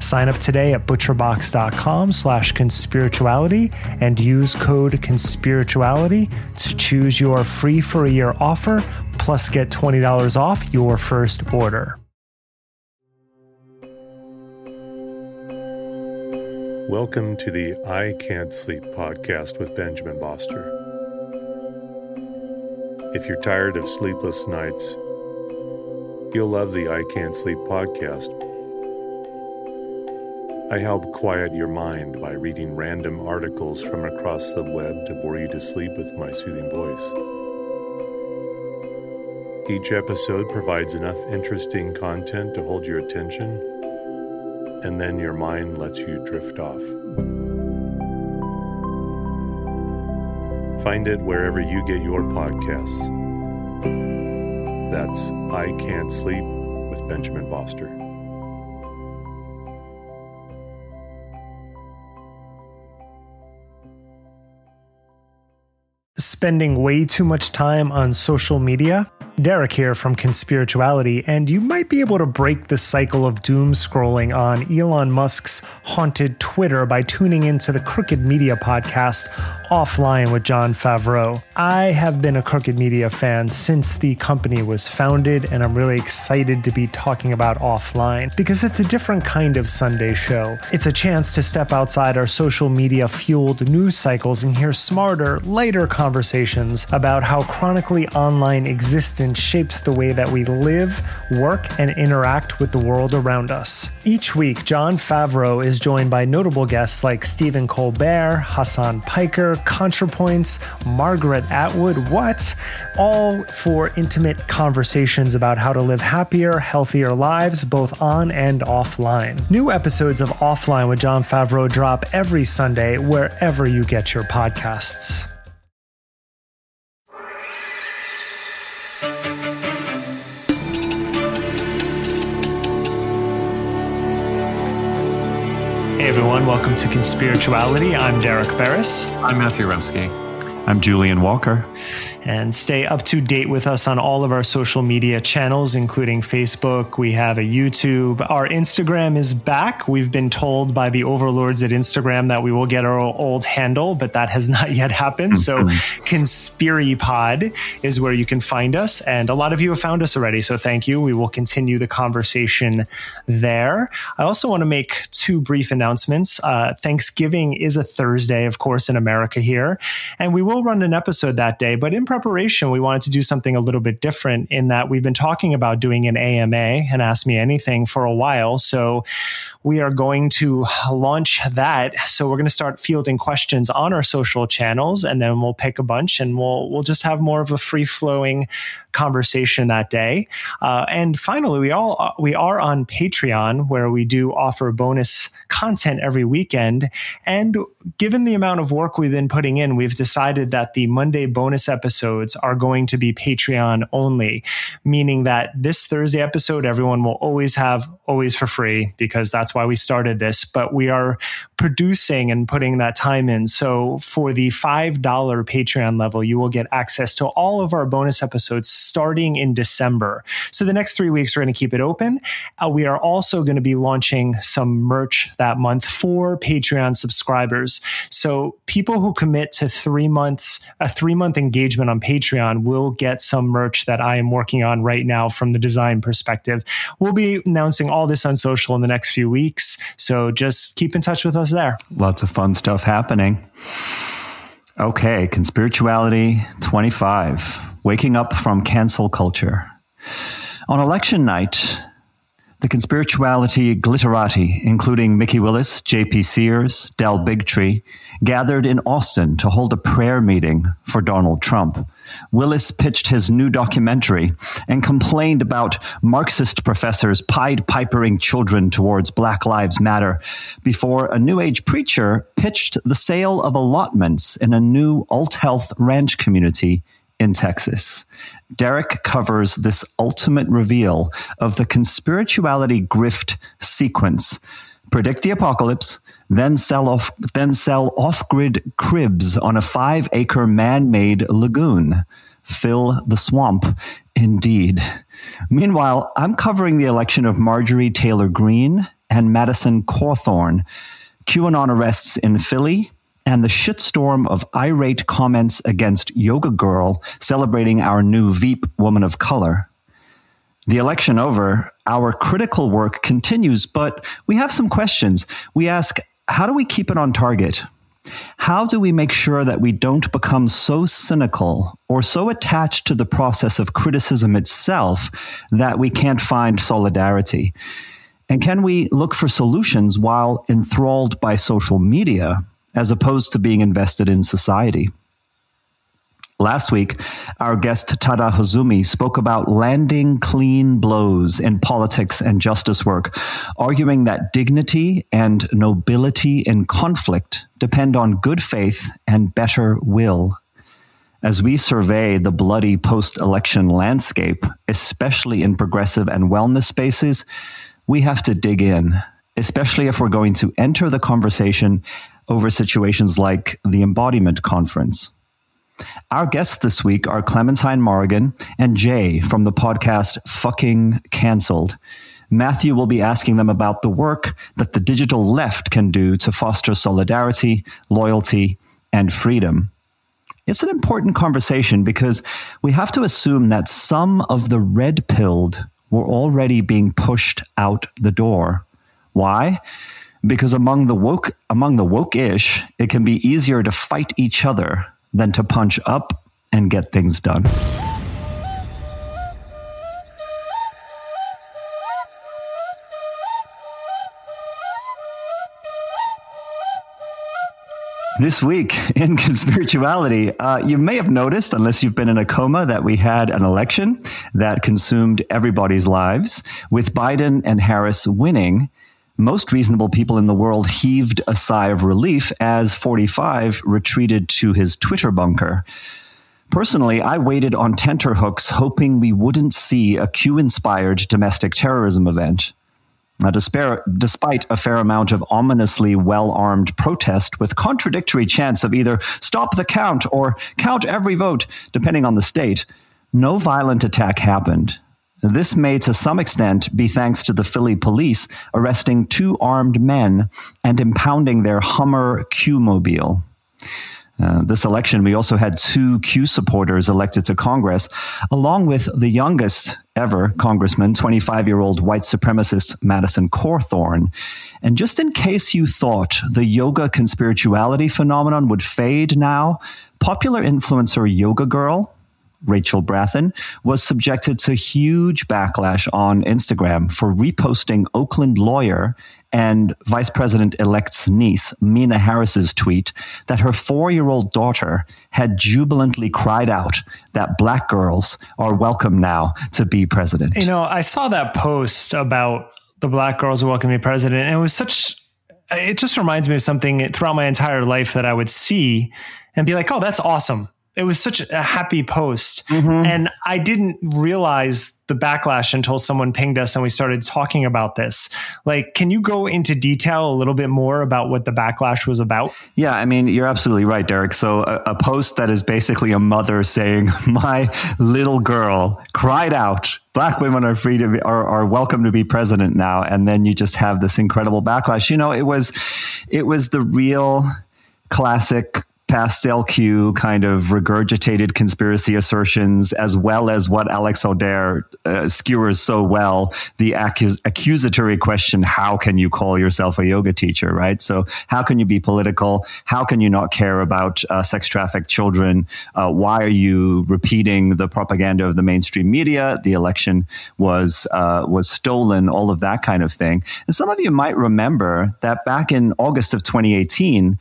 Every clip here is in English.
Sign up today at butcherbox.com slash conspirituality and use code conspirituality to choose your free for a year offer plus get $20 off your first order. Welcome to the I Can't Sleep podcast with Benjamin Boster. If you're tired of sleepless nights, you'll love the I Can't Sleep podcast I help quiet your mind by reading random articles from across the web to bore you to sleep with my soothing voice. Each episode provides enough interesting content to hold your attention, and then your mind lets you drift off. Find it wherever you get your podcasts. That's I Can't Sleep with Benjamin Boster. Spending way too much time on social media Derek here from Conspirituality, and you might be able to break the cycle of doom scrolling on Elon Musk's haunted Twitter by tuning into the Crooked Media podcast offline with Jon Favreau. I have been a Crooked Media fan since the company was founded, and I'm really excited to be talking about offline because it's a different kind of Sunday show. It's a chance to step outside our social media fueled news cycles and hear smarter, lighter conversations about how chronically online existence shapes the way that we live, work, and interact with the world around us. Each week, Jon Favreau is joined by notable guests like Stephen Colbert, Hasan Piker, ContraPoints, Margaret Atwood, what? All for intimate conversations about how to live happier, healthier lives, both on and offline. New episodes of Offline with Jon Favreau drop every Sunday wherever you get your podcasts. Hey everyone, welcome to Conspirituality. I'm Derek Beres. I'm Matthew Remski. I'm Julian Walker and stay up to date with us on all of our social media channels, including Facebook. We have a YouTube. Our Instagram is back. We've been told by the overlords at Instagram that we will get our old handle, but that has not yet happened. So, mm-hmm. Conspiripod is where you can find us. And a lot of you have found us already. So, thank you. We will continue the conversation there. I also want to make two brief announcements. Uh, Thanksgiving is a Thursday, of course, in America here. And we will run an episode that day. But in preparation, we wanted to do something a little bit different in that we've been talking about doing an AMA and Ask Me Anything for a while. So we are going to launch that. So we're going to start fielding questions on our social channels, and then we'll pick a bunch and we'll we'll just have more of a free flowing conversation that day. Uh, and finally, we all we are on Patreon where we do offer bonus content every weekend. And given the amount of work we've been putting in, we've decided that the Monday bonus episodes are going to be Patreon only, meaning that this Thursday episode everyone will always have always for free because that's why we started this, but we are producing and putting that time in. So for the $5 Patreon level, you will get access to all of our bonus episodes starting in December. So the next three weeks, we're going to keep it open. Uh, we are also going to be launching some merch that month for Patreon subscribers. So people who commit to three months, a three month engagement on Patreon will get some merch that I am working on right now from the design perspective. We'll be announcing all this on social in the next few weeks. So just keep in touch with us there. Lots of fun stuff happening. Okay, Conspirituality 25 Waking Up from Cancel Culture. On election night, the conspirituality glitterati, including Mikki Willis, J.P. Sears, Del Bigtree, gathered in Austin to hold a prayer meeting for Donald Trump. Willis pitched his new documentary and complained about Marxist professors pied pipering children towards Black Lives Matter before a New Age preacher pitched the sale of allotments in a new alt health ranch community in Texas. Derek covers this ultimate reveal of the conspirituality grift sequence. Predict the apocalypse, then sell off then sell off-grid cribs on a 5-acre man-made lagoon. Fill the swamp indeed. Meanwhile, I'm covering the election of Marjorie Taylor Greene and Madison Cawthorn. QAnon arrests in Philly, and the shitstorm of irate comments against Yoga Girl celebrating our new Veep woman of color. The election over, our critical work continues, but we have some questions. We ask, how do we keep it on target? How do we make sure that we don't become so cynical or so attached to the process of criticism itself that we can't find solidarity? And can we look for solutions while enthralled by social media as opposed to being invested in society. Last week, our guest Tada Hozumi spoke about landing clean blows in politics and justice work, arguing that dignity and nobility in conflict depend on good faith and better will. As we survey the bloody post election landscape, especially in progressive and wellness spaces, we have to dig in, especially if we're going to enter the conversation over situations like the Embodiment Conference. Our guests this week are Clementine Morrigan and Jay from the podcast Fucking Cancelled. Matthew will be asking them about the work that the digital left can do to foster solidarity, loyalty, and freedom. It's an important conversation because we have to assume that some of the red pilled were already being pushed out the door. Why? Because among the woke among the woke-ish, it can be easier to fight each other than to punch up and get things done. This week in conspirituality, uh, you may have noticed, unless you've been in a coma, that we had an election that consumed everybody's lives, with Biden and Harris winning most reasonable people in the world heaved a sigh of relief as 45 retreated to his Twitter bunker. Personally, I waited on tenterhooks hoping we wouldn't see a Q inspired domestic terrorism event. Now, despite a fair amount of ominously well armed protest with contradictory chants of either stop the count or count every vote, depending on the state, no violent attack happened. This may, to some extent, be thanks to the Philly police arresting two armed men and impounding their Hummer Q mobile. Uh, this election, we also had two Q supporters elected to Congress, along with the youngest ever congressman, 25 year old white supremacist Madison Cawthorn. And just in case you thought the yoga conspirituality phenomenon would fade now, popular influencer Yoga Girl Rachel Brathen, was subjected to huge backlash on Instagram for reposting Oakland lawyer and Vice President elect's niece, Mina Harris's tweet that her four year old daughter had jubilantly cried out that black girls are welcome now to be president. You know, I saw that post about the black girls are welcome to be president, and it was such, it just reminds me of something throughout my entire life that I would see and be like, oh, that's awesome it was such a happy post. Mm-hmm. And I didn't realize the backlash until someone pinged us and we started talking about this. Like, can you go into detail a little bit more about what the backlash was about? Yeah, I mean, you're absolutely right, Derek. So, a, a post that is basically a mother saying, My little girl cried out, Black women are free to be, are, are welcome to be president now. And then you just have this incredible backlash. You know, it was, it was the real classic pastel Q kind of regurgitated conspiracy assertions, as well as what Alex Auder uh, skewers so well the accus- accusatory question how can you call yourself a yoga teacher, right? So, how can you be political? How can you not care about uh, sex trafficked children? Uh, why are you repeating the propaganda of the mainstream media? The election was, uh, was stolen, all of that kind of thing. And some of you might remember that back in August of 2018,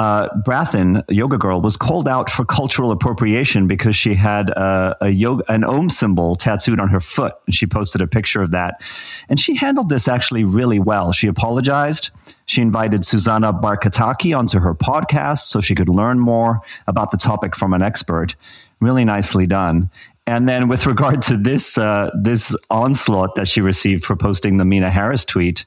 uh, yoga girl, was called out for cultural appropriation because she had a, a yoga, an Om symbol tattooed on her foot. And she posted a picture of that. And she handled this actually really well. She apologized. She invited Susanna Barkataki onto her podcast so she could learn more about the topic from an expert. Really nicely done. And then, with regard to this uh, this onslaught that she received for posting the Mina Harris tweet,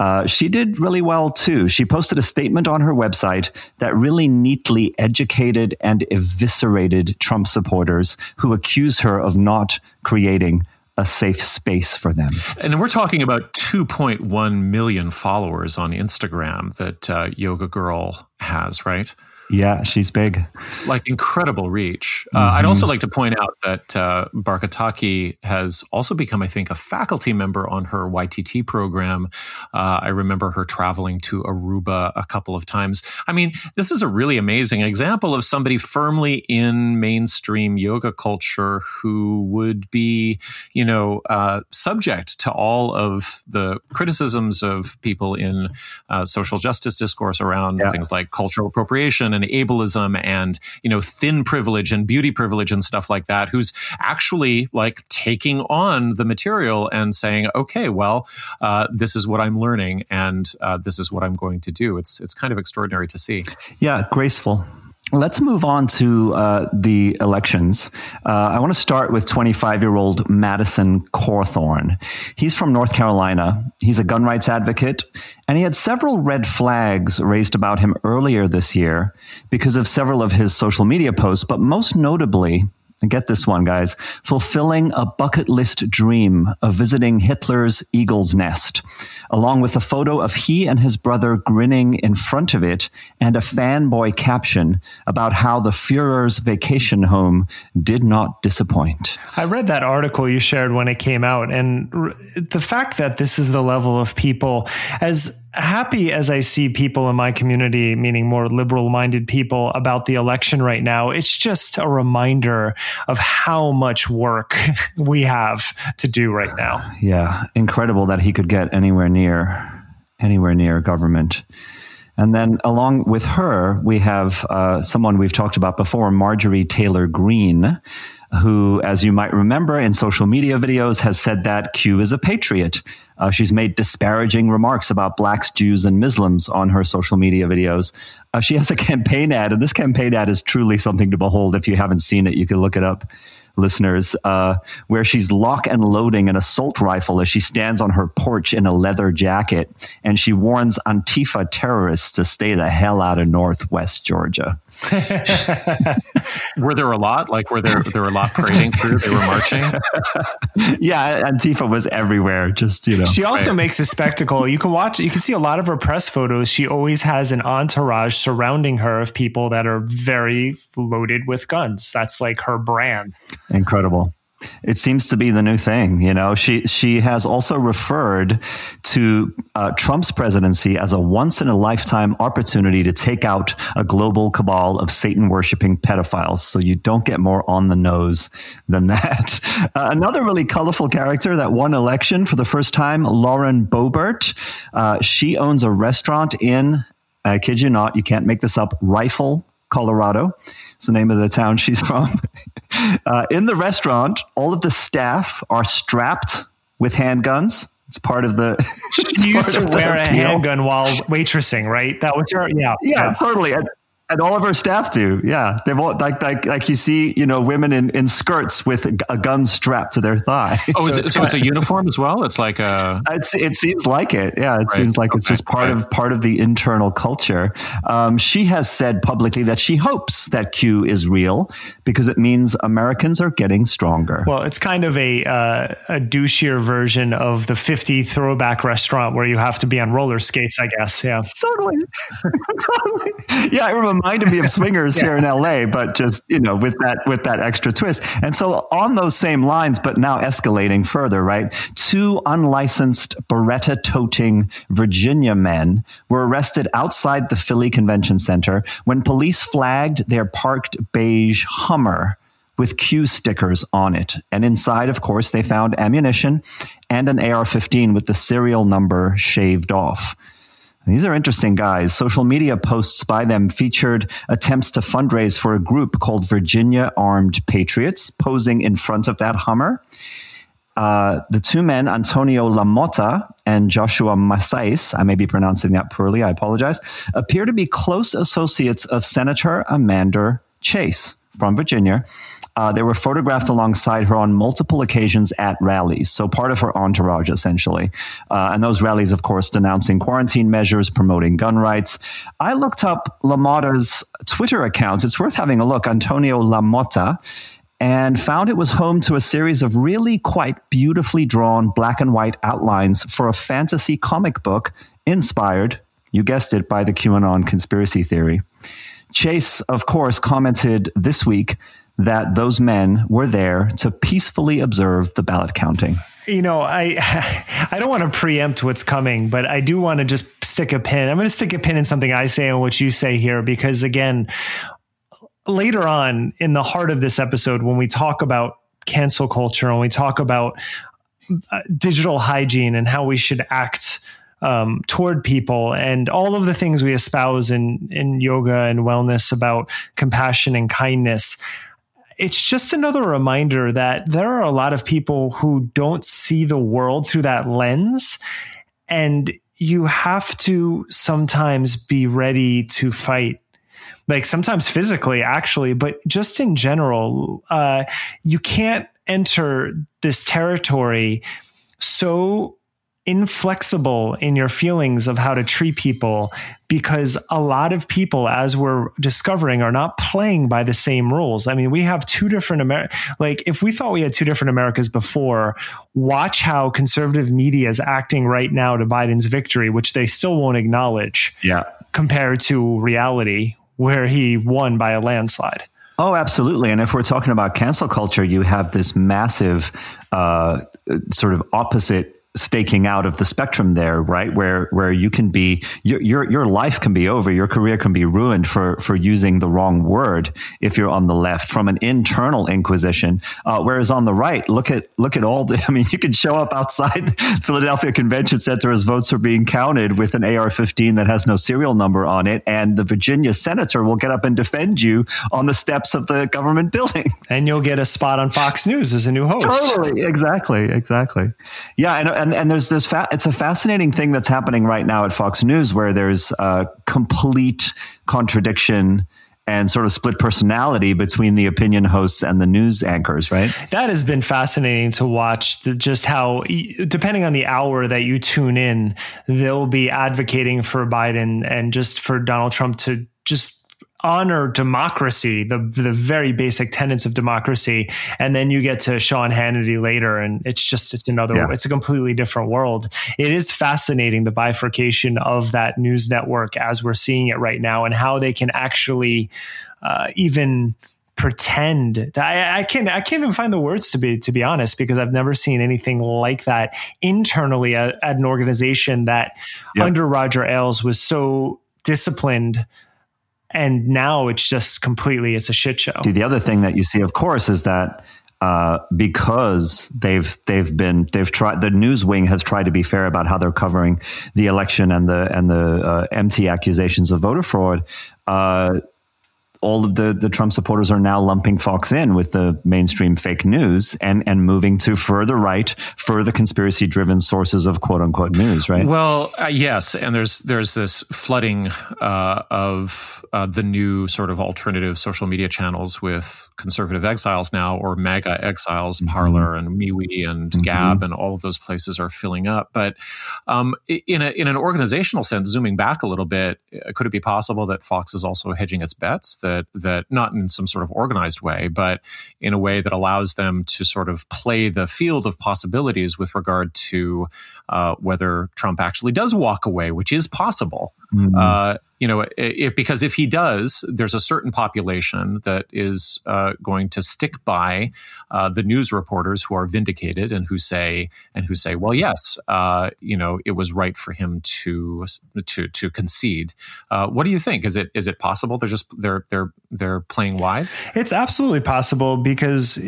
uh, she did really well too. She posted a statement on her website that really neatly educated and eviscerated Trump supporters who accuse her of not creating a safe space for them. And we're talking about 2.1 million followers on Instagram that uh, Yoga Girl has, right? Yeah, she's big. Like incredible reach. Mm-hmm. Uh, I'd also mm-hmm. like to point out that uh, Barkataki has also become, I think, a faculty member on her YTT program. Uh, I remember her traveling to Aruba a couple of times. I mean, this is a really amazing example of somebody firmly in mainstream yoga culture who would be, you know, uh, subject to all of the criticisms of people in uh, social justice discourse around yeah. things like cultural appropriation and ableism and, you know, thin privilege and beauty privilege and stuff like that, who's actually like taking on the material and saying, okay, well, uh, this is what I'm learning and uh, this is what I'm going to do. It's, it's kind of extraordinary to see. Yeah, graceful. Let's move on to uh, the elections. Uh, I want to start with 25 year old Madison Cawthorn. He's from North Carolina. He's a gun rights advocate, and he had several red flags raised about him earlier this year because of several of his social media posts, but most notably, get this one, guys, fulfilling a bucket list dream of visiting Hitler's eagle's nest, along with a photo of he and his brother grinning in front of it and a fanboy caption about how the Fuhrer's vacation home did not disappoint. I read that article you shared when it came out, and the fact that this is the level of people, as happy as I see people in my community, meaning more liberal minded people, about the election right now, it's just a reminder of how much work we have to do right now. Yeah, incredible that he could get anywhere near anywhere near government. And then along with her, we have uh, someone we've talked about before, Marjorie Taylor Greene, who, as you might remember in social media videos, has said that Q is a patriot. Uh, she's made disparaging remarks about blacks, Jews, and Muslims on her social media videos. Uh, she has a campaign ad, and this campaign ad is truly something to behold. If you haven't seen it, you can look it up listeners, uh, where she's lock and loading an assault rifle as she stands on her porch in a leather jacket, and she warns Antifa terrorists to stay the hell out of Northwest Georgia. were there a lot? Like, were there there were a lot parading through? They were marching. yeah, Antifa was everywhere. Just you know, she also right. makes a spectacle. You can watch. You can see a lot of her press photos. She always has an entourage surrounding her of people that are very loaded with guns. That's like her brand. Incredible. It seems to be the new thing. You know, she she has also referred to uh, Trump's presidency as a once in a lifetime opportunity to take out a global cabal of Satan worshiping pedophiles. So you don't get more on the nose than that. Uh, another really colorful character that won election for the first time, Lauren Boebert. Uh, she owns a restaurant in, I kid you not, you can't make this up, Rifle, Colorado. It's the name of the town she's from. Uh, in the restaurant, all of the staff are strapped with handguns. It's part of the. She used to wear a handgun while waitressing, right? That was her. Yeah, yeah, yeah. totally. And, and all of her staff do. Yeah, they've all like like like you see, you know, women in, in skirts with a gun strapped to their thigh. Oh, so, it's, so it's a uniform as well. It's like a. It's, it seems like it. Yeah, it right. seems like okay. it's just part right. of part of the internal culture. Um, she has said publicly that she hopes that Q is real because it means Americans are getting stronger. Well, it's kind of a uh, a douchier version of the 50 throwback restaurant where you have to be on roller skates. I guess. Yeah. Totally. totally. Yeah, it reminded me of Swingers yeah. here in LA, but just you know with that with that extra twist. And so on those same lines, but now escalating further, right? Two unlicensed Beretta toting Virginia men were arrested outside the Philly Convention Center when police flagged their parked beige Hummer with Q stickers on it. And inside, of course, they found ammunition and an AR 15 with the serial number shaved off. These are interesting guys. Social media posts by them featured attempts to fundraise for a group called Virginia Armed Patriots, posing in front of that Hummer. Uh, the two men, Antonio LaMotta and Joshua Macias, I may be pronouncing that poorly, I apologize, appear to be close associates of Senator Amanda Chase from Virginia. Uh, they were photographed alongside her on multiple occasions at rallies, so part of her entourage, essentially. Uh, and those rallies, of course, denouncing quarantine measures, promoting gun rights. I looked up LaMotta's Twitter account. It's worth having a look. Antonio LaMotta and found it was home to a series of really quite beautifully drawn black and white outlines for a fantasy comic book inspired, you guessed it, by the QAnon conspiracy theory. Chase, of course, commented this week that those men were there to peacefully observe the ballot counting. You know, I I don't want to preempt what's coming, but I do want to just stick a pin. I'm going to stick a pin in something I say and what you say here because again, later on in the heart of this episode when we talk about cancel culture and we talk about uh, digital hygiene and how we should act um, toward people and all of the things we espouse in in yoga and wellness about compassion and kindness it's just another reminder that there are a lot of people who don't see the world through that lens. And you have to sometimes be ready to fight like sometimes physically actually but just in general uh, you can't enter this territory so inflexible in your feelings of how to treat people because a lot of people as we're discovering are not playing by the same rules. I mean we have two different Amer- like if we thought we had two different americas before watch how conservative media is acting right now to biden's victory which they still won't acknowledge yeah. compared to reality where he won by a landslide. Oh, absolutely. And if we're talking about cancel culture, you have this massive uh, sort of opposite staking out of the spectrum there, right? Where where you can be your your your life can be over, your career can be ruined for for using the wrong word if you're on the left from an internal inquisition. Uh, whereas on the right, look at look at all the. I mean, you can show up outside the Philadelphia Convention Center as votes are being counted with an AR-15 that has no serial number on it, and the Virginia senator will get up and defend you on the steps of the government building, and you'll get a spot on Fox News as a new host. Totally, exactly, exactly. Yeah, and and and there's this fa- it's a fascinating thing that's happening right now at Fox News where there's a complete contradiction and sort of split personality between the opinion hosts and the news anchors, right? That has been fascinating to watch just how, depending on the hour that you tune in, they'll be advocating for Biden and just for Donald Trump to just honor democracy, the the very basic tenets of democracy, and then you get to Sean Hannity later, and it's just it's another yeah. it's a completely different world. It is fascinating the bifurcation of that news network as we're seeing it right now, and how they can actually uh, even pretend I, I can't I can't even find the words to be to be honest because I've never seen anything like that internally at, at an organization that under Roger Ailes was so disciplined and now it's just completely it's a shit show. The other thing that you see, of course, is that uh, because they've they've been they've tried the news wing has tried to be fair about how they're covering the election and the and the uh, empty accusations of voter fraud. Uh, all of the, the Trump supporters are now lumping Fox in with the mainstream fake news and, and moving to further right, further conspiracy driven sources of quote unquote news, right? Well, uh, yes. And there's, there's this flooding uh, of uh, the new sort of alternative social media channels with conservative exiles now or MAGA exiles, mm-hmm. Parler and MeWe and mm-hmm. Gab and all of those places are filling up. But um, in, a, in an organizational sense, zooming back a little bit, uh, could it be possible that Fox is also hedging its bets? That that not in some sort of organized way, but in a way that allows them to sort of play the field of possibilities with regard to uh, whether Trump actually does walk away, which is possible. Mm-hmm. Uh, you know, if, because if he does, there's a certain population that is uh, going to stick by uh, the news reporters who are vindicated and who say and who say, well, yes, uh, you know, it was right for him to to to concede. Uh, what do you think? Is it is it possible they're just they're they're they're playing wide? It's absolutely possible because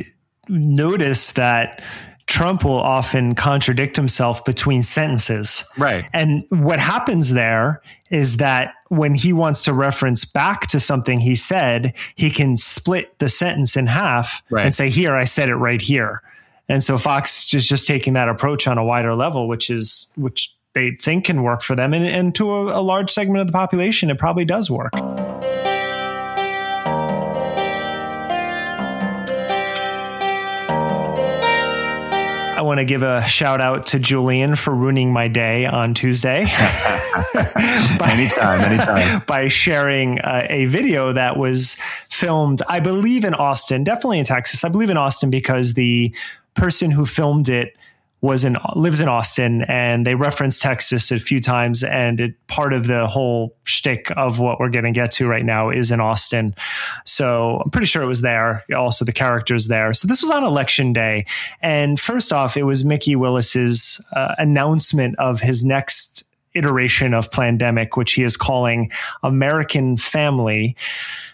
notice that Trump will often contradict himself between sentences. Right. And what happens there is that when he wants to reference back to something he said, he can split the sentence in half right. and say, Here, I said it right here. And so Fox is just taking that approach on a wider level, which is which they think can work for them. And, and to a, a large segment of the population, it probably does work. I want to give a shout out to Julian for ruining my day on Tuesday. by, anytime, anytime. By sharing uh, a video that was filmed, I believe in Austin, definitely in Texas. I believe in Austin because the person who filmed it was in lives in Austin, and they reference Texas a few times, and it, part of the whole shtick of what we're going to get to right now is in Austin. So I'm pretty sure it was there. Also, the characters there. So this was on election day, and first off, it was Mikki Willis's uh, announcement of his next iteration of Plandemic, which he is calling American Family.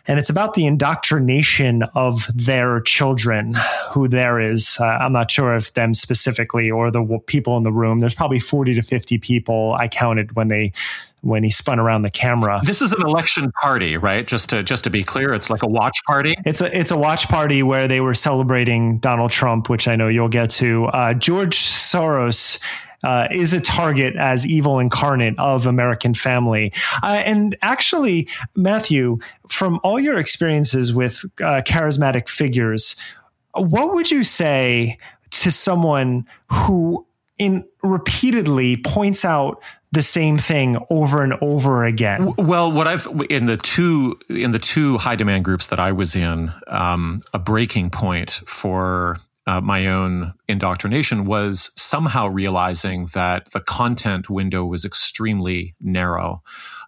And it's about the indoctrination of their children, who there is. Uh, I'm not sure if them specifically or the people in the room. There's probably 40 to 50 people I counted when they when he spun around the camera. This is an election party, right? Just to just to be clear, it's like a watch party. It's a it's a watch party where they were celebrating Donald Trump, which I know you'll get to. Uh, George Soros uh, is a target as evil incarnate of American Family. Uh, and actually, Matthew, from all your experiences with uh, charismatic figures, what would you say to someone who in repeatedly points out the same thing over and over again. Well, what I've in the two in the two high demand groups that I was in, um, a breaking point for uh, my own indoctrination was somehow realizing that the content window was extremely narrow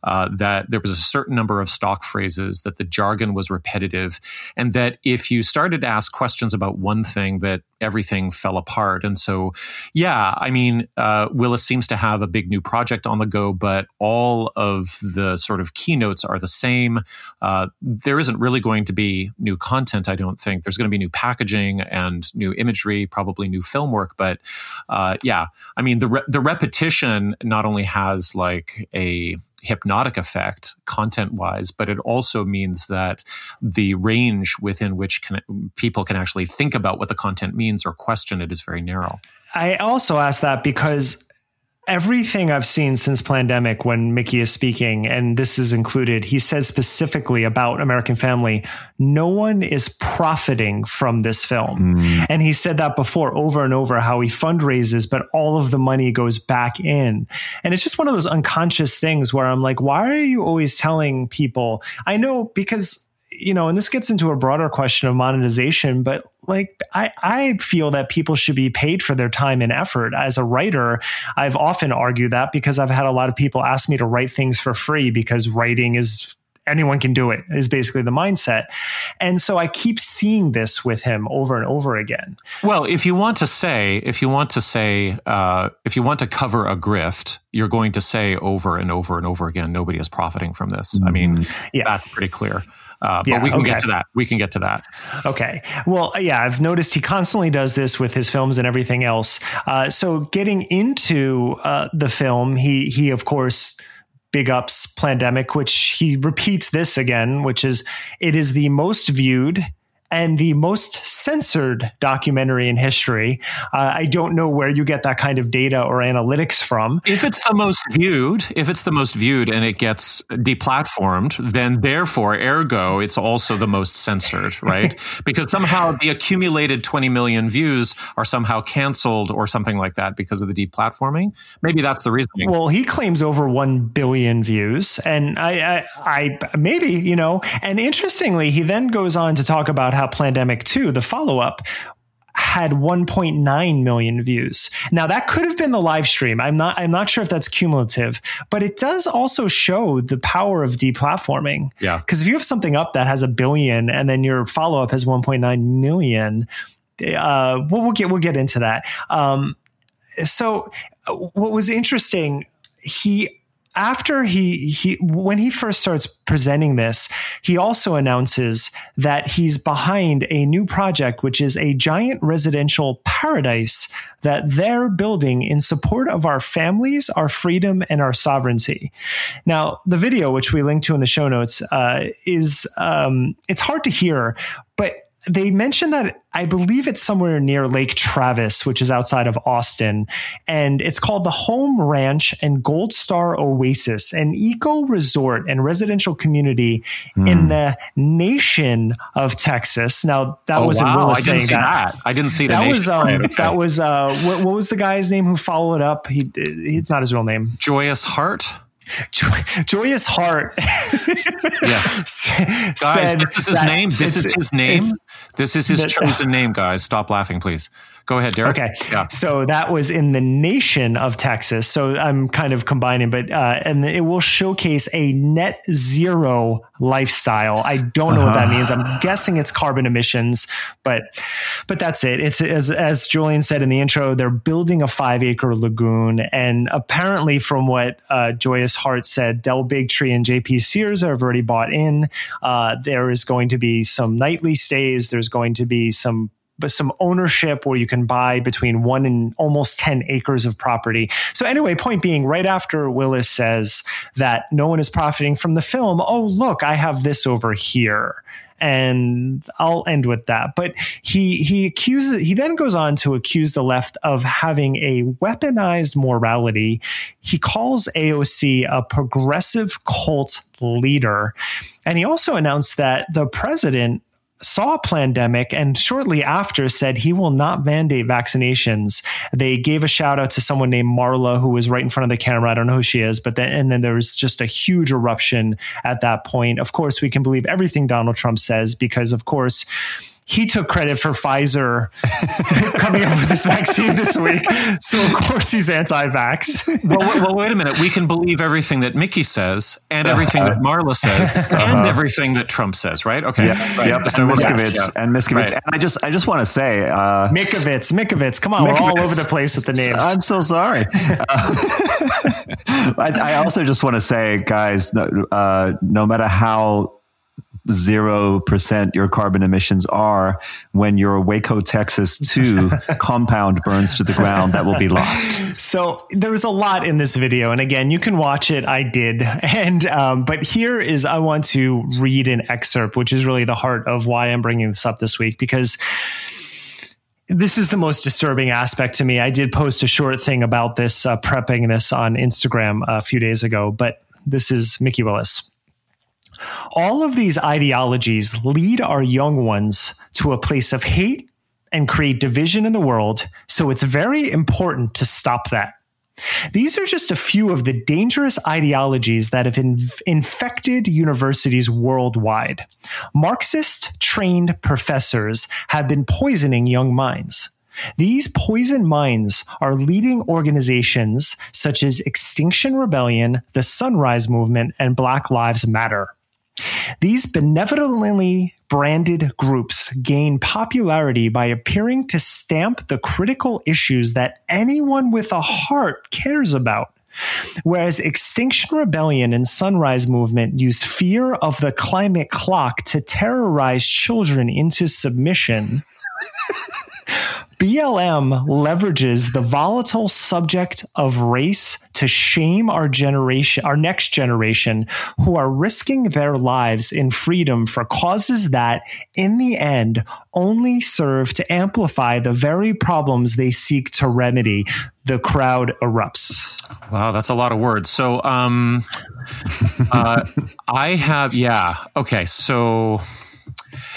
uh, that there was a certain number of stock phrases, that the jargon was repetitive, and that if you started to ask questions about one thing, that everything fell apart. And so, yeah, I mean, uh, Willis seems to have a big new project on the go, but all of the sort of keynotes are the same. Uh, there isn't really going to be new content, I don't think. There's going to be new packaging and new imagery, probably new film work. But uh, yeah, I mean, the re- the repetition not only has like a hypnotic effect content wise, but it also means that the range within which can, people can actually think about what the content means or question it is very narrow. I also ask that because everything I've seen since Plandemic when Mikki is speaking, and this is included, he says specifically about American Family, no one is profiting from this film. Mm. And he said that before over and over how he fundraises, but all of the money goes back in. And it's just one of those unconscious things where I'm like, why are you always telling people? I know because you know, and this gets into a broader question of monetization, but like I, I feel that people should be paid for their time and effort. As a writer, I've often argued that because I've had a lot of people ask me to write things for free because writing is anyone can do it is basically the mindset. And so I keep seeing this with him over and over again. Well, if you want to say, if you want to say, uh, if you want to cover a grift, you're going to say over and over and over again, nobody is profiting from this. Mm-hmm. I mean, yeah. that's pretty clear. Uh, but yeah, we can okay. get to that. We can get to that. Okay. Well, yeah, I've noticed he constantly does this with his films and everything else. Uh, so getting into uh, the film, he he of course big ups Plandemic, which he repeats this again, which is it is the most viewed and the most censored documentary in history. Uh, I don't know where you get that kind of data or analytics from. If it's the most viewed, if it's the most viewed and it gets deplatformed, then therefore, ergo, it's also the most censored, right? because somehow the accumulated 20 million views are somehow canceled or something like that because of the deplatforming. Maybe that's the reason. Well, he claims over 1 billion views. And I, I, I maybe, you know, and interestingly, he then goes on to talk about how Plandemic 2, the follow up, had 1.9 million views. Now that could have been the live stream. I'm not I'm not sure if that's cumulative, but it does also show the power of deplatforming. Yeah. Cuz if you have something up that has a billion and then your follow up has 1.9 million, uh, we'll, we'll, get we'll get into that. Um, so uh, what was interesting, he after he he when he first starts presenting this, he also announces that he's behind a new project, which is a giant residential paradise that they're building in support of our families, our freedom, and our sovereignty. Now, the video, which we link to in the show notes, uh, is um, it's hard to hear, but they mentioned that I believe it's somewhere near Lake Travis, which is outside of Austin. And it's called the Home Ranch and Gold Star Oasis, an eco resort and residential community mm. in the nation of Texas. Now, that oh, was wow. Willis I didn't see that. that. I didn't see that. Was, um, okay. That was, uh, what, what was the guy's name who followed up? He, it's not his real name. Joyous Heart. Joyous Heart. yes. Guys, this is his name. This is his name. This is his chosen name, guys. Stop laughing, please. Go ahead, Derek. Okay. Yeah. So that was in the nation of Texas. So I'm kind of combining, but uh, and it will showcase a net zero lifestyle. I don't know uh-huh. what that uh-huh. means. I'm guessing it's carbon emissions, but but that's it. It's as as Julian said in the intro, they're building a five acre lagoon, and apparently, from what uh, Joyous Heart said, Del Bigtree and JP Sears have already bought in. Uh, there is going to be some nightly stays. There's going to be some but some ownership where you can buy between one and almost 10 acres of property. So, anyway, point being, right after Willis says that no one is profiting from the film, oh, look, I have this over here and I'll end with that. But he he accuses he then goes on to accuse the left of having a weaponized morality. He calls AOC a progressive cult leader, and he also announced that the president saw a pandemic and shortly after said he will not mandate vaccinations. They gave a shout out to someone named Marla who was right in front of the camera. I don't know who she is, but then and then there was just a huge eruption at that point. Of course, we can believe everything Donald Trump says because of course he took credit for Pfizer coming up with this vaccine this week. So of course he's anti-vax. well, well, wait a minute. We can believe everything that Mikki says, and everything that Marla says, uh-huh. and everything that Trump says. Right? Okay. Yeah. Right. Yep. So and Miskovitz. Yeah. And Miskovitz. Right. And I just, I just want to say, uh, Mikovits, Mikovits. Come on, Mikovits. we're all over the place with the names. I'm so sorry. uh, I, I, also just want to say, guys, uh, no matter how 0% your carbon emissions are when your Waco, Texas 2 compound burns to the ground that will be lost. So there was a lot in this video. And again, you can watch it. I did. And, um, but here is, I want to read an excerpt, which is really the heart of why I'm bringing this up this week because this is the most disturbing aspect to me. I did post a short thing about this, uh, prepping this on Instagram a few days ago, but this is Mikki Willis. All of these ideologies lead our young ones to a place of hate and create division in the world. So it's very important to stop that. These are just a few of the dangerous ideologies that have inf- infected universities worldwide. Marxist trained professors have been poisoning young minds. These poison minds are leading organizations such as Extinction Rebellion, the Sunrise Movement, and Black Lives Matter. These benevolently branded groups gain popularity by appearing to stamp the critical issues that anyone with a heart cares about. Whereas Extinction Rebellion and Sunrise Movement use fear of the climate clock to terrorize children into submission. BLM leverages the volatile subject of race to shame our generation, our next generation, who are risking their lives in freedom for causes that, in the end, only serve to amplify the very problems they seek to remedy. The crowd erupts. Wow, that's a lot of words. So, um, uh, I have, yeah, okay, so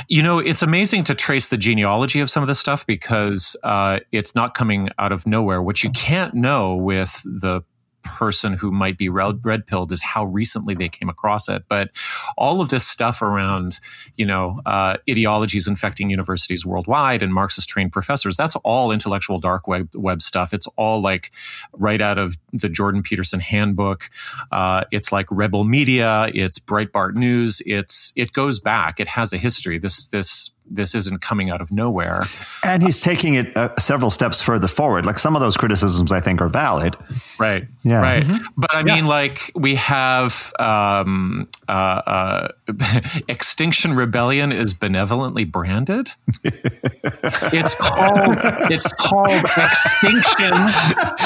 you know, it's amazing to trace the genealogy of some of this stuff because uh, it's not coming out of nowhere. What you can't know with the person who might be red, pilled is how recently they came across it. But all of this stuff around, you know, uh, ideologies infecting universities worldwide and Marxist trained professors, that's all intellectual dark web, web stuff. It's all like right out of the Jordan Peterson handbook. Uh, it's like Rebel Media. It's Breitbart News. It's it goes back. It has a history. This this this isn't coming out of nowhere. And he's taking it uh, several steps further forward. Like some of those criticisms, I think, are valid. Right. Yeah. Right. Mm-hmm. But I mean, yeah. like we have um, uh, uh, Extinction Rebellion is benevolently branded. it's called. It's called Extinction.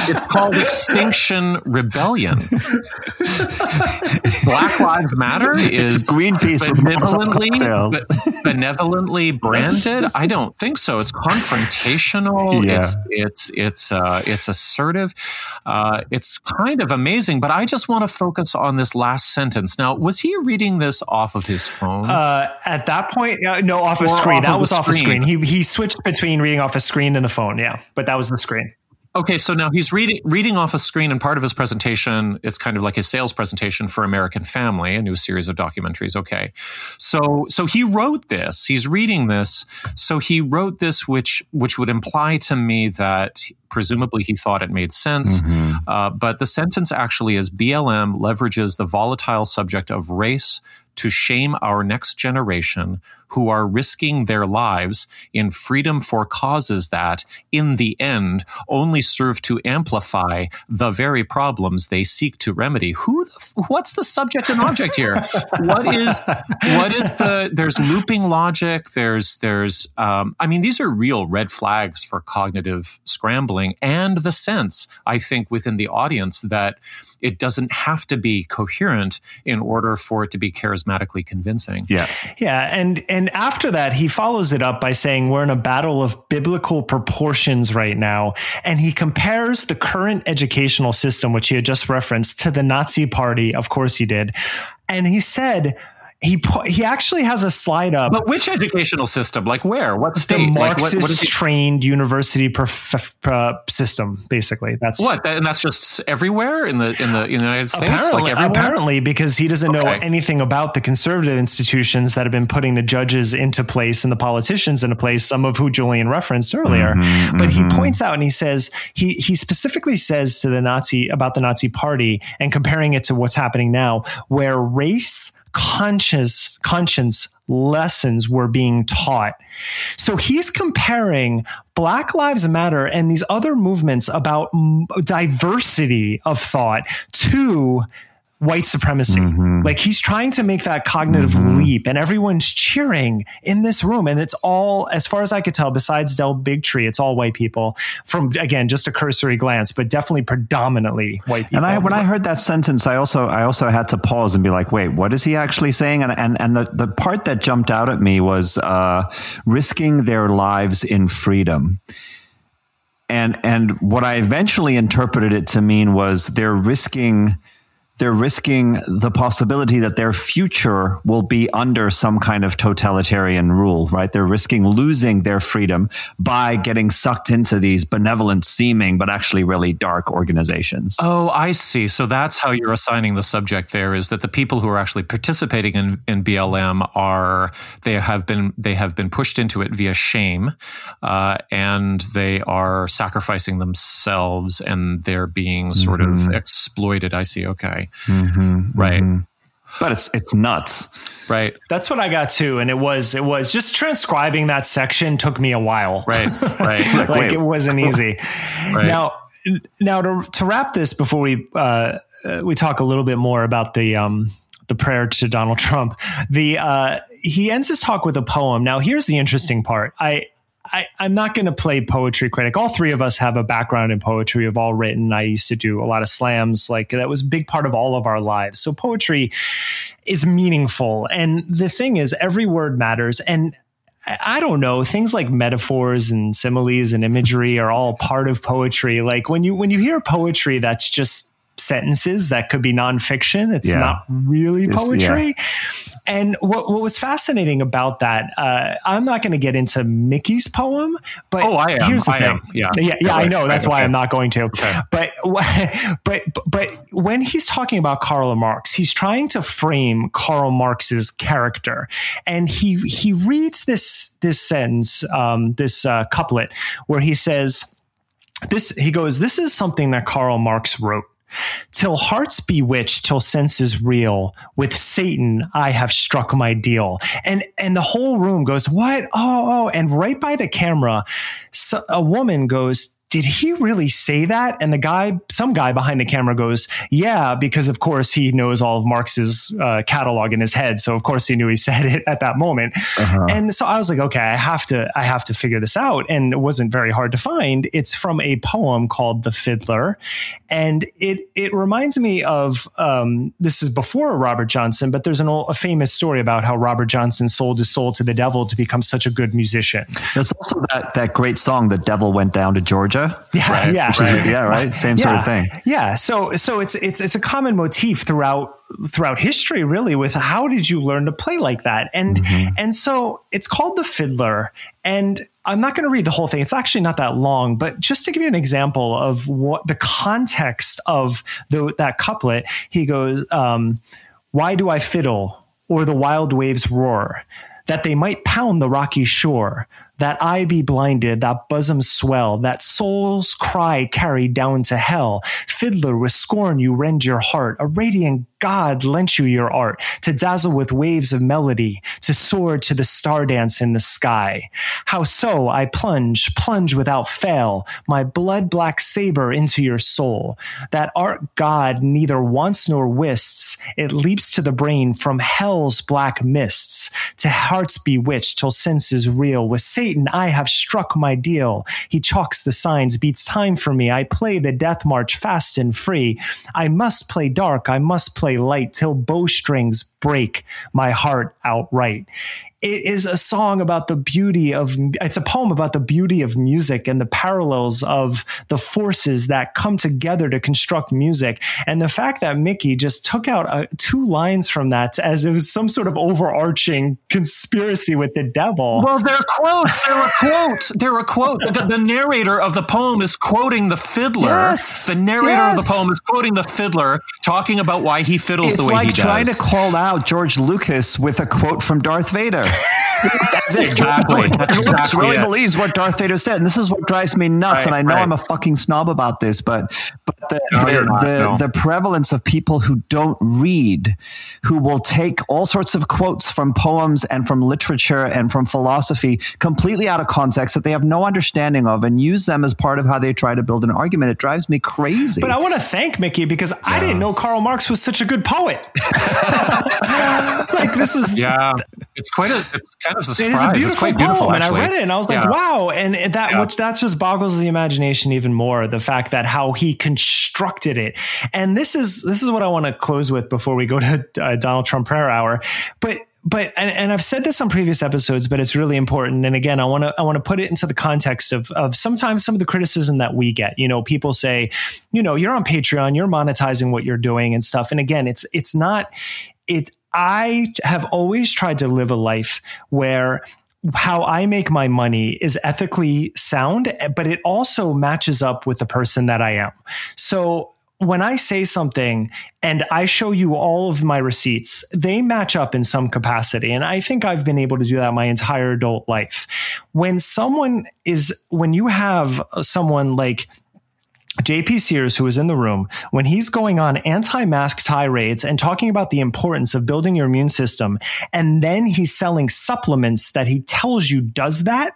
It's called Extinction Rebellion. Black Lives Matter is it's Greenpeace benevolently benevolently branded? I don't think so. It's confrontational. Yeah. It's it's it's uh, it's assertive. Uh, it's kind of amazing. But I just want to focus on this last sentence. Now, was he reading this off of his phone? Uh, at that point, uh, no, off a screen. Off that was off a screen. He he switched between reading off a screen and the phone. Yeah, but that was the screen. Okay, so now he's reading reading off a screen, and part of his presentation, it's kind of like his sales presentation for American Family, a new series of documentaries. Okay, so so he wrote this. He's reading this. So he wrote this, which which would imply to me that presumably he thought it made sense. Mm-hmm. Uh, but the sentence actually is BLM leverages the volatile subject of race to shame our next generation who are risking their lives in freedom for causes that, in the end, only serve to amplify the very problems they seek to remedy. Who, what's the subject and object here? what is, what is the? There's looping logic. There's, there's. Um, I mean, these are real red flags for cognitive scrambling and the sense I think within the audience that it doesn't have to be coherent in order for it to be charismatically convincing. Yeah. Yeah. And and after that, he follows it up by saying we're in a battle of biblical proportions right now. And he compares the current educational system, which he had just referenced, to the Nazi party. Of course he did. And he said, he he actually has a slide up. But which educational system? Like where? What state? The Marxist like what, what trained university prof- uh, system, basically. That's what, and that's just everywhere in the in the, in the United States. Apparently, like apparently, because he doesn't okay. know anything about the conservative institutions that have been putting the judges into place and the politicians into place. Some of who Julian referenced earlier. Mm-hmm, but mm-hmm. he points out and he says he he specifically says to the Nazi about the Nazi Party and comparing it to what's happening now, where race conscious conscience lessons were being taught. So he's comparing Black Lives Matter and these other movements about diversity of thought to white supremacy. Mm-hmm. Like he's trying to make that cognitive mm-hmm. leap and everyone's cheering in this room. And it's all, as far as I could tell, besides Del Bigtree, it's all white people from, again, just a cursory glance, but definitely predominantly white people. And I, when I heard that sentence, I also, I also had to pause and be like, wait, what is he actually saying? And, and, and the, the part that jumped out at me was, uh, risking their lives in freedom and and what I eventually interpreted it to mean was they're risking they're risking the possibility that their future will be under some kind of totalitarian rule, right? They're risking losing their freedom by getting sucked into these benevolent seeming, but actually really dark organizations. Oh, I see. So that's how you're assigning the subject there is that the people who are actually participating in, in BLM are, they have been, they have been pushed into it via shame, uh, and they are sacrificing themselves and they're being sort mm-hmm. of exploited. I see. Okay. Mm-hmm, right. Mm-hmm. But it's it's nuts. Right. That's what I got too. And it was it was just transcribing that section took me a while. Right. Right. like, like it wasn't easy. right. Now now to to wrap this before we uh, we talk a little bit more about the um the prayer to Donald Trump. The uh, he ends his talk with a poem. Now here's the interesting part. I I, am not going to play poetry critic. All three of us have a background in poetry. We've all written. I used to do a lot of slams. Like that was a big part of all of our lives. So poetry is meaningful. And the thing is, every word matters. And I don't know things like metaphors and similes and imagery are all part of poetry. Like when you when you hear poetry, that's just sentences that could be nonfiction. It's yeah. not really poetry. Yeah. And what, what was fascinating about that, uh, I'm not going to get into Mikki's poem, but oh, I am. here's the I thing. Am. Yeah, yeah, yeah I know. That's why I'm not going to. Okay. But, but, but when he's talking about Karl Marx, he's trying to frame Karl Marx's character, and he he reads this this sentence, um, this uh, couplet, where he says. This he goes. This is something that Karl Marx wrote. Till hearts bewitched, till senses reel. With Satan, I have struck my deal. And and the whole room goes, what? Oh, oh! And right by the camera, so a woman goes, did he really say that? And the guy, some guy behind the camera goes, yeah, because of course he knows all of Marx's uh, catalog in his head. So of course he knew he said it at that moment. Uh-huh. And so I was like, okay, I have to, I have to figure this out. And it wasn't very hard to find. It's from a poem called The Fiddler. And it, it reminds me of, um, this is before Robert Johnson, but there's an old, a famous story about how Robert Johnson sold his soul to the devil to become such a good musician. There's also that, that great song, The Devil Went Down to Georgia yeah, right? yeah, right. yeah, right. Same yeah, sort of thing. Yeah. So, so it's it's it's a common motif throughout throughout history, really. With how did you learn to play like that? And mm-hmm. and so it's called the Fiddler. And I'm not going to read the whole thing. It's actually not that long, but just to give you an example of what the context of the, that couplet, he goes, um, "Why do I fiddle?" Or the wild waves roar, that they might pound the rocky shore that eye be blinded, that bosom swell, that soul's cry carried down to hell. Fiddler, with scorn you rend your heart, a radiant God lent you your art to dazzle with waves of melody, to soar to the star dance in the sky. How so I plunge, plunge without fail, my blood black saber into your soul. That art God neither wants nor wists, it leaps to the brain from hell's black mists, to hearts bewitched till senses reel. With Satan I have struck my deal. He chalks the signs, beats time for me. I play the death march fast and free. I must play dark, I must play play light till bowstrings break my heart outright it is a song about the beauty of it's a poem about the beauty of music and the parallels of the forces that come together to construct music and the fact that Mikki just took out uh, two lines from that as it was some sort of overarching conspiracy with the devil well they're quotes they're a quote they're a quote the, the narrator of the poem is quoting the fiddler yes. the narrator yes. of the poem is quoting the fiddler talking about why he fiddles it's the way like he does trying to call out george lucas with a quote from darth vader That's it. Exactly. That's exactly really it. believes what Darth Vader said, and this is what drives me nuts. Right, and I know right. I'm a fucking snob about this, but but the no, the, the, no. the, prevalence of people who don't read, who will take all sorts of quotes from poems and from literature and from philosophy completely out of context that they have no understanding of, and use them as part of how they try to build an argument. It drives me crazy. But I want to thank Mikki because yeah. I didn't know Karl Marx was such a good poet. like this is yeah. It's quite a it's kind of a surprise. It is a beautiful it's quite poem, beautiful, and I read it and I was like, yeah. wow. And that yeah. which that just boggles the imagination even more. The fact that how he constructed it. And this is this is what I want to close with before we go to uh, Donald Trump prayer hour. But but and, and, I've said this on previous episodes, but it's really important. And again, I want to I want to put it into the context of of sometimes some of the criticism that we get. You know, people say, you know, you're on Patreon, you're monetizing what you're doing and stuff. And again, it's it's not it I have always tried to live a life where how I make my money is ethically sound, but it also matches up with the person that I am. So when I say something and I show you all of my receipts, they match up in some capacity. And I think I've been able to do that my entire adult life. When someone is, when you have someone like JP Sears, who was in the room, when he's going on anti mask tirades and talking about the importance of building your immune system, and then he's selling supplements that he tells you does that,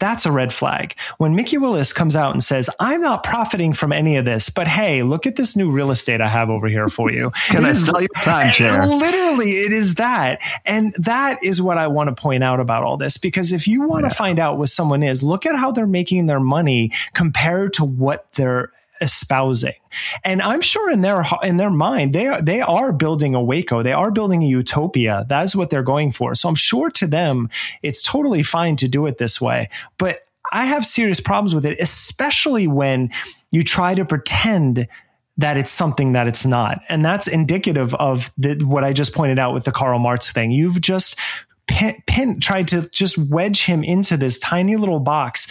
that's a red flag. When Mikki Willis comes out and says, I'm not profiting from any of this, but hey, look at this new real estate I have over here for you. Can I sell your timeshare? Literally, it is that. And that is what I want to point out about all this. Because if you want yeah. to find out what someone is, look at how they're making their money compared to what they're espousing. And I'm sure in their in their mind they are they are building a Waco. They are building a utopia. That's what they're going for. So I'm sure to them it's totally fine to do it this way. But I have serious problems with it, especially when you try to pretend that it's something that it's not. And that's indicative of the, what I just pointed out with the Karl Marx thing. You've just pin, pin, tried to just wedge him into this tiny little box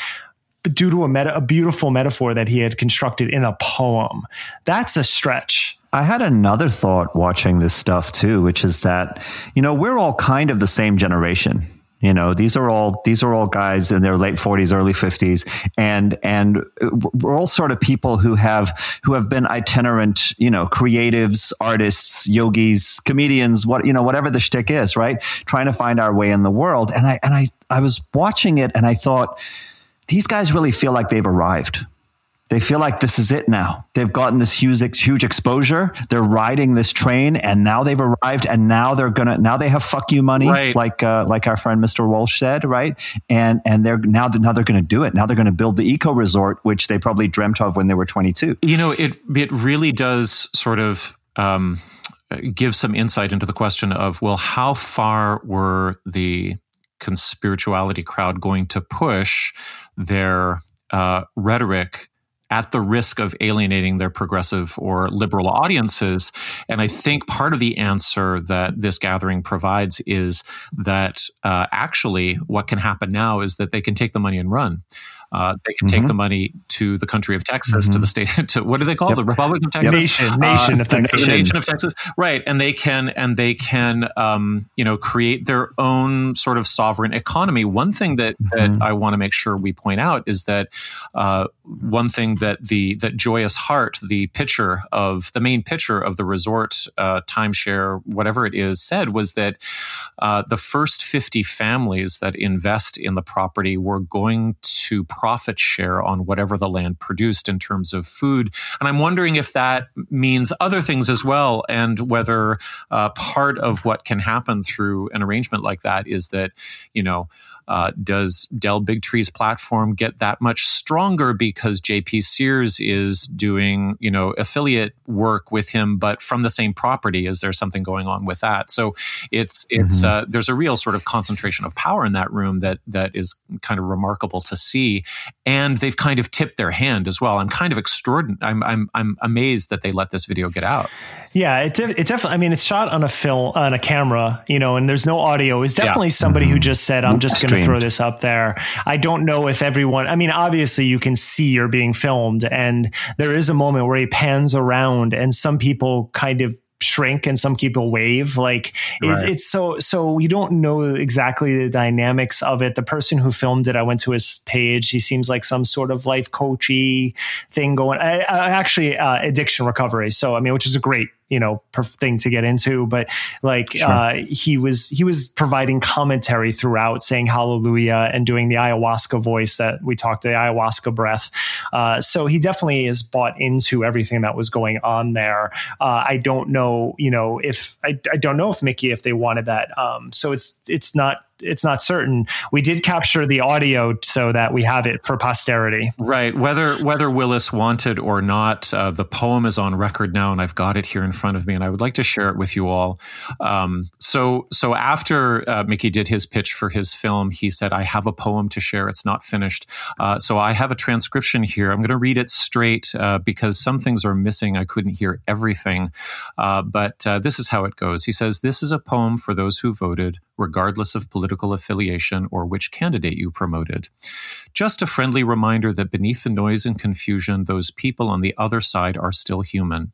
due to a meta, a beautiful metaphor that he had constructed in a poem. That's a stretch. I had another thought watching this stuff too, which is that, you know, we're all kind of the same generation. You know, these are all these are all guys in their late 40s, early 50s, and and we're all sort of people who have who have been itinerant, you know, creatives, artists, yogis, comedians, what you know, whatever the shtick is, right? Trying to find our way in the world. And I and I I was watching it and I thought, these guys really feel like they've arrived. They feel like this is it now. They've gotten this huge, huge exposure. They're riding this train, and now they've arrived, and now they're gonna now they have fuck you money, right. like uh, like our friend Mr. Walsh said, right? And and they're now now they're going to do it. Now they're going to build the eco resort, which they probably dreamt of when they were twenty two. You know, it it really does sort of. Um, give some insight into the question of well, how far were the conspirituality crowd going to push their uh, rhetoric at the risk of alienating their progressive or liberal audiences. And I think part of the answer that this gathering provides is that uh, actually what can happen now is that they can take the money and run. Uh, they can mm-hmm. take the money to the country of Texas, mm-hmm. to the mm-hmm. state, to what do they call yep. the Republic of Texas? Nation, uh, nation of Texas, nation of Texas, right? And they can and they can, um, you know, create their own sort of sovereign economy. One thing that mm-hmm. that I want to make sure we point out is that uh, one thing that the that Joyous Heart, the pitcher of the main pitcher of the resort uh, timeshare, whatever it is, said was that uh, the first fifty families that invest in the property were going to profit share on whatever the land produced in terms of food. And I'm wondering if that means other things as well, and whether uh, part of what can happen through an arrangement like that is that, you know, uh, does Del Bigtree's platform get that much stronger because JP Sears is doing, you know, affiliate work with him, but from the same property? Is there something going on with that? So it's it's mm-hmm. uh, there's a real sort of concentration of power in that room that that is kind of remarkable to see, and they've kind of tipped their hand as well. I'm kind of extraordinary. I'm I'm I'm amazed that they let this video get out. Yeah, it, it definitely. I mean, it's shot on a film on a camera, you know, and there's no audio. It's definitely yeah. somebody who just said, "I'm just going to throw this up there." I don't know if everyone. I mean, obviously, you can see you're being filmed, and there is a moment where he pans around, and some people kind of shrink and some people wave like right. it, it's so so we don't know exactly the dynamics of it the person who filmed it i went to his page he seems like some sort of life coachy thing going I, I actually uh, addiction recovery so i mean which is a great you know thing to get into but like sure. uh, he was he was providing commentary throughout saying hallelujah and doing the ayahuasca voice that we talked the ayahuasca breath. Uh, so he definitely is bought into everything that was going on there. Uh, i don't know you know if I, I don't know if Mikki if they wanted that. Um, so it's it's not it's not certain. We did capture the audio so that we have it for posterity. Right. Whether whether Willis wanted or not, uh, the poem is on record now, and I've got it here in front of me, and I would like to share it with you all. Um, so so after uh, Mikki did his pitch for his film, he said, "I have a poem to share. It's not finished, uh, so I have a transcription here. I'm going to read it straight uh, because some things are missing. I couldn't hear everything, uh, but uh, this is how it goes." He says, "This is a poem for those who voted." regardless of political affiliation or which candidate you promoted. Just a friendly reminder that beneath the noise and confusion, those people on the other side are still human.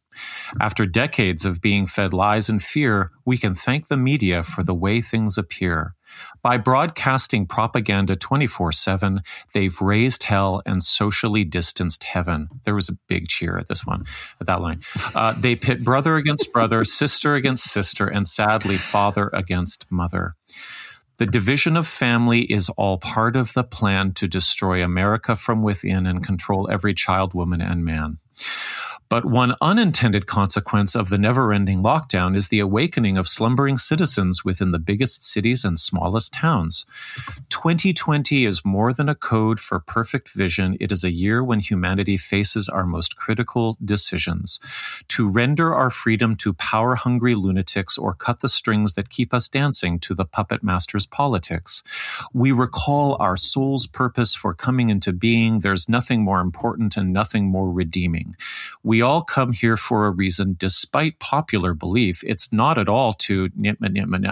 After decades of being fed lies and fear, we can thank the media for the way things appear. By broadcasting propaganda 24 7, they've raised hell and socially distanced heaven. There was a big cheer at this one, at that line. Uh, they pit brother against brother, sister against sister, and sadly, father against mother. The division of family is all part of the plan to destroy America from within and control every child, woman, and man. But one unintended consequence of the never ending lockdown is the awakening of slumbering citizens within the biggest cities and smallest towns. 2020 is more than a code for perfect vision. It is a year when humanity faces our most critical decisions to render our freedom to power hungry lunatics or cut the strings that keep us dancing to the puppet master's politics. We recall our soul's purpose for coming into being. There's nothing more important and nothing more redeeming. We all come here for a reason, despite popular belief. It's not at all to,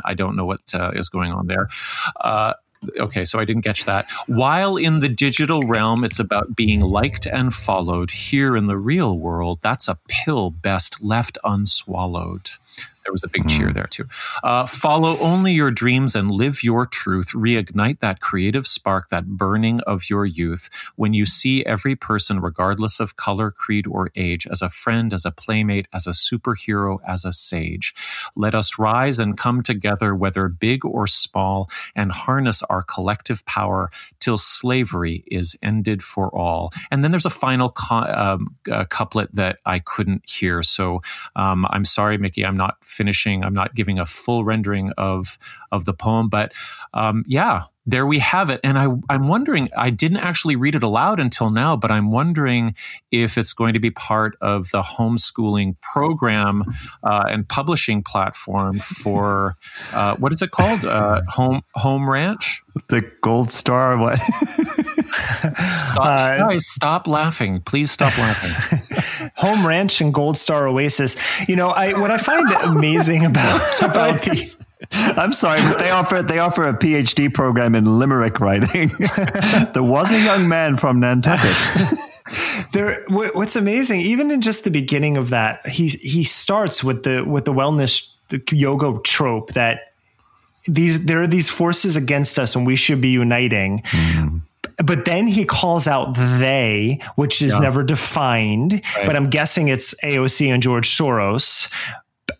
I don't know what uh, is going on there. Uh, okay, so I didn't catch that. While in the digital realm, it's about being liked and followed, here in the real world, that's a pill best left unswallowed. There was a big cheer hmm. there too. Uh, follow only your dreams and live your truth. Reignite that creative spark, that burning of your youth. When you see every person, regardless of color, creed, or age, as a friend, as a playmate, as a superhero, as a sage, let us rise and come together, whether big or small, and harness our collective power till slavery is ended for all. And then there's a final co- um, uh, couplet that I couldn't hear. So um, I'm sorry, Mikki, I'm not finishing. I'm not giving a full rendering of of the poem, but um, yeah, there we have it. And I, I'm wondering, I didn't actually read it aloud until now, but I'm wondering if it's going to be part of the homeschooling program uh, and publishing platform for uh, what is it called? Uh, home Home Ranch. The Gold Star. What? stop, uh, guys, stop laughing! Please stop laughing. Home Ranch and Gold Star Oasis. You know, I what I find amazing about about these I'm sorry, but they offer they offer a PhD program in limerick writing. there was a young man from Nantucket. there, what's amazing, even in just the beginning of that, he he starts with the with the wellness the yoga trope that these there are these forces against us and we should be uniting. Mm. But then he calls out they, which is yeah. never defined. Right. But I'm guessing it's AOC and George Soros.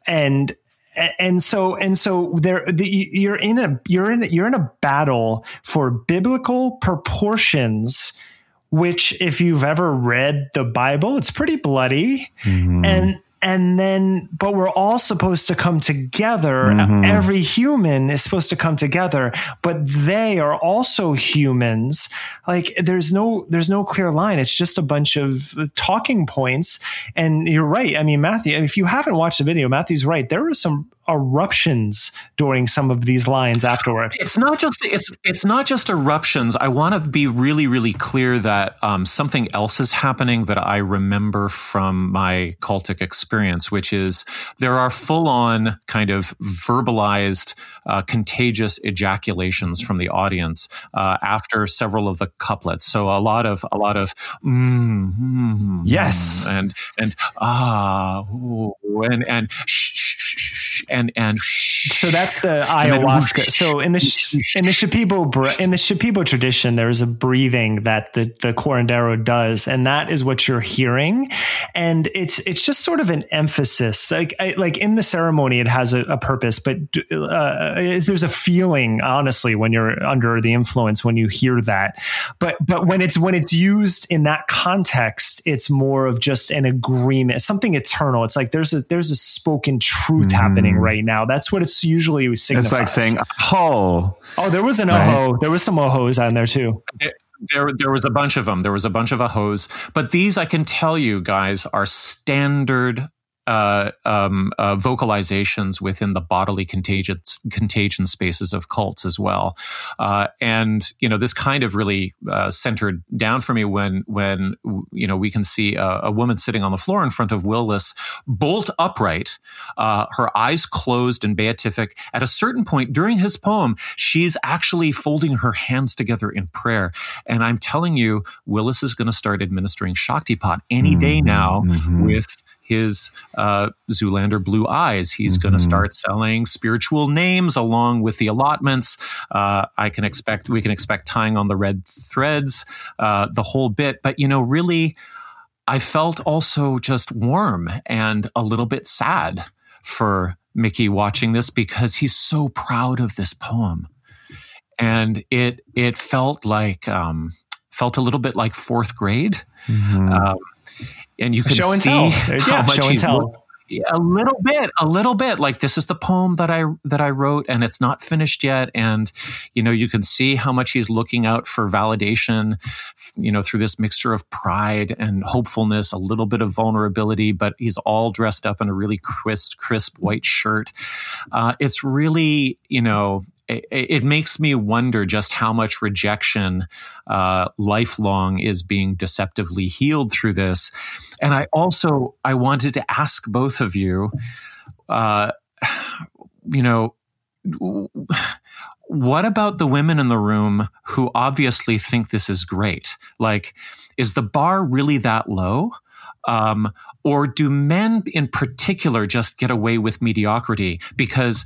And and so and so there the, you're in a you're in you're in a battle for biblical proportions which if you've ever read the bible it's pretty bloody mm-hmm. and and then but we're all supposed to come together. Mm-hmm. every human is supposed to come together but they are also humans. Like there's no there's no clear line. It's just a bunch of talking points. And you're right. I mean matthew if you haven't watched the video matthew's right. There are some eruptions during some of these lines afterward. It's not just it's it's not just eruptions. I want to be really really clear that um, something else is happening that I remember from my cultic experience, which is there are full on kind of verbalized uh, contagious ejaculations from the audience uh, after several of the couplets. So a lot of a lot of mm, mm, yes and and ah ooh, and and shh, shh, shh, and and so that's the ayahuasca. so in the in the Shipibo in the Shipibo tradition, there's a breathing that the the curandero does, and that is what you're hearing, and it's it's just sort of an emphasis. Like I, like in the ceremony, it has a, a purpose, but uh, there's a feeling, honestly, when you're under the influence when you hear that. But but when it's when it's used in that context, it's more of just an agreement, something eternal. It's like there's a there's a spoken truth mm. happening Mm. right now. That's what it's usually signifies. It's like saying "ho." Oh, there was an right? oho. There was some ohos on there too. there, there was a bunch of them. There was a bunch of ahos, but these I can tell you guys are standard uh, um, uh, vocalizations within the bodily contagion contagion spaces of cults as well, uh, and you know this kind of really uh, centered down for me when when you know we can see a, a woman sitting on the floor in front of Willis, bolt upright, uh, her eyes closed and beatific. At a certain point during his poem, she's actually folding her hands together in prayer, and I'm telling you, Willis is going to start administering Shaktipat any day now mm-hmm. with his uh, Zoolander Blue Eyes. He's mm-hmm. going to start selling spiritual names along with the allotments. Uh, I can expect we can expect tying on the red threads, uh, the whole bit. But you know, really, I felt also just warm and a little bit sad for Mikki watching this because he's so proud of this poem. and it it felt like um, felt a little bit like fourth grade. Mm-hmm. Um, and you can show and see tell. how yeah, much show and tell. a little bit a little bit. Like this is the poem that i that i wrote and it's not finished yet. And you know you can see how much he's looking out for validation you know through this mixture of pride and hopefulness a little bit of vulnerability but he's all dressed up in a really crisp crisp white shirt. Uh, it's really you know it, it, makes me wonder just how much rejection uh, lifelong is being deceptively healed through this. And i also i wanted to ask both of you uh, you know what about the women in the room who obviously think this is great? Like is the bar really that low um, or do men in particular just get away with mediocrity? Because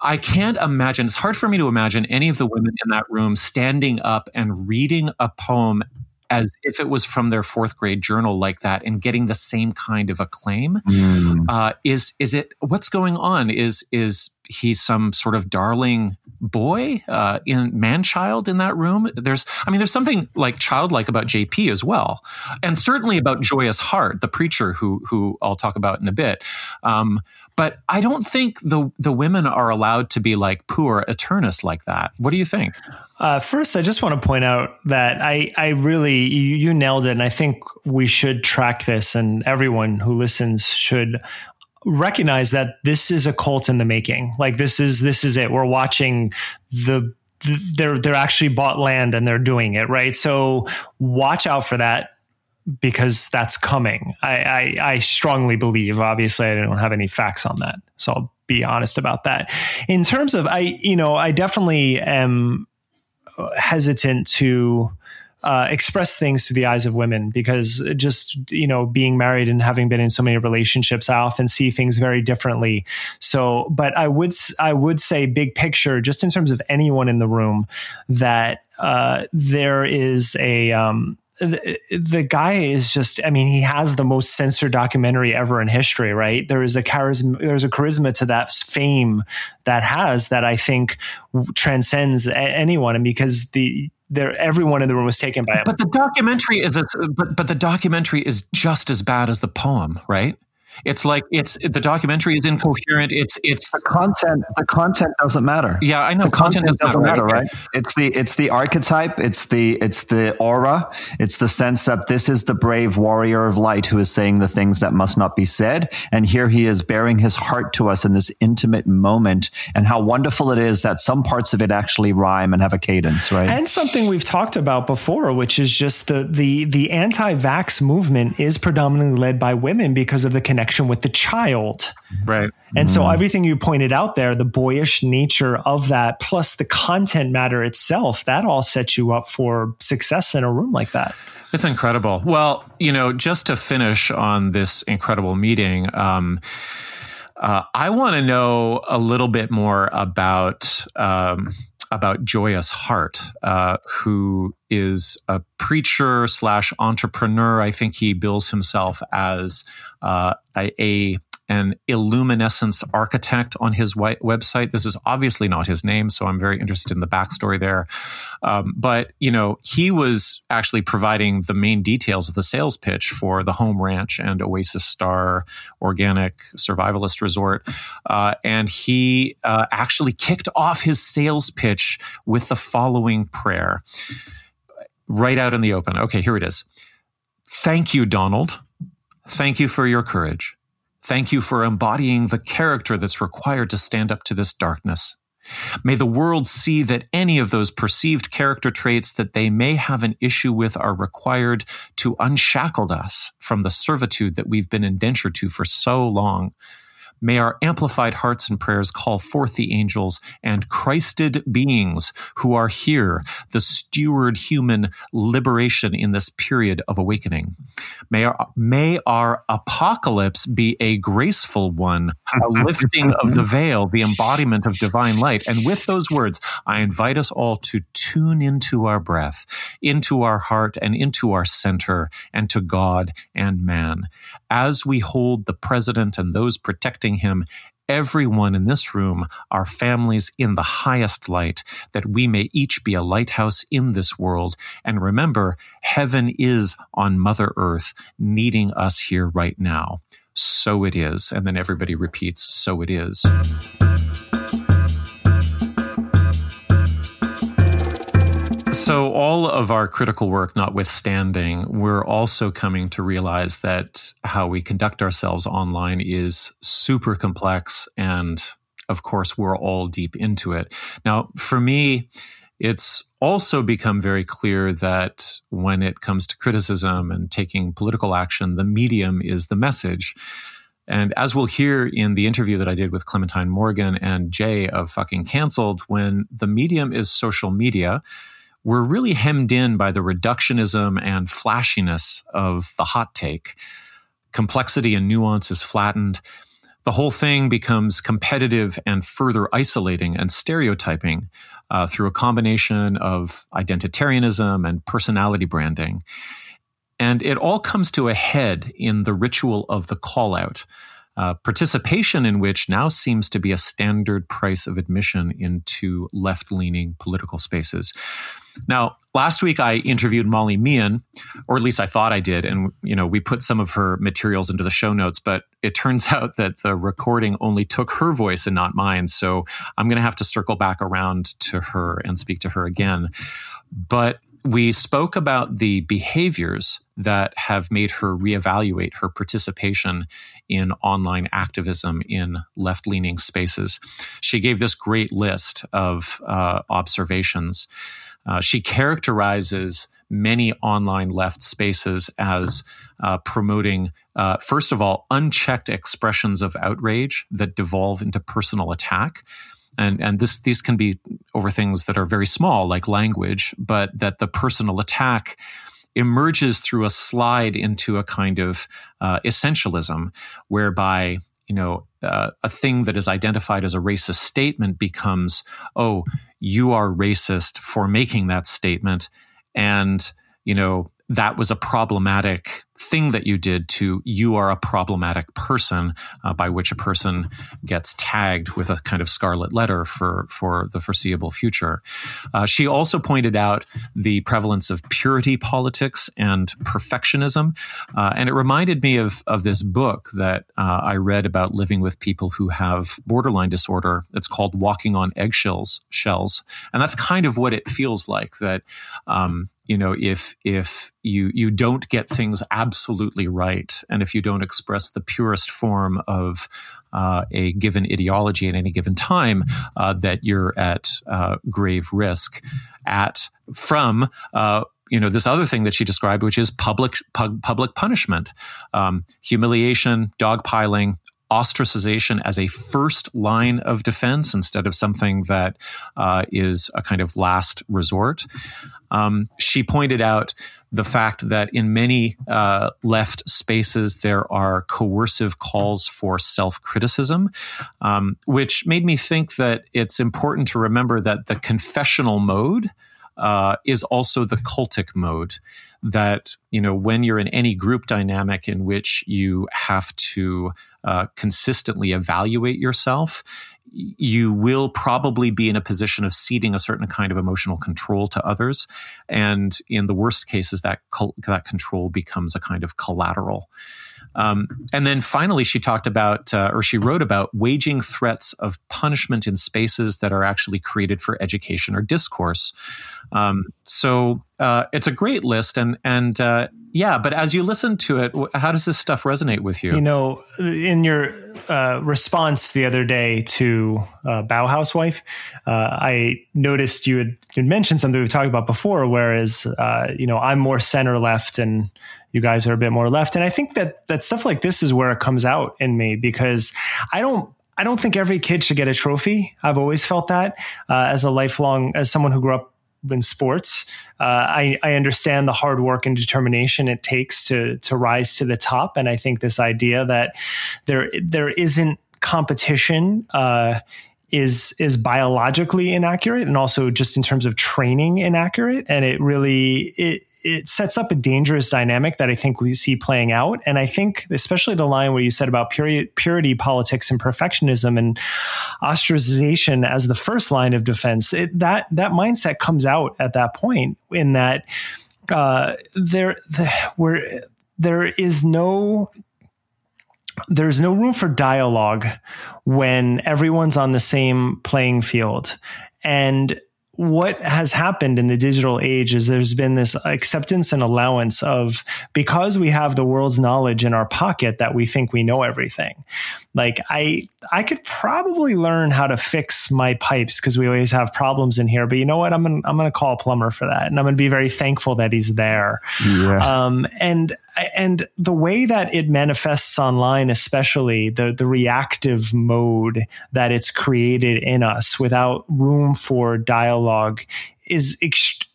I can't imagine, it's hard for me to imagine any of the women in that room standing up and reading a poem as if it was from their fourth grade journal like that and getting the same kind of acclaim mm. uh, is is it what's going on? Is is he some sort of darling boy uh, in man child in that room? There's i mean there's something like childlike about jp as well and certainly about joyous heart the preacher who who i'll talk about in a bit. Um, but I don't think the the women are allowed to be like puer aeternus like that. What do you think? Uh, first, I just want to point out that I I really you, you nailed it, and I think we should track this, and everyone who listens should recognize that this is a cult in the making. Like this is this is it. We're watching the they're they're actually bought land and they're doing it right. So watch out for that because that's coming. I, I, I strongly believe. Obviously, I don't have any facts on that, so I'll be honest about that. In terms of, I you know, I definitely am hesitant to. Uh, express things through the eyes of women because just you know being married and having been in so many relationships i often see things very differently so but i would i would say big picture just in terms of anyone in the room that uh, there is a um, the, guy is just i mean he has the most censored documentary ever in history right? There is a charisma there's a charisma to that fame that has that i think transcends anyone. And because the there everyone in the room was taken by it but the documentary is a, but but the documentary is just as bad as the poem right it's like it's the documentary is incoherent. It's it's the content. The content doesn't matter. Yeah, I know. The content, content doesn't, matter, matter, right? It's the it's the archetype. It's the it's the aura. It's the sense that this is the brave warrior of light who is saying the things that must not be said, and here he is bearing his heart to us in this intimate moment. And how wonderful it is that some parts of it actually rhyme and have a cadence, right? And something we've talked about before, which is just the the the anti-vax movement is predominantly led by women because of the connection connection with the child. Right. And mm. so everything you pointed out there, the boyish nature of that, plus the content matter itself, that all sets you up for success in a room like that. It's incredible. Well, you know, just to finish on this incredible meeting, um, uh, I want to know a little bit more about um, about Joyous Heart, uh, who is a preacher slash entrepreneur. I think he bills himself as uh, a, a an illuminescence architect on his website. This is obviously not his name, so I'm very interested in the backstory there. Um, but you know, he was actually providing the main details of the sales pitch for the home ranch and Oasis Star Organic Survivalist Resort, uh, and he uh, actually kicked off his sales pitch with the following prayer, right out in the open. Okay, here it is. Thank you, Donald. Thank you for your courage. Thank you for embodying the character that's required to stand up to this darkness. May the world see that any of those perceived character traits that they may have an issue with are required to unshackle us from the servitude that we've been indentured to for so long. May our amplified hearts and prayers call forth the angels and Christed beings who are here, the steward human liberation in this period of awakening. May our, may our apocalypse be a graceful one, a lifting of the veil, the embodiment of divine light. And with those words, I invite us all to tune into our breath, into our heart, and into our center, and to God and man. As we hold the president and those protecting him everyone in this room our families in the highest light, that we may each be a lighthouse in this world. And remember, heaven is on Mother Earth, needing us here right now. So it is. And then everybody repeats, so it is. So, all of our critical work notwithstanding, we're also coming to realize that how we conduct ourselves online is super complex. And of course, we're all deep into it. Now, for me, it's also become very clear that when it comes to criticism and taking political action, the medium is the message. And as we'll hear in the interview that I did with Clementine Morrigan and Jay of Fucking Cancelled, when the medium is social media, we're really hemmed in by the reductionism and flashiness of the hot take. Complexity and nuance is flattened. The whole thing becomes competitive and further isolating and stereotyping uh, through a combination of identitarianism and personality branding. And it all comes to a head in the ritual of the call out uh, participation in which now seems to be a standard price of admission into left leaning political spaces. Now, last week I interviewed Molly Meehan, or at least I thought I did, and you know we put some of her materials into the show notes. But it turns out that the recording only took her voice and not mine, so I'm going to have to circle back around to her and speak to her again. But we spoke about the behaviors that have made her reevaluate her participation in online activism in left leaning spaces. She gave this great list of uh, observations. Uh, she characterizes many online left spaces as uh, promoting, uh, first of all, unchecked expressions of outrage that devolve into personal attack. And and this these can be over things that are very small like language but that the personal attack emerges through a slide into a kind of uh, essentialism whereby you know uh, a thing that is identified as a racist statement becomes oh you are racist for making that statement. And you know that was a problematic thing that you did to you are a problematic person uh, by which a person gets tagged with a kind of scarlet letter for for the foreseeable future. Uh, she also pointed out the prevalence of purity politics and perfectionism. Uh, and it reminded me of of this book that uh, I read about living with people who have borderline disorder. It's called walking on eggshells shells. And that's kind of what it feels like that um, you know if if you you don't get things absolutely right and if you don't express the purest form of uh, a given ideology at any given time uh, that you're at uh, grave risk at from uh, you know this other thing that she described which is public pu- public punishment um, humiliation dogpiling ostracization as a first line of defense instead of something that uh, is a kind of last resort. Um, she pointed out the fact that in many uh, left spaces there are coercive calls for self criticism, um, which made me think that it's important to remember that the confessional mode. Uh, is also the cultic mode that you know when you're in any group dynamic in which you have to uh, consistently evaluate yourself, you will probably be in a position of ceding a certain kind of emotional control to others. And in the worst cases, that, that control becomes a kind of collateral. Um, and then finally, she talked about, uh, or she wrote about, waging threats of punishment in spaces that are actually created for education or discourse. Um, so uh, it's a great list, and and uh, yeah. But as you listen to it, how does this stuff resonate with you? You know, in your uh, response the other day to uh, Bauhaus wife, uh, I noticed you had, you mentioned something we've talked about before. Whereas, you know, I'm more center left, and you guys are a bit more left. And I think that that stuff like this is where it comes out in me because I don't I don't think every kid should get a trophy. I've always felt that uh, as a lifelong as someone who grew up in sports. Uh, I, I understand the hard work and determination it takes to to rise to the top, and I think this idea that there there isn't competition uh, is is biologically inaccurate, and also just in terms of training inaccurate, and it really it it sets up a dangerous dynamic that I think we see playing out. And I think, especially the line where you said about purity, purity politics and perfectionism and ostracization as the first line of defense, it, that that mindset comes out at that point. In that uh, there, the, where there is no there's no room for dialogue when everyone's on the same playing field. And what has happened in the digital age is there's been this acceptance and allowance of because we have the world's knowledge in our pocket that we think we know everything. Like I I could probably learn how to fix my pipes because we always have problems in here. But you know what? I'm gonna I'm gonna call a plumber for that, and I'm gonna be very thankful that he's there. Yeah. Um, and and the way that it manifests online, especially the the reactive mode that it's created in us without room for dialogue is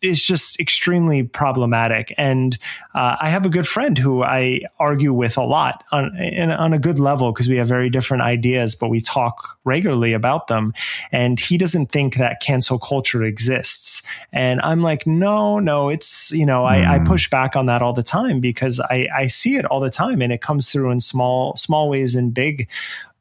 is just extremely problematic. And uh, I have a good friend who I argue with a lot on on a good level because we have very different ideas, but we talk regularly about them. And he doesn't think that cancel culture exists. And I'm like, no, no, it's you know, mm. I, I, hmm. push back on that all the time because I, I see it all the time, and it comes through in small small ways and big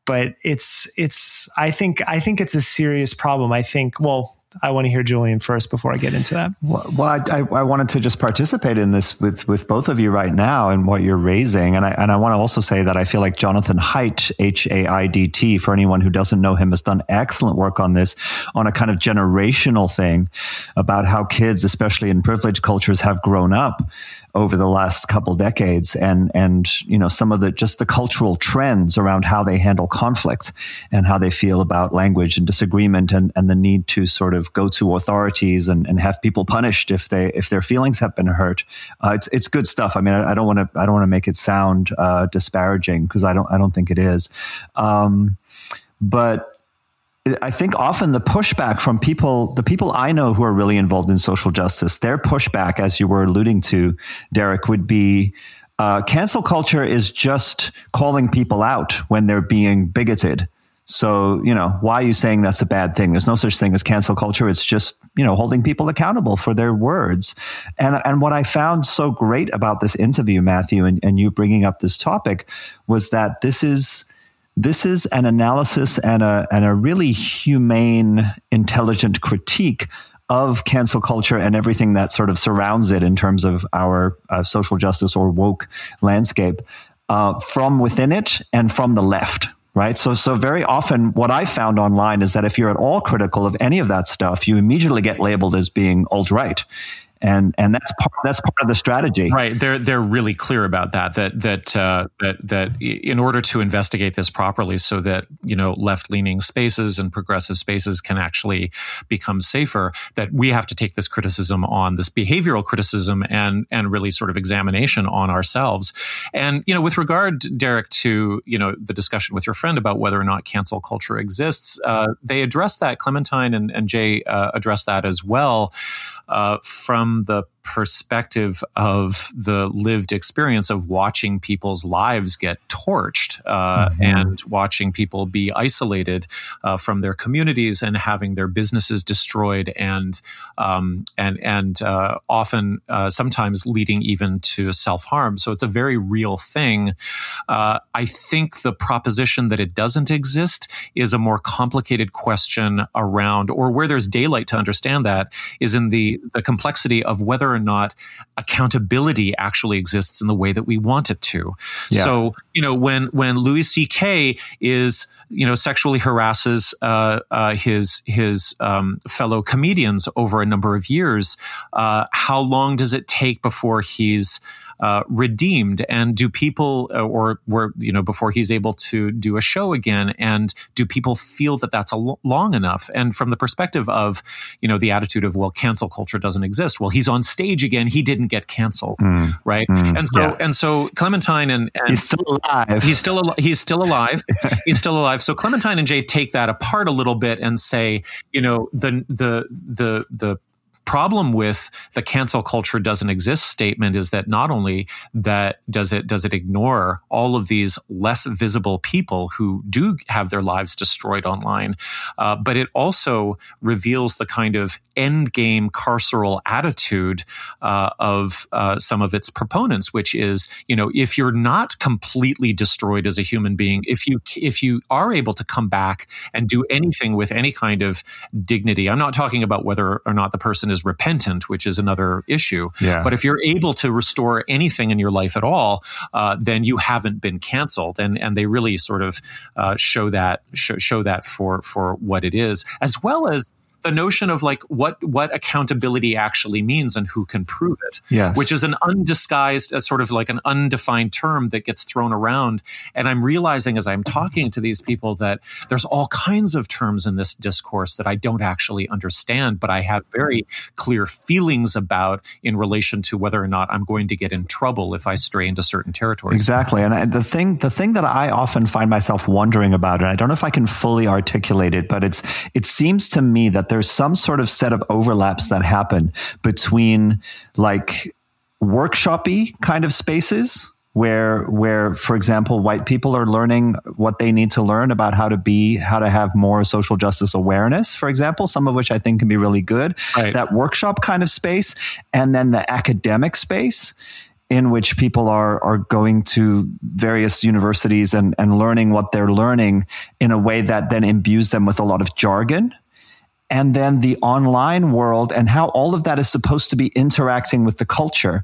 but it's it's i think i think it's a serious problem i think well I want to hear Julian first before I get into that. Well, well I, I, wanted to just participate in this with, with both of you right now and what you're raising. And I, and I want to also say that I feel like Jonathan Haidt, H A I D T, for anyone who doesn't know him, has done excellent work on this, on a kind of generational thing about how kids, especially in privileged cultures, have grown up over the last couple decades and and you know some of the just the cultural trends around how they handle conflict and how they feel about language and disagreement and and the need to sort of go to authorities and, and have people punished if they if their feelings have been hurt. Uh, it's it's good stuff. I mean I don't want to I don't want to make it sound uh, disparaging because I don't I don't think it is. Um, but I think often the pushback from people, the people I know who are really involved in social justice, their pushback, as you were alluding to, Derek, would be uh, cancel culture is just calling people out when they're being bigoted. So, you know, why are you saying that's a bad thing? There's no such thing as cancel culture. It's just, you know, holding people accountable for their words. And, and what I found so great about this interview, Matthew, and, and you bringing up this topic was that this is, this is an analysis and a, and a really humane, intelligent critique of cancel culture and everything that sort of surrounds it in terms of our uh, social justice or woke landscape uh, from within it and from the left. Right. So, so very often what I found online is that if you're at all critical of any of that stuff, you immediately get labeled as being alt right and and that's part that's part of the strategy. Right. They're they're really clear about that that that uh, that that in order to investigate this properly so that you know left leaning spaces and progressive spaces can actually become safer that we have to take this criticism on this behavioral criticism and and really sort of examination on ourselves. And you know with regard Derek to you know the discussion with your friend about whether or not cancel culture exists uh, they addressed that. Clementine and, and Jay uh, addressed that as well uh, from the perspective of the lived experience of watching people's lives get torched uh, mm-hmm. and watching people be isolated uh, from their communities and having their businesses destroyed and um, and and uh, often uh, sometimes leading even to self harm. So it's a very real thing. Uh, I think the proposition that it doesn't exist is a more complicated question around, or where there's daylight to understand that, is in the the complexity of whether or not accountability actually exists in the way that we want it to. Yeah. So, you know, when when Louis C.K. is you know sexually harasses uh, uh, his his um, fellow comedians over a number of years, uh, how long does it take before he's uh, redeemed? And do people, uh, or were you know, before he's able to do a show again, and do people feel that that's a long enough? And from the perspective of, you know, the attitude of well, cancel culture doesn't exist. Well, he's on stage again. He didn't get canceled, mm, right? Mm, and so, yeah. and so Clementine and, and, he's still alive. He's still al- he's still alive. he's still alive. So Clementine and Jay take that apart a little bit and say, you know, the the the the problem with the cancel culture doesn't exist statement is that not only that does it does it ignore all of these less visible people who do have their lives destroyed online, uh, but it also reveals the kind of end game carceral attitude uh, of uh, some of its proponents, which is, you know, if you're not completely destroyed as a human being, if you if you are able to come back and do anything with any kind of dignity, I'm not talking about whether or not the person is repentant, which is another issue. Yeah. But if you're able to restore anything in your life at all, uh, then you haven't been canceled, and and they really sort of uh, show that show, show that for for what it is, as well as the notion of like what what accountability actually means and who can prove it yes. which is an undisguised as sort of like an undefined term that gets thrown around. And i'm realizing as i'm talking to these people that there's all kinds of terms in this discourse that i don't actually understand but i have very clear feelings about in relation to whether or not i'm going to get in trouble if i stray into certain territories. Exactly. And I, the thing the thing that i often find myself wondering about and i don't know if i can fully articulate it but it's it seems to me that there's some sort of set of overlaps that happen between like workshoppy kind of spaces where where for example white people are learning what they need to learn about how to be how to have more social justice awareness for example some of which i think can be really good right. that workshop kind of space and then the academic space in which people are are going to various universities and and learning what they're learning in a way that then imbues them with a lot of jargon and then the online world and how all of that is supposed to be interacting with the culture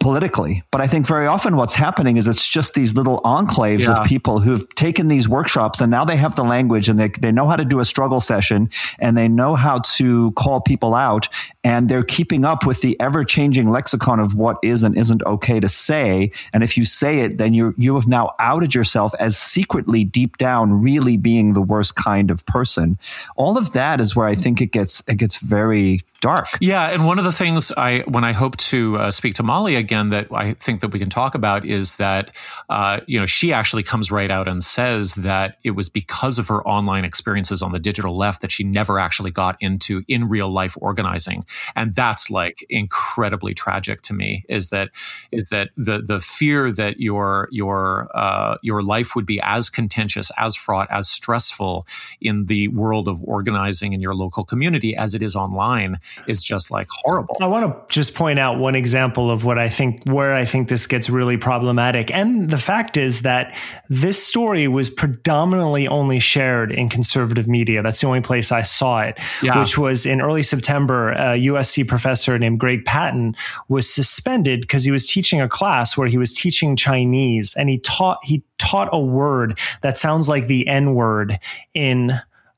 politically. But I think very often what's happening is it's just these little enclaves yeah. of people who've taken these workshops and now they have the language and they, they know how to do a struggle session and they know how to call people out and they're keeping up with the ever changing lexicon of what is and isn't okay to say. And if you say it, then you you have now outed yourself as secretly deep down really being the worst kind of person. All of that is where I think it gets it gets very dark. Yeah, and one of the things I when I hope to uh, speak to Molly again that I think that we can talk about is that uh, you know she actually comes right out and says that it was because of her online experiences on the digital left that she never actually got into in real life organizing and that's like incredibly tragic to me is that is that the the fear that your your uh, your life would be as contentious as fraught as stressful in the world of organizing in your local community as it is online is just like horrible. I want to just point out one example of what i think where i think this gets really problematic. And the fact is that this story was predominantly only shared in conservative media. That's the only place i saw it yeah. which was in early september uh, USC professor named Greg Patton was suspended because he was teaching a class where he was teaching Chinese and he taught he taught a word that sounds like the N word in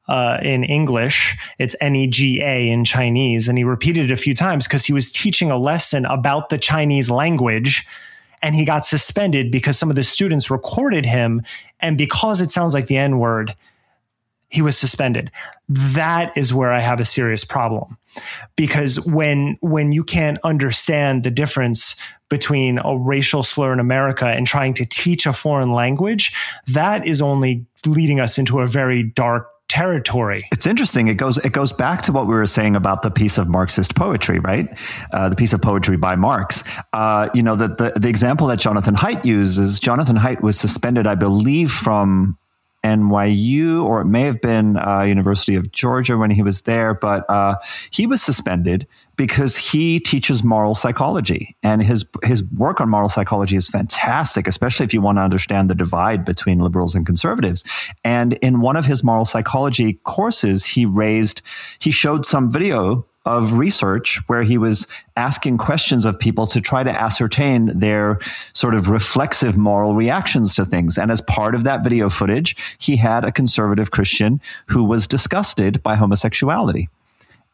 uh, in English. It's N E G A in Chinese. And he repeated it a few times because he was teaching a lesson about the Chinese language. And he got suspended because some of the students recorded him. And because it sounds like the N word, he was suspended. That is where I have a serious problem. Because when when you can't understand the difference between a racial slur in America and trying to teach a foreign language, that is only leading us into a very dark territory. It's interesting. It goes it goes back to what we were saying about the piece of Marxist poetry, right? Uh, the piece of poetry by Marx. Uh, you know, the, the the example that Jonathan Haidt uses. Jonathan Haidt was suspended, I believe, from NYU, or it may have been uh, University of Georgia when he was there, but uh, he was suspended because he teaches moral psychology, and his his work on moral psychology is fantastic, especially if you want to understand the divide between liberals and conservatives. And in one of his moral psychology courses, he raised he showed some video of research where he was asking questions of people to try to ascertain their sort of reflexive moral reactions to things. And as part of that video footage, he had a conservative Christian who was disgusted by homosexuality.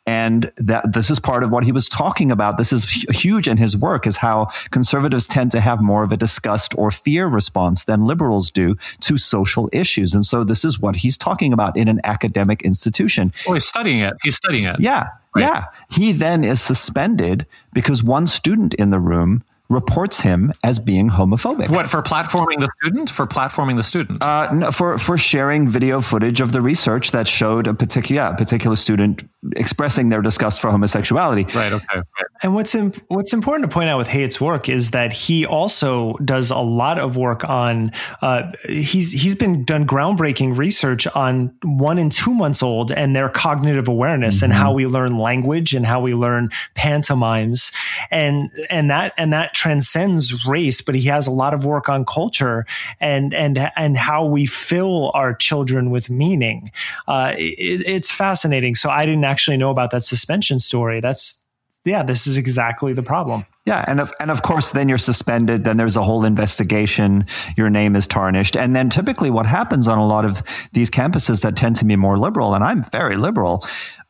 And that this is part of what he was talking about. This is huge in his work is how conservatives tend to have more of a disgust or fear response than liberals do to social issues. And so this is what he's talking about in an academic institution. Oh, he's studying it. He's studying it. Yeah. Right. Yeah. He then is suspended because one student in the room reports him as being homophobic. What for platforming the student? For platforming the student? Uh, no, for for sharing video footage of the research that showed a particular yeah, a particular student expressing their disgust for homosexuality. Right. Okay. Right. And what's in, what's important to point out with Haidt's work is that he also does a lot of work on. Uh, he's he's been done groundbreaking research on one and two months old and their cognitive awareness mm-hmm. and how we learn language and how we learn pantomimes and and that and that transcends race. But he has a lot of work on culture and and and how we fill our children with meaning. Uh, it, it's fascinating. So I didn't actually know about that suspension story. That's yeah, this is exactly the problem. Yeah, and of, and of course, then you're suspended. Then there's a whole investigation. Your name is tarnished, and then typically, what happens on a lot of these campuses that tend to be more liberal, and I'm very liberal,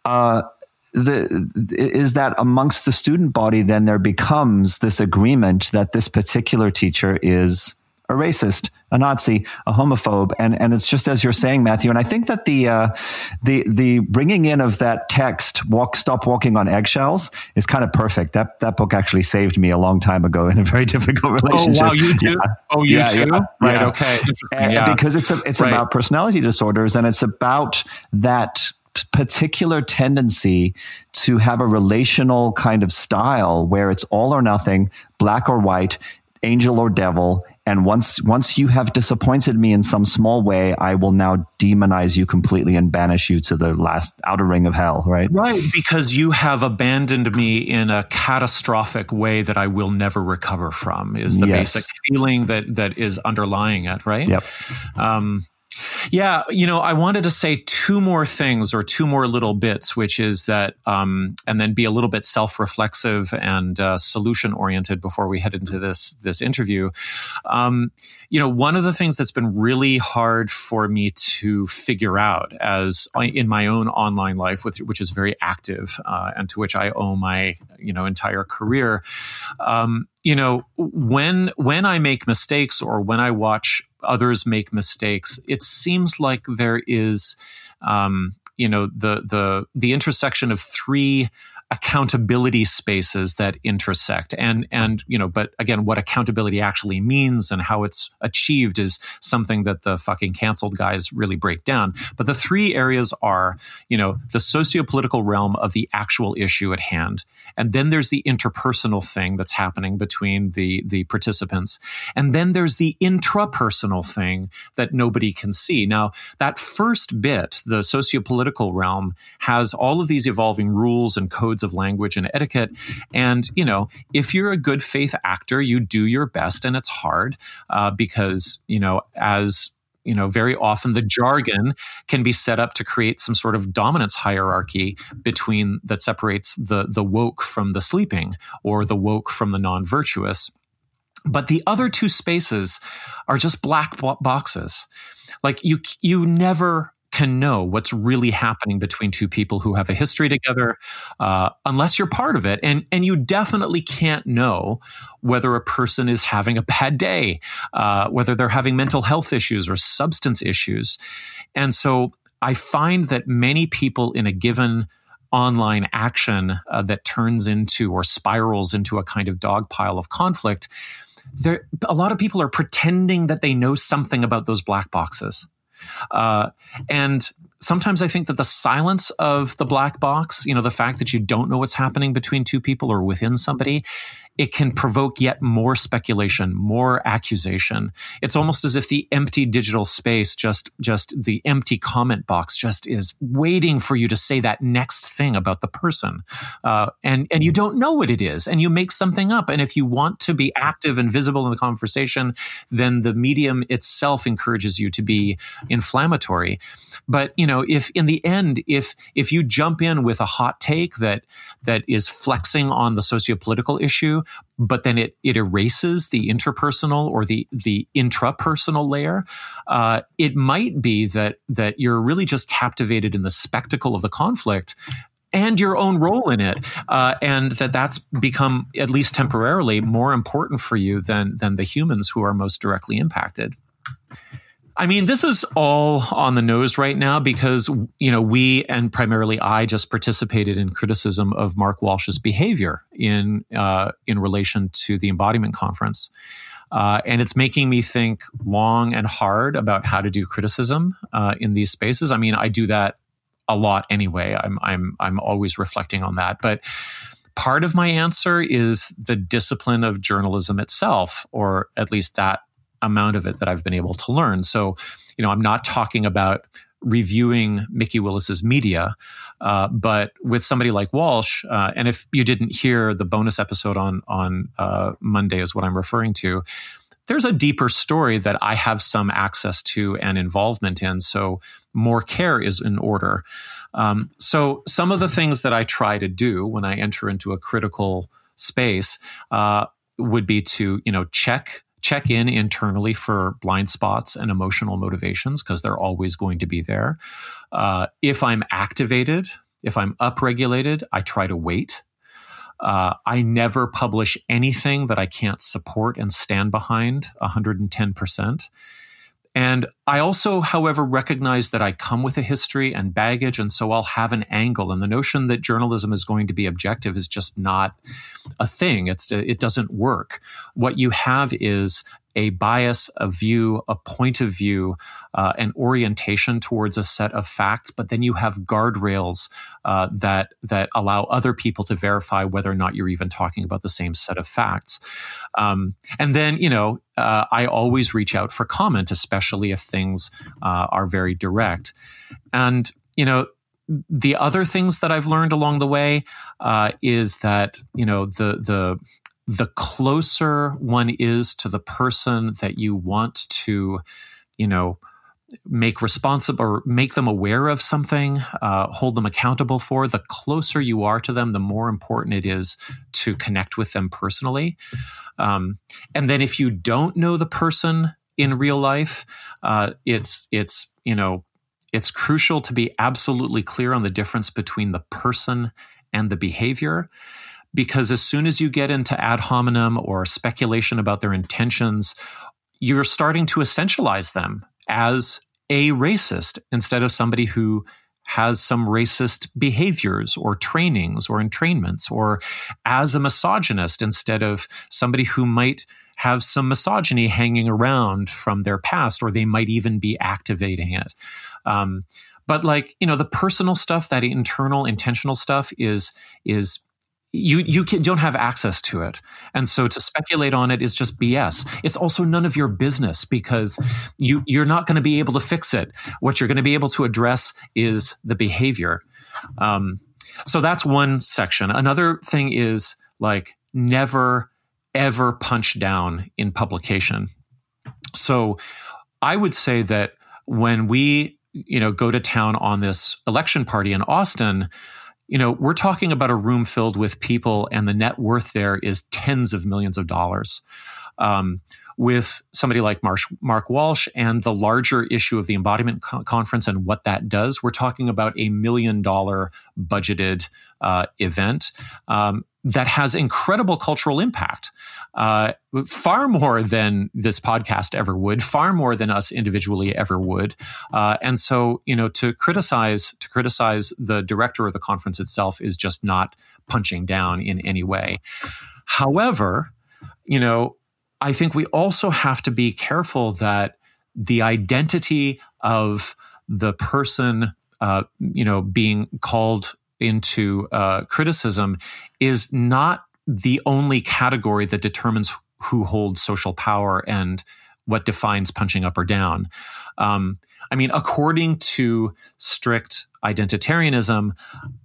uh, the is that amongst the student body, then there becomes this agreement that this particular teacher is a racist, a Nazi, a homophobe, and and it's just as you're saying, Matthew. And I think that the uh, the the bringing in of that text, "Walk, stop walking on eggshells," is kind of perfect. That that book actually saved me a long time ago in a very difficult relationship. Oh wow, you do? Yeah. Oh, you yeah, too? Yeah, right. Okay. And, because it's a, it's right. about personality disorders, and it's about that particular tendency to have a relational kind of style where it's all or nothing, black or white, angel or devil, and once once you have disappointed me in some small way i will now demonize you completely and banish you to the last outer ring of hell right? Right because you have abandoned me in a catastrophic way that i will never recover from is the yes. basic feeling that that is underlying it right? Yep. Um, yeah, you know, I wanted to say two more things or two more little bits, which is that, um, and then be a little bit self-reflexive and uh, solution-oriented before we head into this this interview. Um, you know, one of the things that's been really hard for me to figure out, as in my own online life, which, which is very active uh, and to which I owe my you know entire career, um, you know, when when I make mistakes or when I watch others make mistakes, it seems like there is, um, you know, the the the intersection of three accountability spaces that intersect. And and you know but again what accountability actually means and how it's achieved is something that the fucking canceled guys really break down. But the three areas are you know the socio-political realm of the actual issue at hand. And then there's the interpersonal thing that's happening between the the participants. And then there's the intrapersonal thing that nobody can see. Now that first bit the socio-political realm has all of these evolving rules and codes of language and etiquette. And, you know, if you're a good faith actor, you do your best and it's hard uh, because, you know, as you know very often the jargon can be set up to create some sort of dominance hierarchy between that separates the the woke from the sleeping or the woke from the non-virtuous but the other two spaces are just black boxes like you you never can know what's really happening between two people who have a history together uh, unless you're part of it. And and you definitely can't know whether a person is having a bad day uh, whether they're having mental health issues or substance issues. And so i find that many people in a given online action uh, that turns into or spirals into a kind of dog pile of conflict there a lot of people are pretending that they know something about those black boxes uh, and sometimes I think that the silence of the black box, you know, the fact that you don't know what's happening between two people or within somebody, it can provoke yet more speculation, more accusation. It's almost as if the empty digital space, just just the empty comment box, just is waiting for you to say that next thing about the person, uh, and and you don't know what it is, and you make something up. And if you want to be active and visible in the conversation, then the medium itself encourages you to be inflammatory. But you know, if in the end, if if you jump in with a hot take that that is flexing on the socio-political issue, but then it it erases the interpersonal or the the intrapersonal layer. Uh, it might be that that you're really just captivated in the spectacle of the conflict and your own role in it, uh, and that that's become at least temporarily more important for you than than the humans who are most directly impacted. I mean, this is all on the nose right now because, you know, we and primarily I just participated in criticism of Mark Walsh's behavior in, uh, in relation to the embodiment conference. Uh, and it's making me think long and hard about how to do criticism uh, in these spaces. I mean, I do that a lot anyway. I'm I'm I'm always reflecting on that, but part of my answer is the discipline of journalism itself, or at least that amount of it that I've been able to learn. So, you know, I'm not talking about reviewing Mikki Willis's media, uh, but with somebody like Walsh, uh, and if you didn't hear the bonus episode on on uh, Monday, is what I'm referring to. There's a deeper story that I have some access to and involvement in, so more care is in order. Um, so some of the things that I try to do when I enter into a critical space uh, would be to you know check check in internally for blind spots and emotional motivations because they're always going to be there. Uh, if I'm activated, if I'm upregulated, I try to wait. Uh, I never publish anything that I can't support and stand behind 110%. And I also, however, recognize that I come with a history and baggage, and so I'll have an angle. And the notion that journalism is going to be objective is just not a thing. It's it doesn't work. What you have is a bias, a view, a point of view, uh, an orientation towards a set of facts, but then you have guardrails uh, that that allow other people to verify whether or not you're even talking about the same set of facts. Um, and then, you know, uh, I always reach out for comment, especially if things uh, are very direct. And you know, the other things that I've learned along the way uh, is that you know the the the closer one is to the person that you want to, you know, make responsible or make them aware of something, uh, hold them accountable for, the closer you are to them, the more important it is to connect with them personally. Um, and then if you don't know the person in real life, uh, it's it's you know it's crucial to be absolutely clear on the difference between the person and the behavior because as soon as you get into ad hominem or speculation about their intentions, you're starting to essentialize them as a racist instead of somebody who has some racist behaviors or trainings or entrainments, or as a misogynist instead of somebody who might have some misogyny hanging around from their past, or they might even be activating it. Um, but like you know, the personal stuff, that internal, intentional stuff, is is you you don't have access to it. And so to speculate on it is just bs it's also none of your business because you you're not going to be able to fix it. What you're going to be able to address is the behavior. Um, so that's one section. Another thing is like never ever punch down in publication. So i would say that when we you know go to town on this election party in austin you know, we're talking about a room filled with people, and the net worth there is tens of millions of dollars. Um, with somebody like Marsh, Mark Walsh and the larger issue of the embodiment co- conference and what that does, we're talking about a million dollar budgeted uh, event um, that has incredible cultural impact uh, far more than this podcast ever would, far more than us individually ever would. Uh, and so, you know, to criticize to criticize the director of the conference itself is just not punching down in any way. However, you know, I think we also have to be careful that the identity of the person, uh, you know, being called into uh, criticism is not the only category that determines who holds social power and what defines punching up or down. Um, I mean, according to strict identitarianism,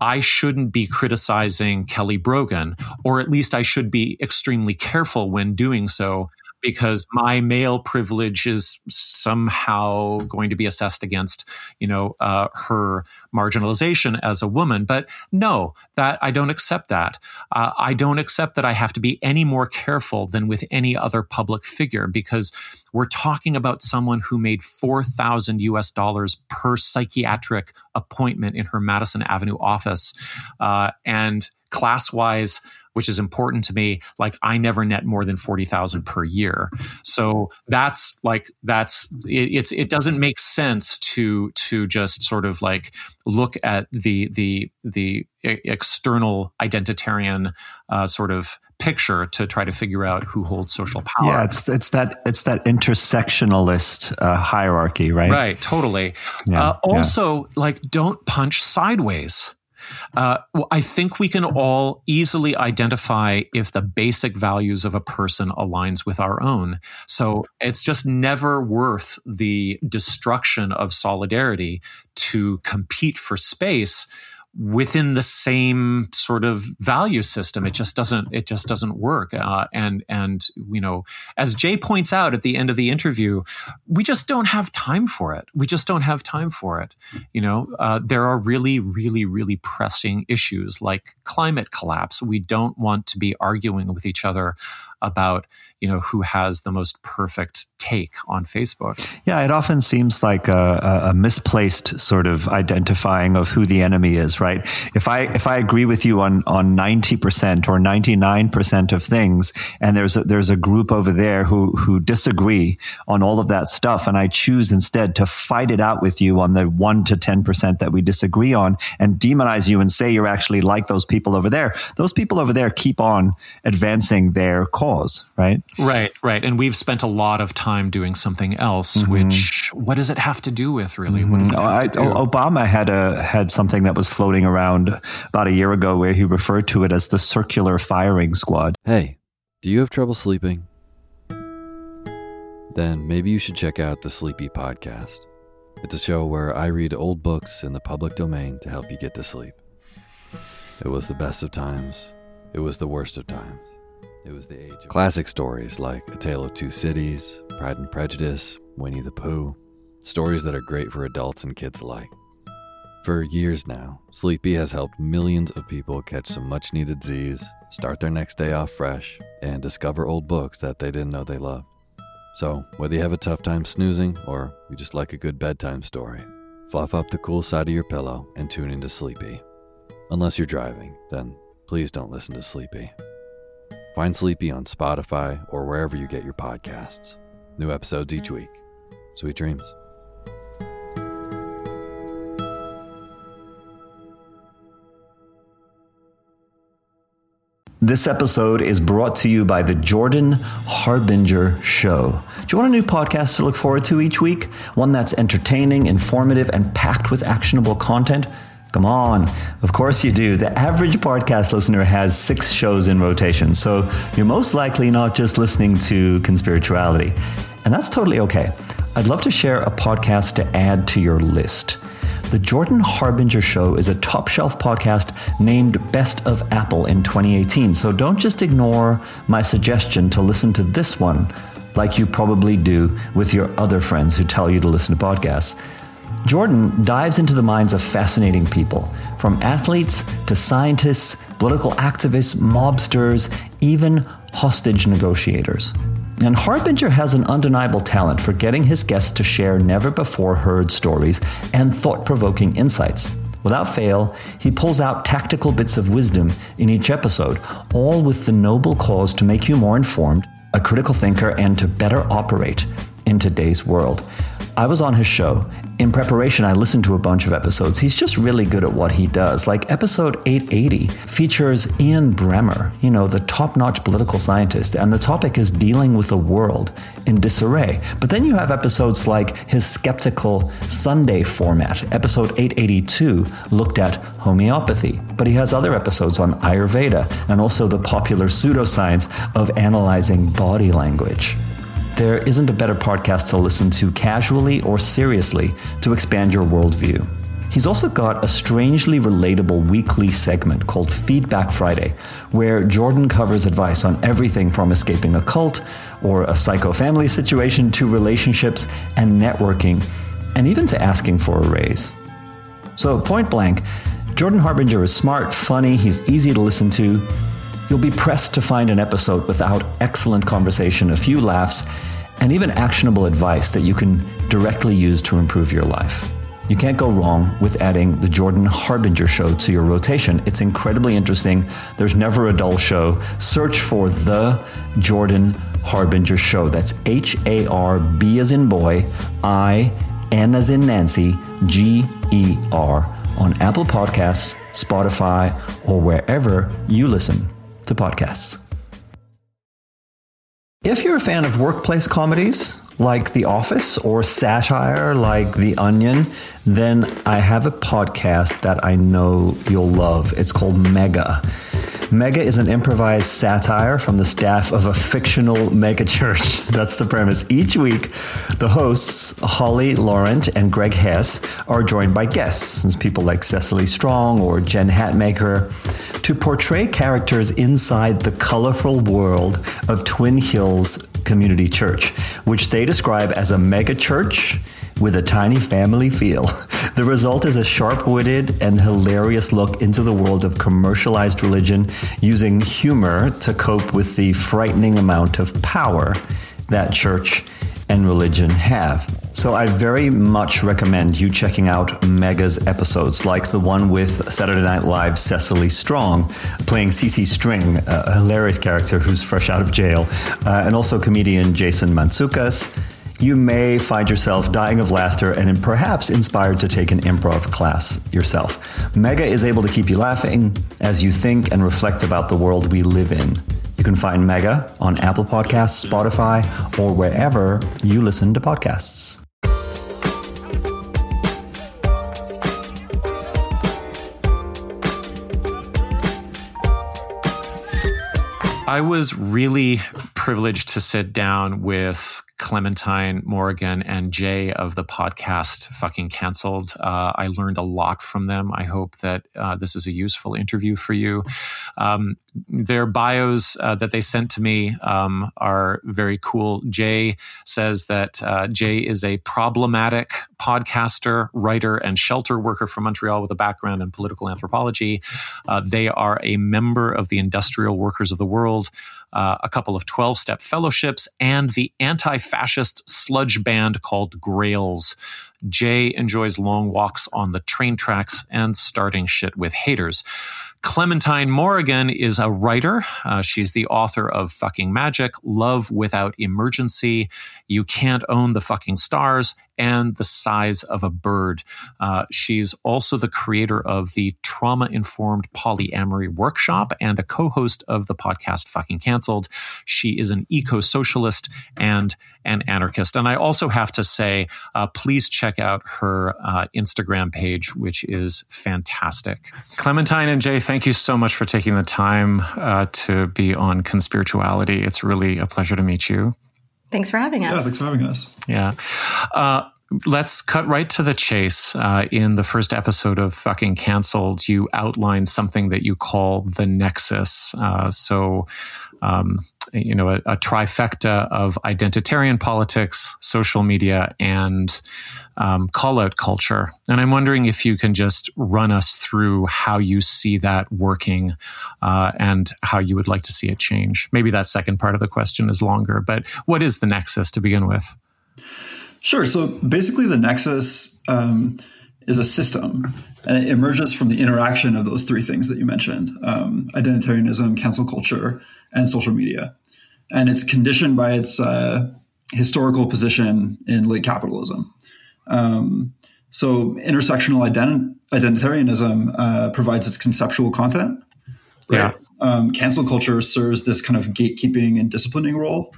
I shouldn't be criticizing Kelly Brogan, or at least I should be extremely careful when doing so because my male privilege is somehow going to be assessed against, you know, uh, her marginalization as a woman. But no, that I don't accept that. Uh, I don't accept that I have to be any more careful than with any other public figure because we're talking about someone who made 4,000 US dollars per psychiatric appointment in her Madison Avenue office. Uh, and class wise, which is important to me. Like I never net more than 40,000 per year. So that's like, that's, it, it's, it doesn't make sense to, to just sort of like look at the, the, the external identitarian uh, sort of picture to try to figure out who holds social power. Yeah, it's it's that it's that intersectionalist uh, hierarchy, right? Right, totally. Yeah, uh, also, yeah. like, don't punch sideways. Uh, I think we can all easily identify if the basic values of a person aligns with our own. So it's just never worth the destruction of solidarity to compete for space within the same sort of value system. It just doesn't. It just doesn't work. Uh, and and you know, as Jay points out at the end of the interview, we just don't have time for it. We just don't have time for it. You know, uh, there are really, really, really pressing issues like climate collapse. We don't want to be arguing with each other about you know who has the most perfect take on Facebook. Yeah, it often seems like a, a, misplaced sort of identifying of who the enemy is, right? If I if I agree with you on on ninety percent or ninety nine percent of things, and there's a, there's a group over there who who disagree on all of that stuff, and I choose instead to fight it out with you on the one to ten percent that we disagree on, and demonize you and say you're actually like those people over there. Those people over there keep on advancing their cause, right? Right, right. And we've spent a lot of time doing something else, mm-hmm. which what does it have to do with really? Mm-hmm. What does it mm-hmm. I, Obama had a had something that was floating around about a year ago where he referred to it as the circular firing squad. Hey, do you have trouble sleeping? Then maybe you should check out the Sleepy Podcast. It's a show where I read old books in the public domain to help you get to sleep. It was the best of times. It was the worst of times. It was the age of classic stories like A Tale of Two Cities, Pride and Prejudice, Winnie the Pooh, stories that are great for adults and kids alike. For years now, Sleepy has helped millions of people catch some much needed Z's, start their next day off fresh, and discover old books that they didn't know they loved. So, whether you have a tough time snoozing or you just like a good bedtime story, fluff up the cool side of your pillow and tune into Sleepy. Unless you're driving, then please don't listen to Sleepy. Find Sleepy on Spotify or wherever you get your podcasts. New episodes each week. Sweet dreams. This episode is brought to you by the Jordan Harbinger Show. Do you want a new podcast to look forward to each week? One that's entertaining, informative, and packed with actionable content? Come on. Of course you do. The average podcast listener has six shows in rotation, so you're most likely not just listening to conspirituality. And that's totally okay. I'd love to share a podcast to add to your list. The Jordan Harbinger Show is a top shelf podcast named Best of Apple in 2018. So don't just ignore my suggestion to listen to this one like you probably do with your other friends who tell you to listen to podcasts. Jordan dives into the minds of fascinating people, from athletes to scientists, political activists, mobsters, even hostage negotiators. And Harbinger has an undeniable talent for getting his guests to share never before heard stories and thought provoking insights. Without fail, he pulls out tactical bits of wisdom in each episode, all with the noble cause to make you more informed, a critical thinker, and to better operate in today's world. I was on his show. In preparation, I listened to a bunch of episodes. He's just really good at what he does. Like episode 880 features Ian Bremmer, you know, the top notch political scientist, and the topic is dealing with a world in disarray. But then you have episodes like his skeptical Sunday format. Episode 882 looked at homeopathy, but he has other episodes on Ayurveda and also the popular pseudoscience of analyzing body language. There isn't a better podcast to listen to casually or seriously to expand your worldview. He's also got a strangely relatable weekly segment called Feedback Friday, where Jordan covers advice on everything from escaping a cult or a psycho family situation to relationships and networking, and even to asking for a raise. So, point blank, Jordan Harbinger is smart, funny, he's easy to listen to, You'll be pressed to find an episode without excellent conversation, a few laughs, and even actionable advice that you can directly use to improve your life. You can't go wrong with adding the Jordan Harbinger show to your rotation. It's incredibly interesting. There's never a dull show. Search for the Jordan Harbinger show. That's H A R B as in boy, I N as in Nancy, G E R on Apple Podcasts, Spotify, or wherever you listen to podcasts. If you're a fan of workplace comedies like The Office or satire like The Onion, then I have a podcast that I know you'll love. It's called Mega. Mega is an improvised satire from the staff of a fictional mega church. That's the premise. Each week, the hosts, Holly Laurent and Greg Hess, are joined by guests, people like Cecily Strong or Jen Hatmaker, to portray characters inside the colorful world of Twin Hills Community Church, which they describe as a mega church with a tiny family feel. The result is a sharp witted and hilarious look into the world of commercialized religion using humor to cope with the frightening amount of power that church and religion have. So I very much recommend you checking out Mega's episodes, like the one with Saturday Night Live's Cecily Strong playing CC String, a hilarious character who's fresh out of jail, uh, and also comedian Jason Mantzoukas you may find yourself dying of laughter and perhaps inspired to take an improv class yourself. Mega is able to keep you laughing as you think and reflect about the world we live in. You can find Mega on Apple Podcasts, Spotify, or wherever you listen to podcasts. I was really privileged to sit down with Clementine Morrigan and Jay of the podcast Fucking Cancelled. Uh, I learned a lot from them. I hope that uh, this is a useful interview for you. Um, their bios uh, that they sent to me um, are very cool. Jay says that uh, Jay is a problematic podcaster, writer, and shelter worker from Montreal with a background in political anthropology. Uh, they are a member of the Industrial Workers of the World uh, a couple of 12 step fellowships, and the anti fascist sludge band called Grails. Jay enjoys long walks on the train tracks and starting shit with haters. Clementine Morrigan is a writer. Uh, she's the author of Fucking Magic, Love Without Emergency, You Can't Own the Fucking Stars, and The Size of a Bird. Uh, she's also the creator of the Trauma Informed Polyamory Workshop and a co host of the podcast Fucking Cancelled. She is an eco socialist and an anarchist. And I also have to say, uh, please check out her uh, Instagram page, which is fantastic. Clementine and Jay, thank you so much for taking the time uh, to be on Conspirituality. It's really a pleasure to meet you. Thanks for having us. Yeah, thanks for having us. Yeah. Uh, let's cut right to the chase. Uh, in the first episode of Fucking Cancelled, you outlined something that you call the nexus. Uh, so, um, you know, a, a, trifecta of identitarian politics, social media, and um, call out culture. And I'm wondering if you can just run us through how you see that working uh, and how you would like to see it change. Maybe that second part of the question is longer, but what is the nexus to begin with? Sure. So basically, the nexus um, is a system, and it emerges from the interaction of those three things that you mentioned um, identitarianism, cancel culture, and social media. And it's conditioned by its uh, historical position in late capitalism. Um, so, intersectional ident- identitarianism uh, provides its conceptual content. Right? Yeah. Um, cancel culture serves this kind of gatekeeping and disciplining role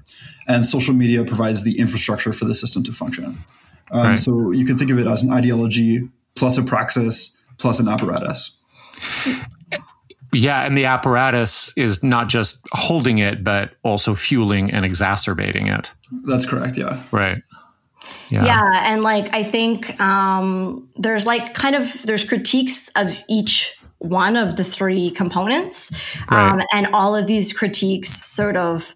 and social media provides the infrastructure for the system to function. Um, right. So you can think of it as an ideology plus a praxis plus an apparatus. Yeah, and the apparatus is not just holding it, but also fueling and exacerbating it. That's correct. Yeah. Right. Yeah. yeah and like I think um, there's like kind of there's critiques of each one of the three components, right. um, and all of these critiques sort of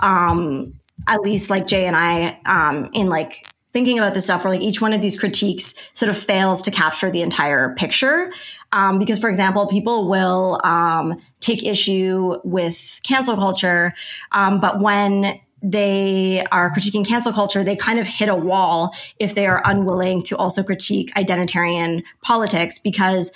um, at least like Jay and I, um, in like thinking about this stuff where like each one of these critiques sort of fails to capture the entire picture. Um, because for example, people will, um, take issue with cancel culture. Um, but when they are critiquing cancel culture, they kind of hit a wall if they are unwilling to also critique identitarian politics because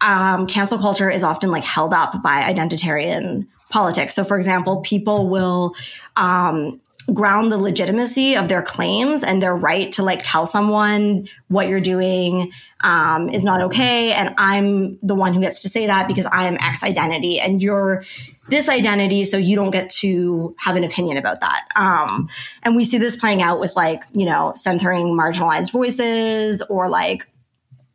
um, cancel culture is often like held up by identitarian politics. So, for example, people will um, ground the legitimacy of their claims and their right to like tell someone what you're doing um, is not okay. And I'm the one who gets to say that because I am X identity and you're this identity. So you don't get to have an opinion about that. Um, and we see this playing out with like, you know, centering marginalized voices or like,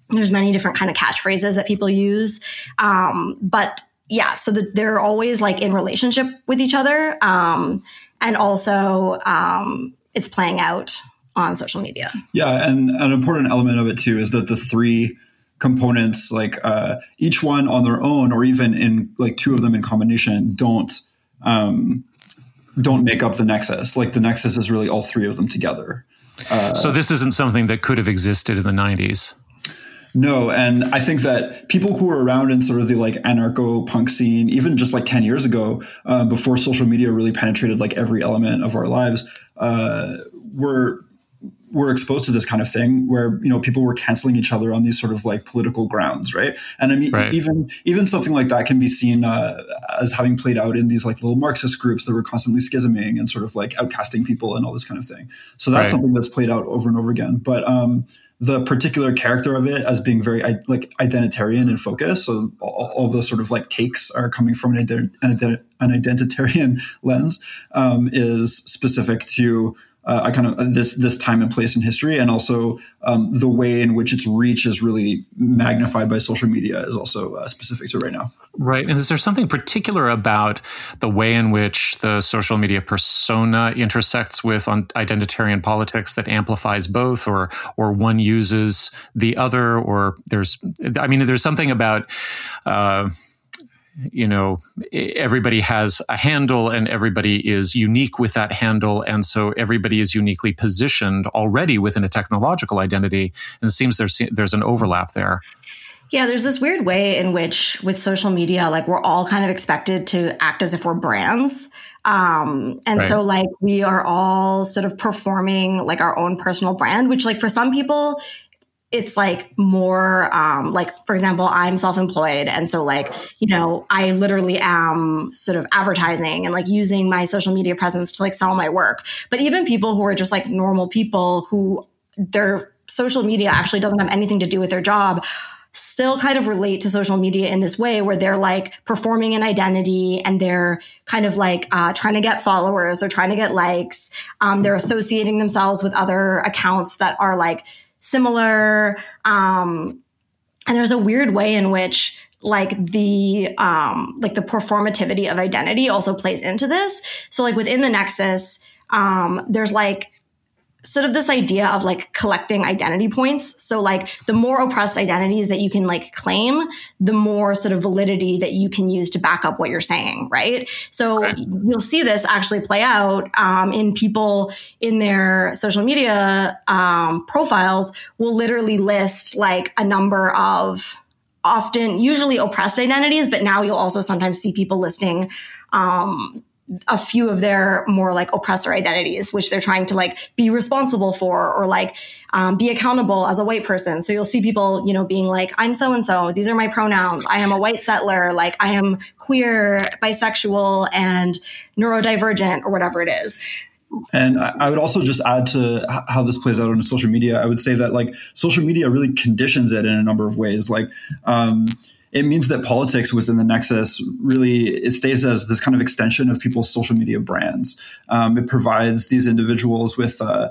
there's many different kind of catchphrases that people use. Um, but yeah, so the, they're always like in relationship with each other. Um, and also um, it's playing out on social media. Yeah, and an important element of it too is that the three components, like uh, each one on their own, or even in like two of them in combination, don't um, don't make up the nexus. Like the nexus is really all three of them together. Uh, so this isn't something that could have existed in the '90s. No, and I think that people who were around in sort of the like anarcho punk scene, even just like 10 years ago, um, before social media really penetrated like every element of our lives, uh, were were exposed to this kind of thing where you know people were canceling each other on these sort of like political grounds right and i mean right. even even something like that can be seen uh, as having played out in these like little marxist groups that were constantly schisming and sort of like outcasting people and all this kind of thing so that's right. something that's played out over and over again but um the particular character of it as being very like identitarian in focus. So all, all the sort of like takes are coming from an, ident- an, identitarian lens um, is specific to uh, I kind of this this time and place in history, and also um, the way in which its reach is really magnified by social media is also uh, specific to right now. Right, and is there something particular about the way in which the social media persona intersects with identitarian politics that amplifies both, or or one uses the other, or there's I mean, there's something about. Uh, you know everybody has a handle and everybody is unique with that handle. And so everybody is uniquely positioned already within a technological identity. And it seems there's there's an overlap there. Yeah there's this weird way in which with social media like we're all kind of expected to act as if we're brands. Um, and right. so like we are all sort of performing like our own personal brand, which like for some people it's like more um, like for example i'm self-employed and so like you know i literally am sort of advertising and like using my social media presence to like sell my work. But even people who are just like normal people who their social media actually doesn't have anything to do with their job still kind of relate to social media in this way where they're like performing an identity and they're kind of like uh, trying to get followers they're trying to get likes um, they're associating themselves with other accounts that are like similar. Um, and there's a weird way in which like the um like the performativity of identity also plays into this so like within the nexus um there's like sort of this idea of like collecting identity points. So like the more oppressed identities that you can like claim, the more sort of validity that you can use to back up what you're saying, right? So you'll see this actually play out um, in people in their social media um, profiles will literally list like a number of often usually oppressed identities, but now you'll also sometimes see people listing um, a few of their more like oppressor identities, which they're trying to like be responsible for or like um, be accountable as a white person. So you'll see people, you know, being like, I'm so and so. These are my pronouns. I am a white settler. Like I am queer, bisexual, and neurodivergent, or whatever it is. And I would also just add to how this plays out on social media. I would say that like social media really conditions it in a number of ways. Like, um, it means that politics within the Nexus really it stays as this kind of extension of people's social media brands. Um, it provides these individuals with uh,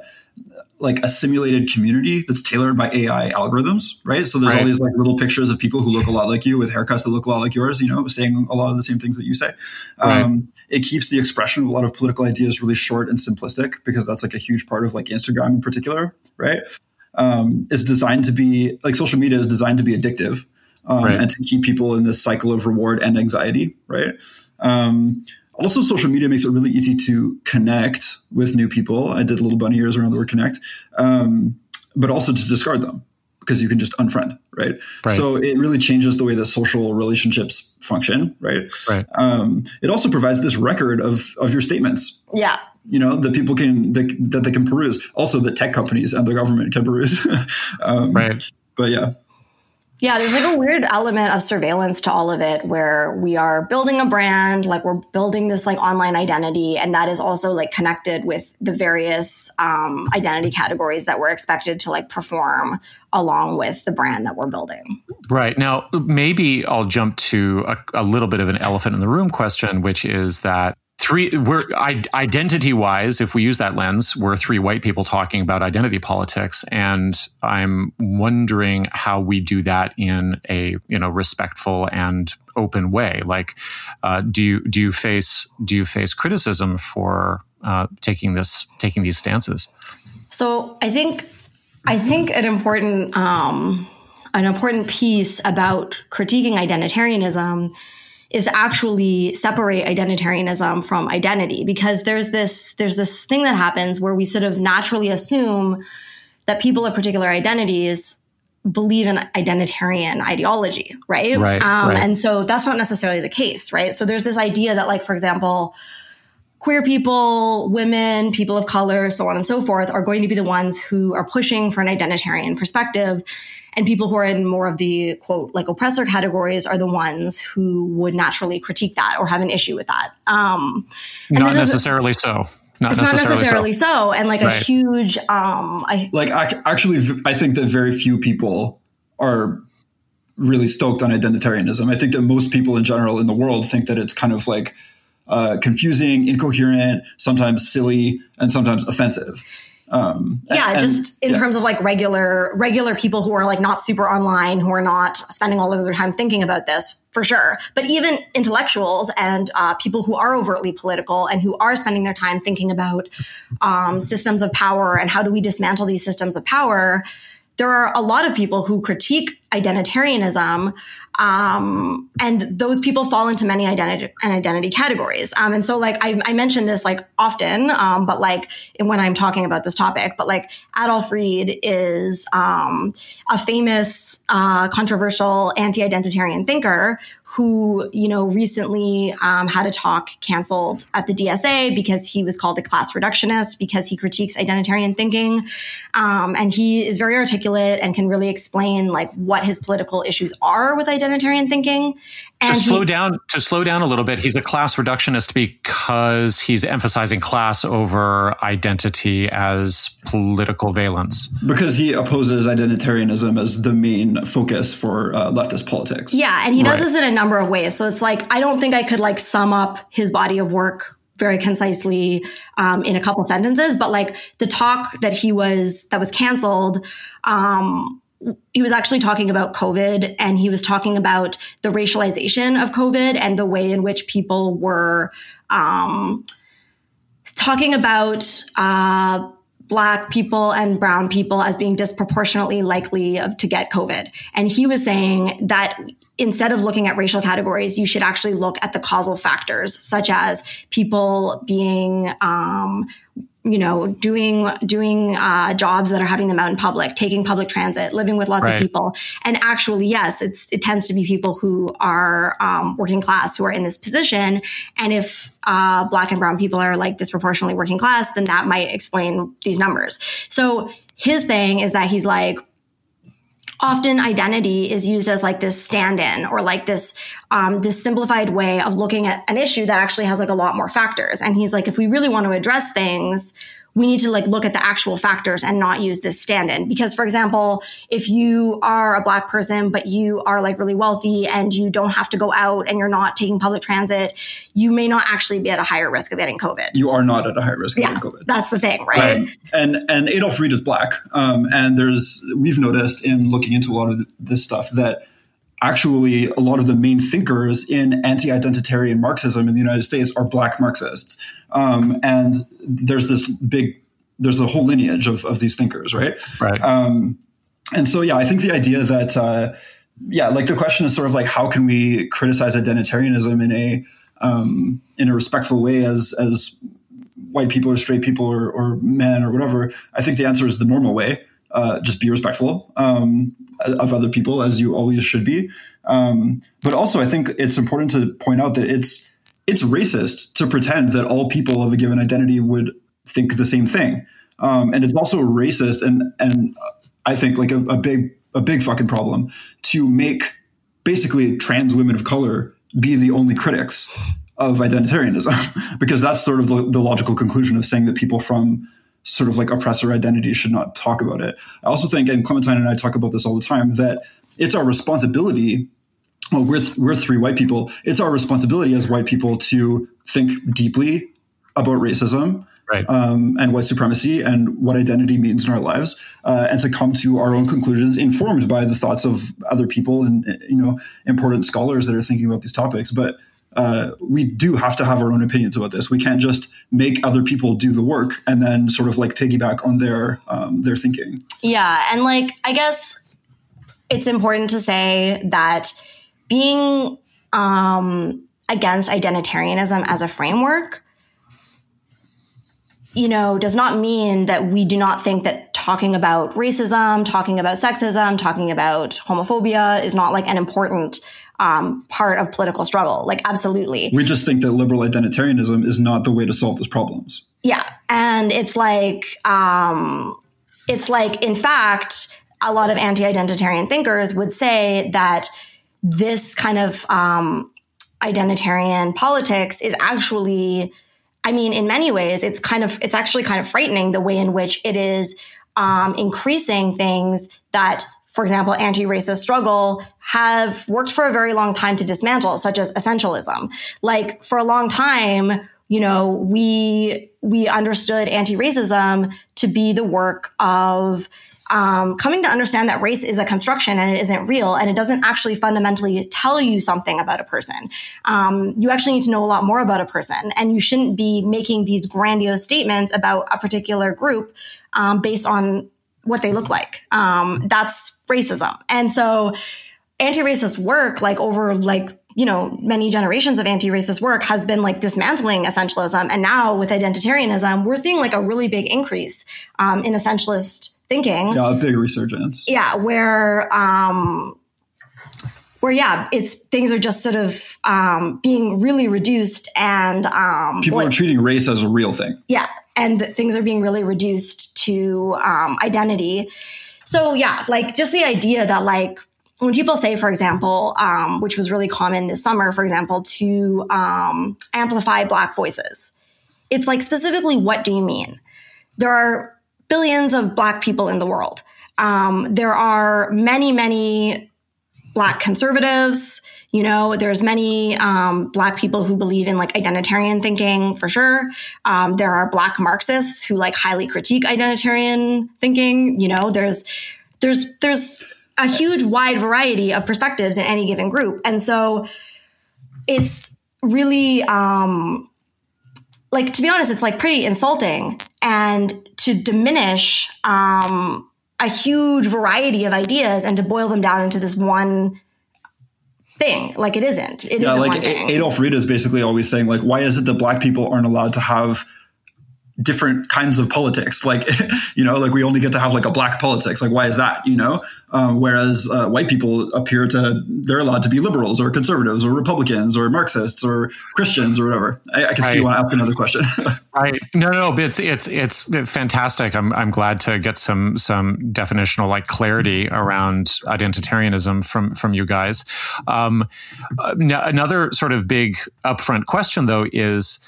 like a simulated community that's tailored by AI algorithms, right? So there's right. all these like little pictures of people who look a lot like you with haircuts that look a lot like yours, you know, saying a lot of the same things that you say. Right. Um, it keeps the expression of a lot of political ideas really short and simplistic because that's like a huge part of like Instagram in particular, right? Um, it's designed to be like social media is designed to be addictive um, right. and to keep people in this cycle of reward and anxiety, right? Um, also, social media makes it really easy to connect with new people. I did a little bunny ears around the word connect, um, but also to discard them because you can just unfriend, right? right? So it really changes the way that social relationships function, right? Right. Um, it also provides this record of of your statements. Yeah, you know that people can that, that they can peruse. Also, that tech companies and the government can peruse. um, right. But yeah. Yeah, there's like a weird element of surveillance to all of it where we are building a brand, like we're building this like online identity, and that is also like connected with the various um, identity categories that we're expected to like perform along with the brand that we're building. Right. Now, maybe I'll jump to a, a little bit of an elephant in the room question, which is that three we're identity wise if we use that lens we're three white people talking about identity politics and i'm wondering how we do that in a you know respectful and open way. Like uh, do you do you face do you face criticism for uh, taking this taking these stances? So i think i think an important um, an important piece about critiquing identitarianism is actually separate identitarianism from identity because there's this there's this thing that happens where we sort of naturally assume that people of particular identities believe in identitarian ideology, right? Right, um, right. And so that's not necessarily the case, right? So there's this idea that, like, for example, queer people, women, people of color, so on and so forth, are going to be the ones who are pushing for an identitarian perspective. And people who are in more of the quote, like oppressor categories are the ones who would naturally critique that or have an issue with that. Um, not necessarily is, so. Not it's necessarily not necessarily so. so. And like right. a huge, um, I, like actually, I think that very few people are really stoked on identitarianism. I think that most people in general in the world think that it's kind of like uh, confusing, incoherent, sometimes silly, and sometimes offensive. Um, yeah, and, just in yeah. terms of like regular regular people who are like not super online, who are not spending all of their time thinking about this for sure. But even intellectuals and uh, people who are overtly political and who are spending their time thinking about um, systems of power and how do we dismantle these systems of power. There are a lot of people who critique identitarianism um, and those people fall into many identity and identity categories. Um, and so like I, I mention this like often, um, but like when I'm talking about this topic, but like Adolph Reed is um, a famous, uh, controversial anti-identitarian thinker who, you know, recently um, had a talk canceled at the DSA because he was called a class reductionist because he critiques identitarian thinking. Um, and he is very articulate and can really explain like what his political issues are with identitarian thinking. And to slow he, down, to slow down a little bit, he's a class reductionist because he's emphasizing class over identity as political valence. Because he opposes identitarianism as the main focus for uh, leftist politics. Yeah, and he does Right. this in a number of ways. So it's like I don't think I could like sum up his body of work very concisely um, in a couple sentences, but like the talk that he was that was canceled. Um, he was actually talking about COVID and he was talking about the racialization of COVID and the way in which people were um, talking about uh, black people and brown people as being disproportionately likely of, to get COVID. And he was saying that instead of looking at racial categories, you should actually look at the causal factors, such as people being um, you know, doing doing uh, jobs that are having them out in public, taking public transit, living with lots Right. of people, and actually, yes, it's it tends to be people who are um, working class who are in this position. And if uh, black and brown people are like disproportionately working class, then that might explain these numbers. So his thing is that he's like, often identity is used as like this stand-in or like this um, this simplified way of looking at an issue that actually has like a lot more factors. And he's like if we really want to address things we need to like look at the actual factors and not use this stand-in. Because for example if you are a black person but you are like really wealthy and you don't have to go out and you're not taking public transit you may not actually be at a higher risk of getting covid. You are not at a high risk of yeah getting COVID. that's the thing right? Um, and and Adolph Reed is black, um, and there's we've noticed in looking into a lot of this stuff that actually a lot of the main thinkers in anti-identitarian Marxism in the United States are black Marxists, um, and there's this big there's a whole lineage of, of these thinkers, right? Right. Um, and so, yeah, I think the idea that, uh, yeah, like the question is sort of like how can we criticize identitarianism in a um, in a respectful way as as white people or straight people or, or men or whatever? I think the answer is the normal way. Uh, just be respectful um, of other people as you always should be. Um, but also, I think it's important to point out that it's it's racist to pretend that all people of a given identity would think the same thing. Um, and it's also racist and and I think like a, a big a big fucking problem to make basically trans women of color be the only critics of identitarianism because that's sort of the, the, logical conclusion of saying that people from sort of like oppressor identity should not talk about it. I also think, and Clementine and I talk about this all the time, that it's our responsibility. Well, we're, we're three white people. It's our responsibility as white people to think deeply about racism right. um, and white supremacy and what identity means in our lives, uh, and to come to our own conclusions informed by the thoughts of other people and you know important scholars that are thinking about these topics. But uh, we do have to have our own opinions about this. We can't just make other people do the work and then sort of like piggyback on their um, their thinking. Yeah, and like I guess it's important to say that being um, against identitarianism as a framework you know, does not mean that we do not think that talking about racism, talking about sexism, talking about homophobia is not like an important um, part of political struggle. Like, absolutely. We just think that liberal identitarianism is not the way to solve those problems. Yeah. And it's like, um, it's like, in fact, a lot of anti identitarian thinkers would say that this kind of um, identitarian politics is actually I mean, in many ways, it's kind of, it's actually kind of frightening the way in which it is um, increasing things that, for example, anti-racist struggle have worked for a very long time to dismantle, such as essentialism. Like for a long time, you know, we, we understood anti-racism to be the work of um, coming to understand that race is a construction and it isn't real and it doesn't actually fundamentally tell you something about a person. Um, you actually need to know a lot more about a person and you shouldn't be making these grandiose statements about a particular group um, based on what they look like. Um, that's racism. And so anti-racist work, like over like you know, many generations of anti-racist work has been like dismantling essentialism. And now with identitarianism, we're seeing like a really big increase um, in essentialist thinking. Yeah, a big resurgence. Yeah, where um, where yeah, it's things are just sort of um, being really reduced, and um, people are treating race as a real thing. Yeah, and things are being really reduced to um, identity. So yeah, like just the idea that like when people say, for example, um, which was really common this summer, for example, to um, amplify Black voices, it's like specifically what do you mean? There are billions of black people in the world. Um, there are many, many black conservatives. You know, there's many um, black people who believe in like identitarian thinking for sure. Um, there are black Marxists who like highly critique identitarian thinking. You know, there's there's there's a huge wide variety of perspectives in any given group, and so it's really um, like to be honest, it's like pretty insulting and to diminish um, a huge variety of ideas and to boil them down into this one thing. Like it isn't. It yeah, isn't like Adolph Reed is basically always saying like, why is it that black people aren't allowed to have different kinds of politics. Like, you know, like we only get to have like a black politics. Like, why is that? You know, um, whereas uh, white people appear to they're allowed to be liberals or conservatives or Republicans or Marxists or Christians or whatever. I, I can right. see you want to ask another question. right? No, no, it's it's it's fantastic. I'm I'm glad to get some some definitional like clarity around identitarianism from from you guys. Um, uh, another sort of big upfront question though is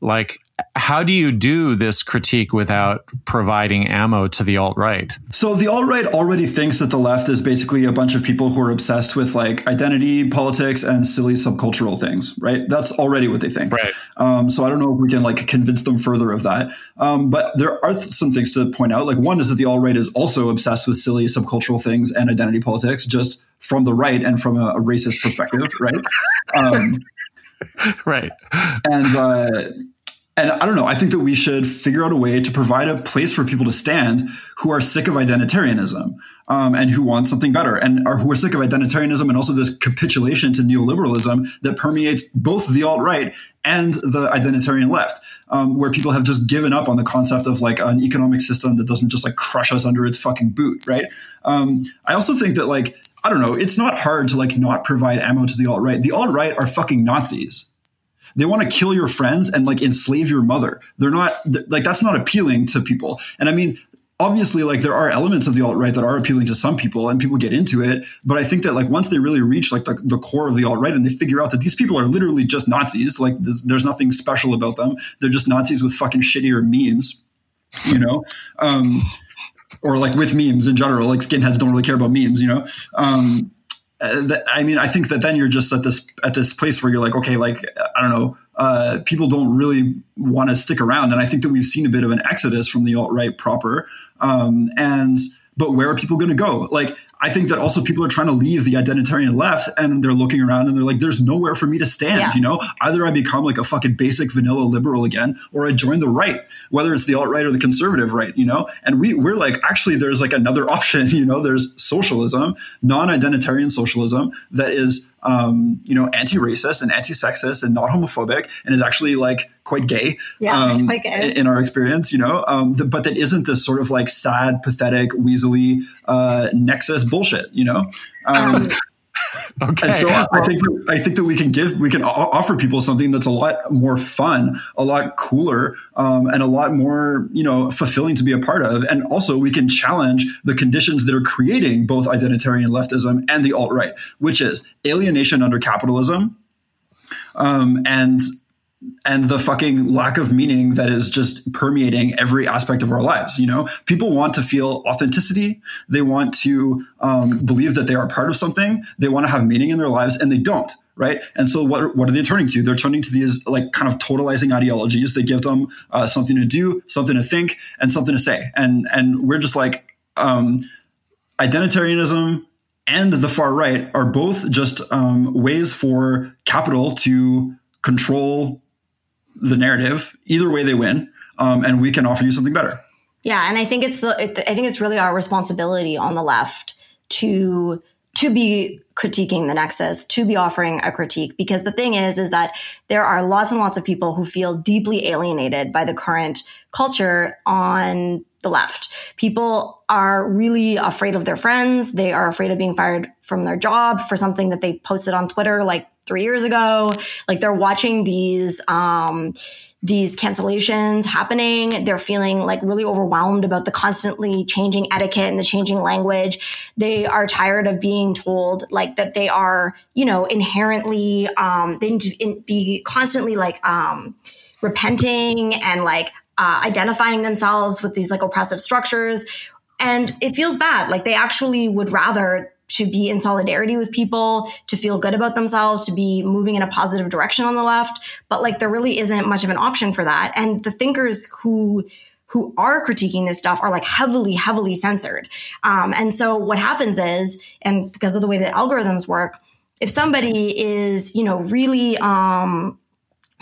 like how do you do this critique without providing ammo to the alt right? So the alt right already thinks that the left is basically a bunch of people who are obsessed with like identity politics and silly subcultural things, right? That's already what they think. Right. Um, so I don't know if we can like convince them further of that. Um, but there are th- some things to point out. Like one is that the alt right is also obsessed with silly subcultural things and identity politics, just from the right and from a, a racist perspective, right? Um, right. And uh, and I don't know. I think that we should figure out a way to provide a place for people to stand who are sick of identitarianism um, and who want something better, and are who are sick of identitarianism and also this capitulation to neoliberalism that permeates both the alt right and the identitarian left, um, where people have just given up on the concept of like an economic system that doesn't just like crush us under its fucking boot, right? Um, I also think that like I don't know, it's not hard to like not provide ammo to the alt right. The alt right are fucking Nazis They want to kill your friends and like enslave your mother. They're not like that's not appealing to people. And I mean, obviously like there are elements of the alt-right that are appealing to some people and people get into it but i think that like once they really reach like the, the core of the alt-right and they figure out that these people are literally just nazis like there's, there's nothing special about them they're just nazis with fucking shittier memes you know um or like with memes in general like skinheads don't really care about memes you know um I mean, I think that then you're just at this at this place where you're like, okay, like I don't know, uh, people don't really want to stick around, and I think that we've seen a bit of an exodus from the alt right proper, um, and but where are people going to go? Like, I think that also people are trying to leave the identitarian left and they're looking around and they're like, there's nowhere for me to stand. Yeah. You know, either I become like a fucking basic vanilla liberal again, or I join the right, whether it's the alt right or the conservative right, you know? And we, we're like, actually, there's like another option, you know, there's socialism, non identitarian socialism that is um, you know, anti-racist and anti-sexist and not homophobic, and is actually like quite gay. Yeah, um, quite gay. in our experience, you know. Um, the, but that isn't this sort of like sad, pathetic, weaselly uh, nexus bullshit, you know. Um, um okay. And so I think that, I think that we can give we can offer people something that's a lot more fun, a lot cooler, um, and a lot more you know fulfilling to be a part of. And also we can challenge the conditions that are creating both identitarian leftism and the alt right, which is alienation under capitalism, um, and and the fucking lack of meaning that is just permeating every aspect of our lives. You know, people want to feel authenticity. They want to um, believe that they are part of something. They want to have meaning in their lives, and they don't. Right. And so what, what are they turning to? They're turning to these like kind of totalizing ideologies. They give them uh, something to do, something to think, and something to say. And, and we're just like, um, identitarianism and the far right are both just um, ways for capital to control the narrative. Either way, they win, um, and we can offer you something better. Yeah, and I think it's the I think it's really our responsibility on the left to to be critiquing the nexus, to be offering a critique. Because the thing is, is that there are lots and lots of people who feel deeply alienated by the current culture on the left. People are really afraid of their friends. They are afraid of being fired from their job for something that they posted on Twitter like three years ago. Like they're watching these, um, these cancellations happening. They're feeling like really overwhelmed about the constantly changing etiquette and the changing language. They are tired of being told like that they are, you know, inherently, um, they need to be constantly like, um, repenting and like, uh, identifying themselves with these like oppressive structures. And it feels bad. Like they actually would rather to be in solidarity with people, to feel good about themselves, to be moving in a positive direction on the left. But like there really isn't much of an option for that. And the thinkers who who are critiquing this stuff are like heavily, heavily censored. Um, and so what happens is, and because of the way that algorithms work, if somebody is, you know, really um,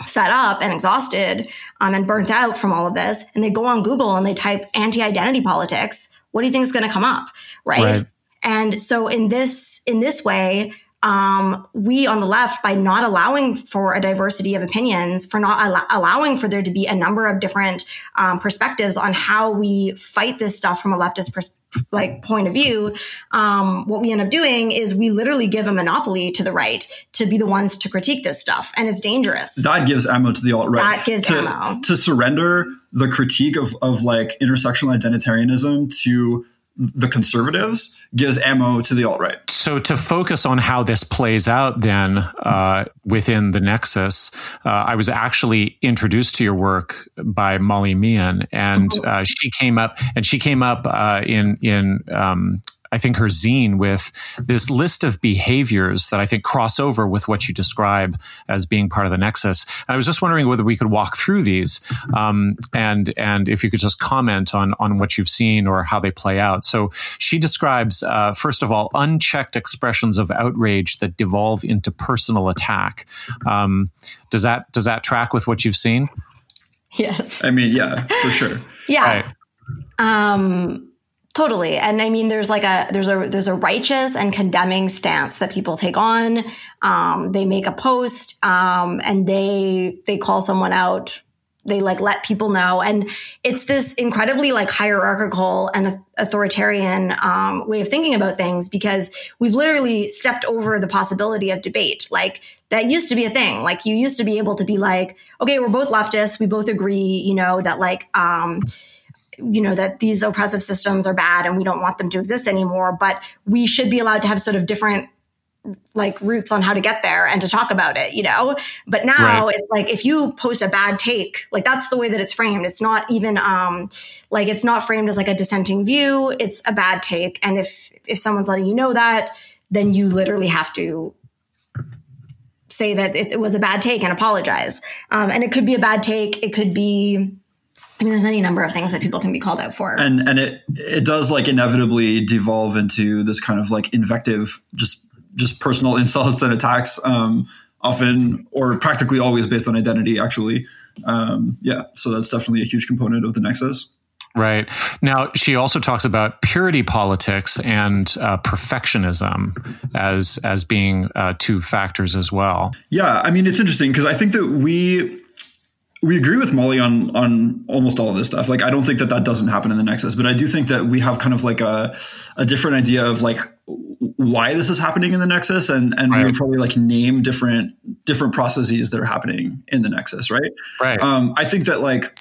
fed up and exhausted um, and burnt out from all of this, and they go on Google and they type anti-identity politics, what do you think is going to come up, right? right? And so in this in this way, um, we on the left, by not allowing for a diversity of opinions, for not al- allowing for there to be a number of different um, perspectives on how we fight this stuff from a leftist pers- like point of view, um, what we end up doing is we literally give a monopoly to the right to be the ones to critique this stuff, and it's dangerous. That gives ammo to the alt right. That gives to, ammo to surrender the critique of of like intersectional identitarianism to the conservatives gives ammo to the alt right. So to focus on how this plays out, then uh, within the nexus, uh, I was actually introduced to your work by Molly Meehan, and mm-hmm. uh, she came up and she came up uh, in in um, I think, her zine with this list of behaviors that I think cross over with what you describe as being part of the nexus. And I was just wondering whether we could walk through these um, and and if you could just comment on on what you've seen or how they play out. So she describes uh, first of all unchecked expressions of outrage that devolve into personal attack. Um, does that does that track with what you've seen? Yes. I mean, yeah, for sure. yeah. Right. Um, Totally. And I mean, there's like a, there's a, there's a righteous and condemning stance that people take on. Um, they make a post, um, and they, they call someone out. They like let people know. And it's this incredibly like hierarchical and authoritarian um, way of thinking about things because we've literally stepped over the possibility of debate. Like that used to be a thing. Like you used to be able to be like okay we're both leftists. We both agree you know that like um, you know that these oppressive systems are bad and we don't want them to exist anymore but we should be allowed to have sort of different like routes on how to get there and to talk about it, you know? But now right. it's like if you post a bad take, like that's the way that it's framed. It's not even um like it's not framed as like a dissenting view, it's a bad take. And if if someone's letting you know that, then you literally have to say that it, it was a bad take and apologize. Um, and it could be a bad take, it could be I mean, there's any number of things that people can be called out for. And and it it does like inevitably devolve into this kind of like invective, just just personal insults and attacks, um, often or practically always based on identity, actually. Um, yeah, so that's definitely a huge component of the nexus. Right. Now, she also talks about purity politics and uh, perfectionism as as being uh, two factors as well. Yeah, I mean, it's interesting because I think that we we agree with Molly on on almost all of this stuff. Like, I don't think that that doesn't happen in the Nexus, but I do think that we have kind of like a a different idea of like why this is happening in the nexus and and right. we would probably like name different different processes that are happening in the nexus right right um, i think that like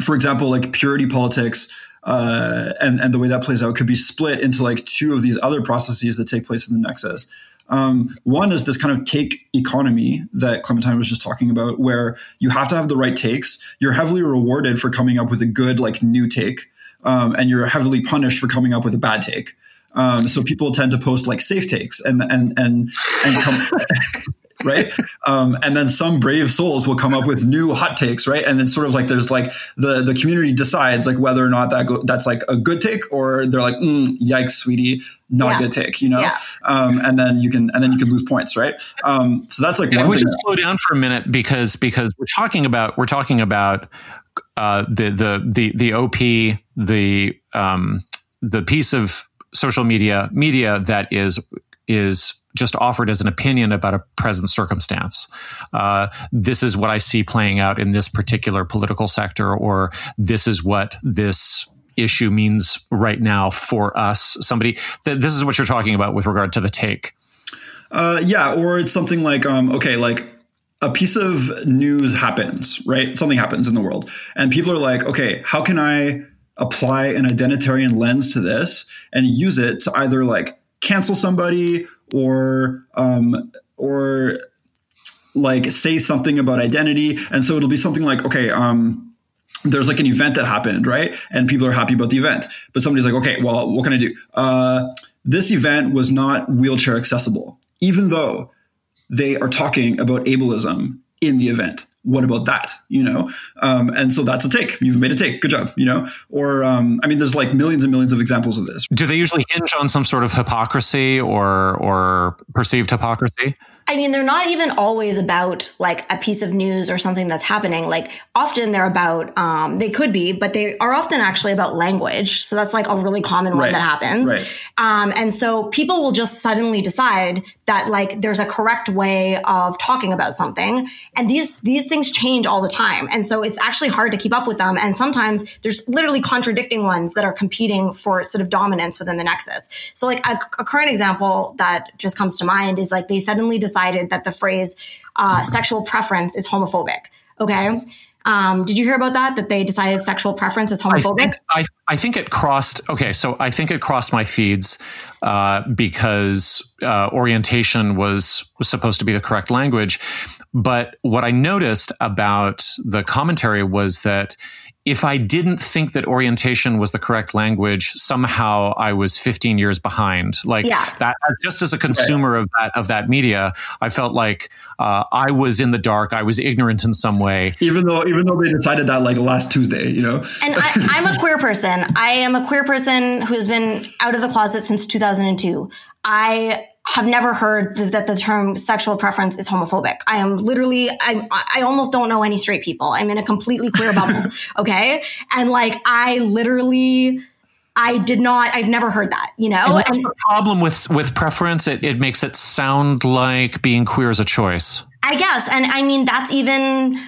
for example like purity politics uh, and and the way that plays out could be split into like two of these other processes that take place in the nexus um, one is this kind of take economy that Clementine was just talking about, where you have to have the right takes. You're heavily rewarded for coming up with a good, like, new take, um, and you're heavily punished for coming up with a bad take. Um, so people tend to post like safe takes and and and and come. right? Um, and then some brave souls will come up with new hot takes, right? And it's sort of like there's like the the community decides like whether or not that go, that's like a good take or they're like, mm, yikes, sweetie, not yeah. a good take, you know. Yeah. Um, and then you can and then you can lose points, right? Um, so that's like and one. If we just slow down for a minute because because we're talking about we're talking about uh, the the the the OP the um, the piece of social media media that is is just offered as an opinion about a present circumstance. Uh, this is what I see playing out in this particular political sector, or this is what this issue means right now for us. Somebody, th- this is what you're talking about with regard to the take. Uh, yeah, or it's something like, um, okay, like a piece of news happens, right? Something happens in the world, and people are like, okay, how can I apply an identitarian lens to this and use it to either like cancel somebody or um, or like say something about identity. And so it'll be something like okay um, there's like an event that happened right? And people are happy about the event. But somebody's like okay well what can i do? Uh, this event was not wheelchair accessible even though they are talking about ableism in the event what about that you know um, and so that's a take you've made a take good job you know or um, i mean there's like millions and millions of examples of this do they usually hinge on some sort of hypocrisy or or perceived hypocrisy I mean, they're not even always about like a piece of news or something that's happening. Like often they're about, um, they could be, but they are often actually about language. So that's like a really common one right. that happens. Right. Um, and so people will just suddenly decide that like there's a correct way of talking about something. And these, these things change all the time. And so it's actually hard to keep up with them. And sometimes there's literally contradicting ones that are competing for sort of dominance within the nexus. So like a, a current example that just comes to mind is like they suddenly decided that the phrase uh, sexual preference is homophobic. Okay. Um, did you hear about that? That they decided sexual preference is homophobic? I think, I, I think it crossed. Okay, so I think it crossed my feeds uh, because uh, orientation was, was supposed to be the correct language. But what I noticed about the commentary was that if I didn't think that orientation was the correct language, somehow I was 15 years behind. Like yeah. that, just as a consumer of that of that media, I felt like uh, I was in the dark. I was ignorant in some way. Even though, even though they decided that like last Tuesday, you know. And I, I'm a queer person. I am a queer person who's been out of the closet since 2002. I have never heard th- that the term sexual preference is homophobic. I am literally, I, I almost don't know any straight people. I'm in a completely queer bubble. Okay. And like, I literally, I did not, I've never heard that, you know? And that's and, the problem with, with preference. It, it makes it sound like being queer is a choice. I guess. And I mean, that's even,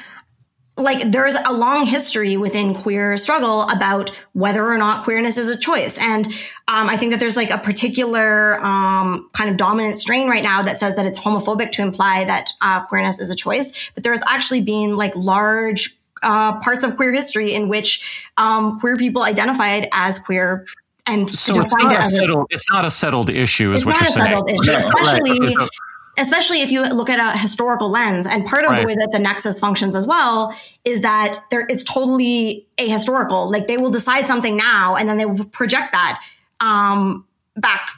like there's a long history within queer struggle about whether or not queerness is a choice. And um, I think that there's like a particular um, kind of dominant strain right now that says that it's homophobic to imply that uh, queerness is a choice. But there's actually been like large uh, parts of queer history in which um, queer people identified as queer and so it's not, a settled, it's not a settled issue, is what you're saying. Issue, especially right especially if you look at a historical lens. And part of right. the way that the nexus functions as well is that there, it's totally ahistorical. Like they will decide something now and then they will project that um, back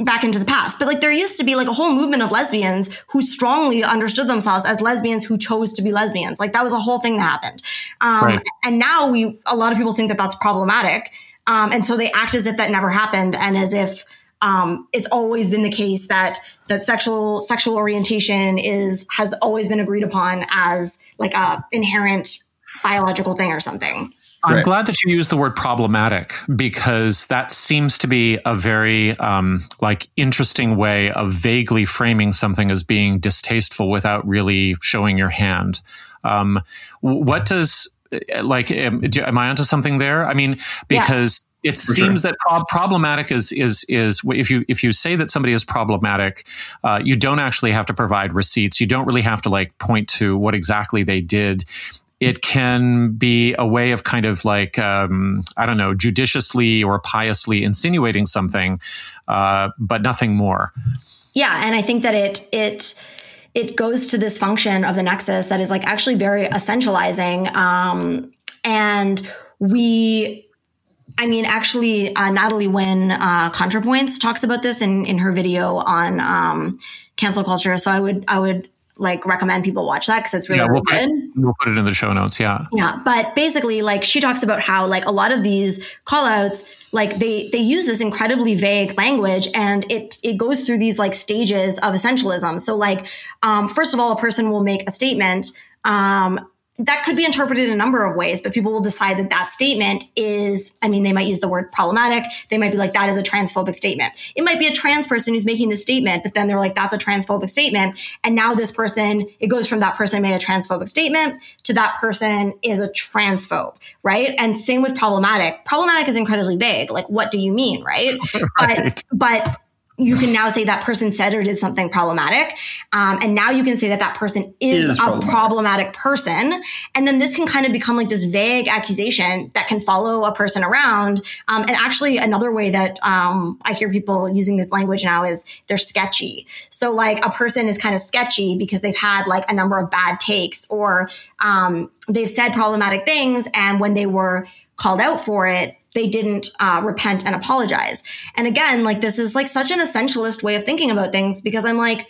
back into the past. But like there used to be like a whole movement of lesbians who strongly understood themselves as lesbians who chose to be lesbians. Like that was a whole thing that happened. Um, right. And now we, a lot of people think that that's problematic. Um, and so they act as if that never happened and as if um, it's always been the case that that sexual sexual orientation is has always been agreed upon as like a inherent biological thing or something. I'm right. glad that you used the word problematic because that seems to be a very um, like interesting way of vaguely framing something as being distasteful without really showing your hand. Um, what does like am, am, I onto something there? I mean, because it For seems sure. that pro- problematic is is is if you if you say that somebody is problematic, uh, you don't actually have to provide receipts. You don't really have to like point to what exactly they did. It can be a way of kind of like um, I don't know, judiciously or piously insinuating something, uh, but nothing more. Yeah, and I think that it it it goes to this function of the nexus that is like actually very essentializing, um, and we I mean, actually, uh, Natalie Wynn uh, ContraPoints talks about this in in her video on um, cancel culture. So I would I would like recommend people watch that because it's really, yeah, we'll good. Put, we'll put it in the show notes. Yeah, yeah. But basically, like she talks about how like a lot of these callouts, like they they use this incredibly vague language, and it it goes through these like stages of essentialism. So like, um, first of all, a person will make a statement. Um, that could be interpreted in a number of ways, but people will decide that that statement is, I mean, they might use the word problematic. They might be like, that is a transphobic statement. It might be a trans person who's making the statement, but then they're like, that's a transphobic statement. And now this person, it goes from that person made a transphobic statement to that person is a transphobe, right? And same with problematic. Problematic is incredibly vague. Like, what do you mean, right? right. But, but you can now say that person said or did something problematic. Um, and now you can say that that person is, is a problematic. problematic. person. And then this can kind of become like this vague accusation that can follow a person around. Um, and actually another way that, um, I hear people using this language now is they're sketchy. So like a person is kind of sketchy because they've had like a number of bad takes or, um, they've said problematic things. And when they were called out for it, they didn't uh, repent and apologize. And again, like this is like such an essentialist way of thinking about things because I'm like,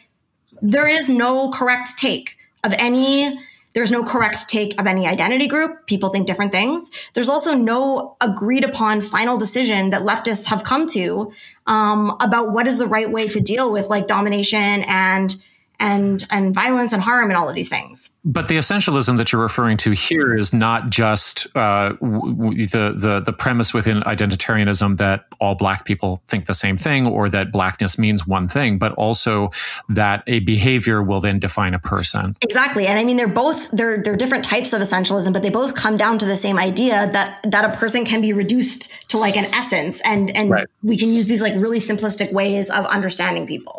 there is no correct take of any there's no correct take of any identity group. People think different things. There's also no agreed upon final decision that leftists have come to um, about what is the right way to deal with like domination and and and violence and harm and all of these things. But the essentialism that you're referring to here is not just uh, w- the, the the premise within identitarianism that all black people think the same thing or that blackness means one thing, but also that a behavior will then define a person. Exactly, and I mean they're both they're they're different types of essentialism, but they both come down to the same idea that that a person can be reduced to like an essence, and and right. we can use these like really simplistic ways of understanding people.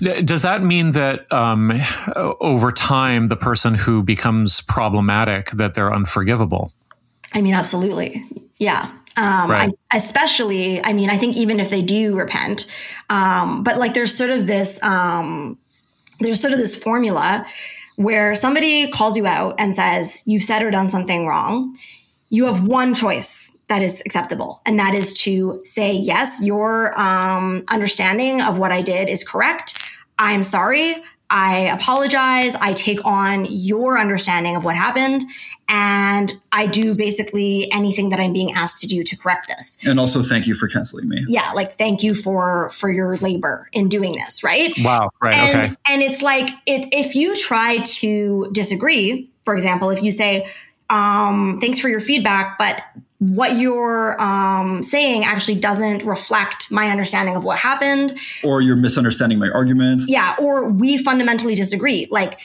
Does that mean that um, over time, the person who becomes problematic that they're unforgivable? I mean, absolutely, yeah. Um, right. I, especially, I mean, I think even if they do repent, um, but like there's sort of this, um, there's sort of this formula where somebody calls you out and says you've said or done something wrong. You have one choice that is acceptable. And that is to say, yes, your um, understanding of what I did is correct. I'm sorry. I apologize. I take on your understanding of what happened. And I do basically anything that I'm being asked to do to correct this. And also thank you for canceling me. Yeah, like thank you for for your labor in doing this, right? Wow, right, and, okay. And it's like it, if you try to disagree, for example, if you say, um, thanks for your feedback, but what you're um, saying actually doesn't reflect my understanding of what happened. Or you're misunderstanding my argument. Yeah, or we fundamentally disagree. Like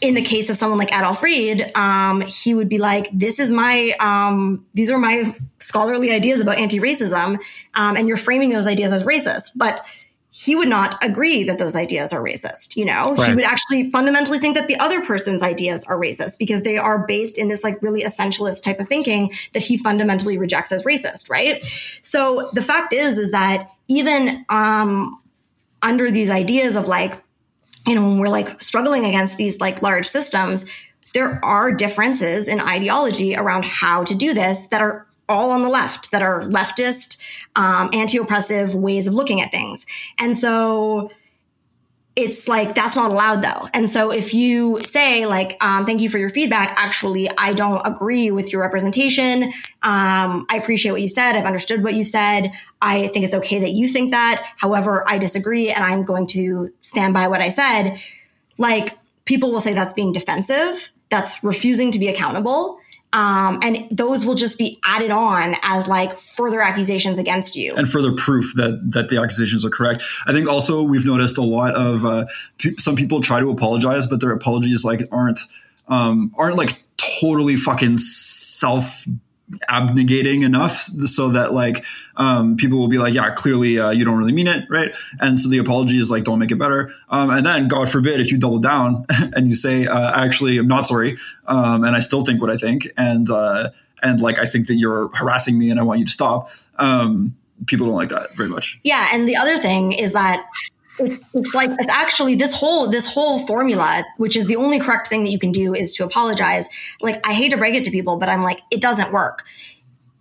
in the case of someone like Adolph Reed, um, he would be like, "This is my, um, these are my scholarly ideas about anti-racism, um, and you're framing those ideas as racist." But he would not agree that those ideas are racist. You know, right. he would actually fundamentally think that the other person's ideas are racist because they are based in this like really essentialist type of thinking that he fundamentally rejects as racist. Right. So the fact is, is that even, um, under these ideas of like, you know, when we're like struggling against these like large systems, there are differences in ideology around how to do this that are all on the left that are leftist, um, anti-oppressive ways of looking at things. And so it's like that's not allowed though. And so if you say like, um, "Thank you for your feedback," actually, I don't agree with your representation. Um, I appreciate what you said. I've understood what you said. I think it's okay that you think that. However, I disagree, and I'm going to stand by what I said. Like people will say that's being defensive. That's refusing to be accountable. Um, and those will just be added on as like further accusations against you and further proof that that the accusations are correct. I think also we've noticed a lot of uh, p- some people try to apologize, but their apologies like aren't um, aren't like totally fucking self abnegating enough so that like um, people will be like, yeah, clearly uh, you don't really mean it, right? And so the apology is like, don't make it better. Um, and then, God forbid, if you double down and you say, uh, actually, I'm not sorry, um, and I still think what I think, and uh, and like I think that you're harassing me and I want you to stop. Um, people don't like that very much. Yeah, and the other thing is that it's, like it's actually this whole this whole formula, which is the only correct thing that you can do, is to apologize. Like I hate to break it to people, but I'm like it doesn't work.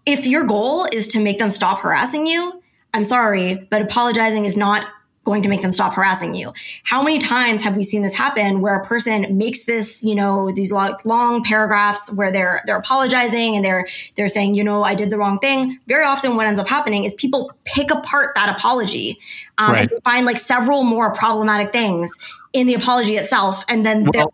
If your goal is to make them stop harassing you, I'm sorry, but apologizing is not going to make them stop harassing you. How many times have we seen this happen where a person makes this, you know, these long, long paragraphs where they're they're apologizing and they're they're saying, you know, I did the wrong thing. Very often, what ends up happening is people pick apart that apology um, right. and find like several more problematic things in the apology itself, and then well,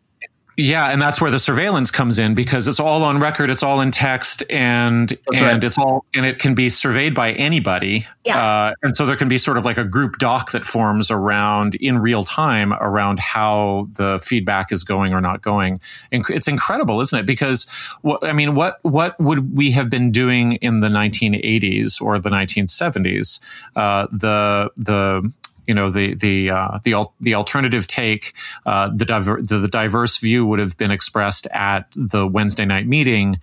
yeah, and that's where the surveillance comes in because it's all on record, it's all in text, and that's and right. it's all and it can be surveyed by anybody. Yeah. Uh, and so there can be sort of like a group doc that forms around in real time around how the feedback is going or not going. And it's incredible, isn't it? Because what I mean, what what would we have been doing in the 1980s or the 1970s? Uh, the the you know the the uh, the the alternative take, uh, the, diver- the, the diverse view would have been expressed at the Wednesday night meeting,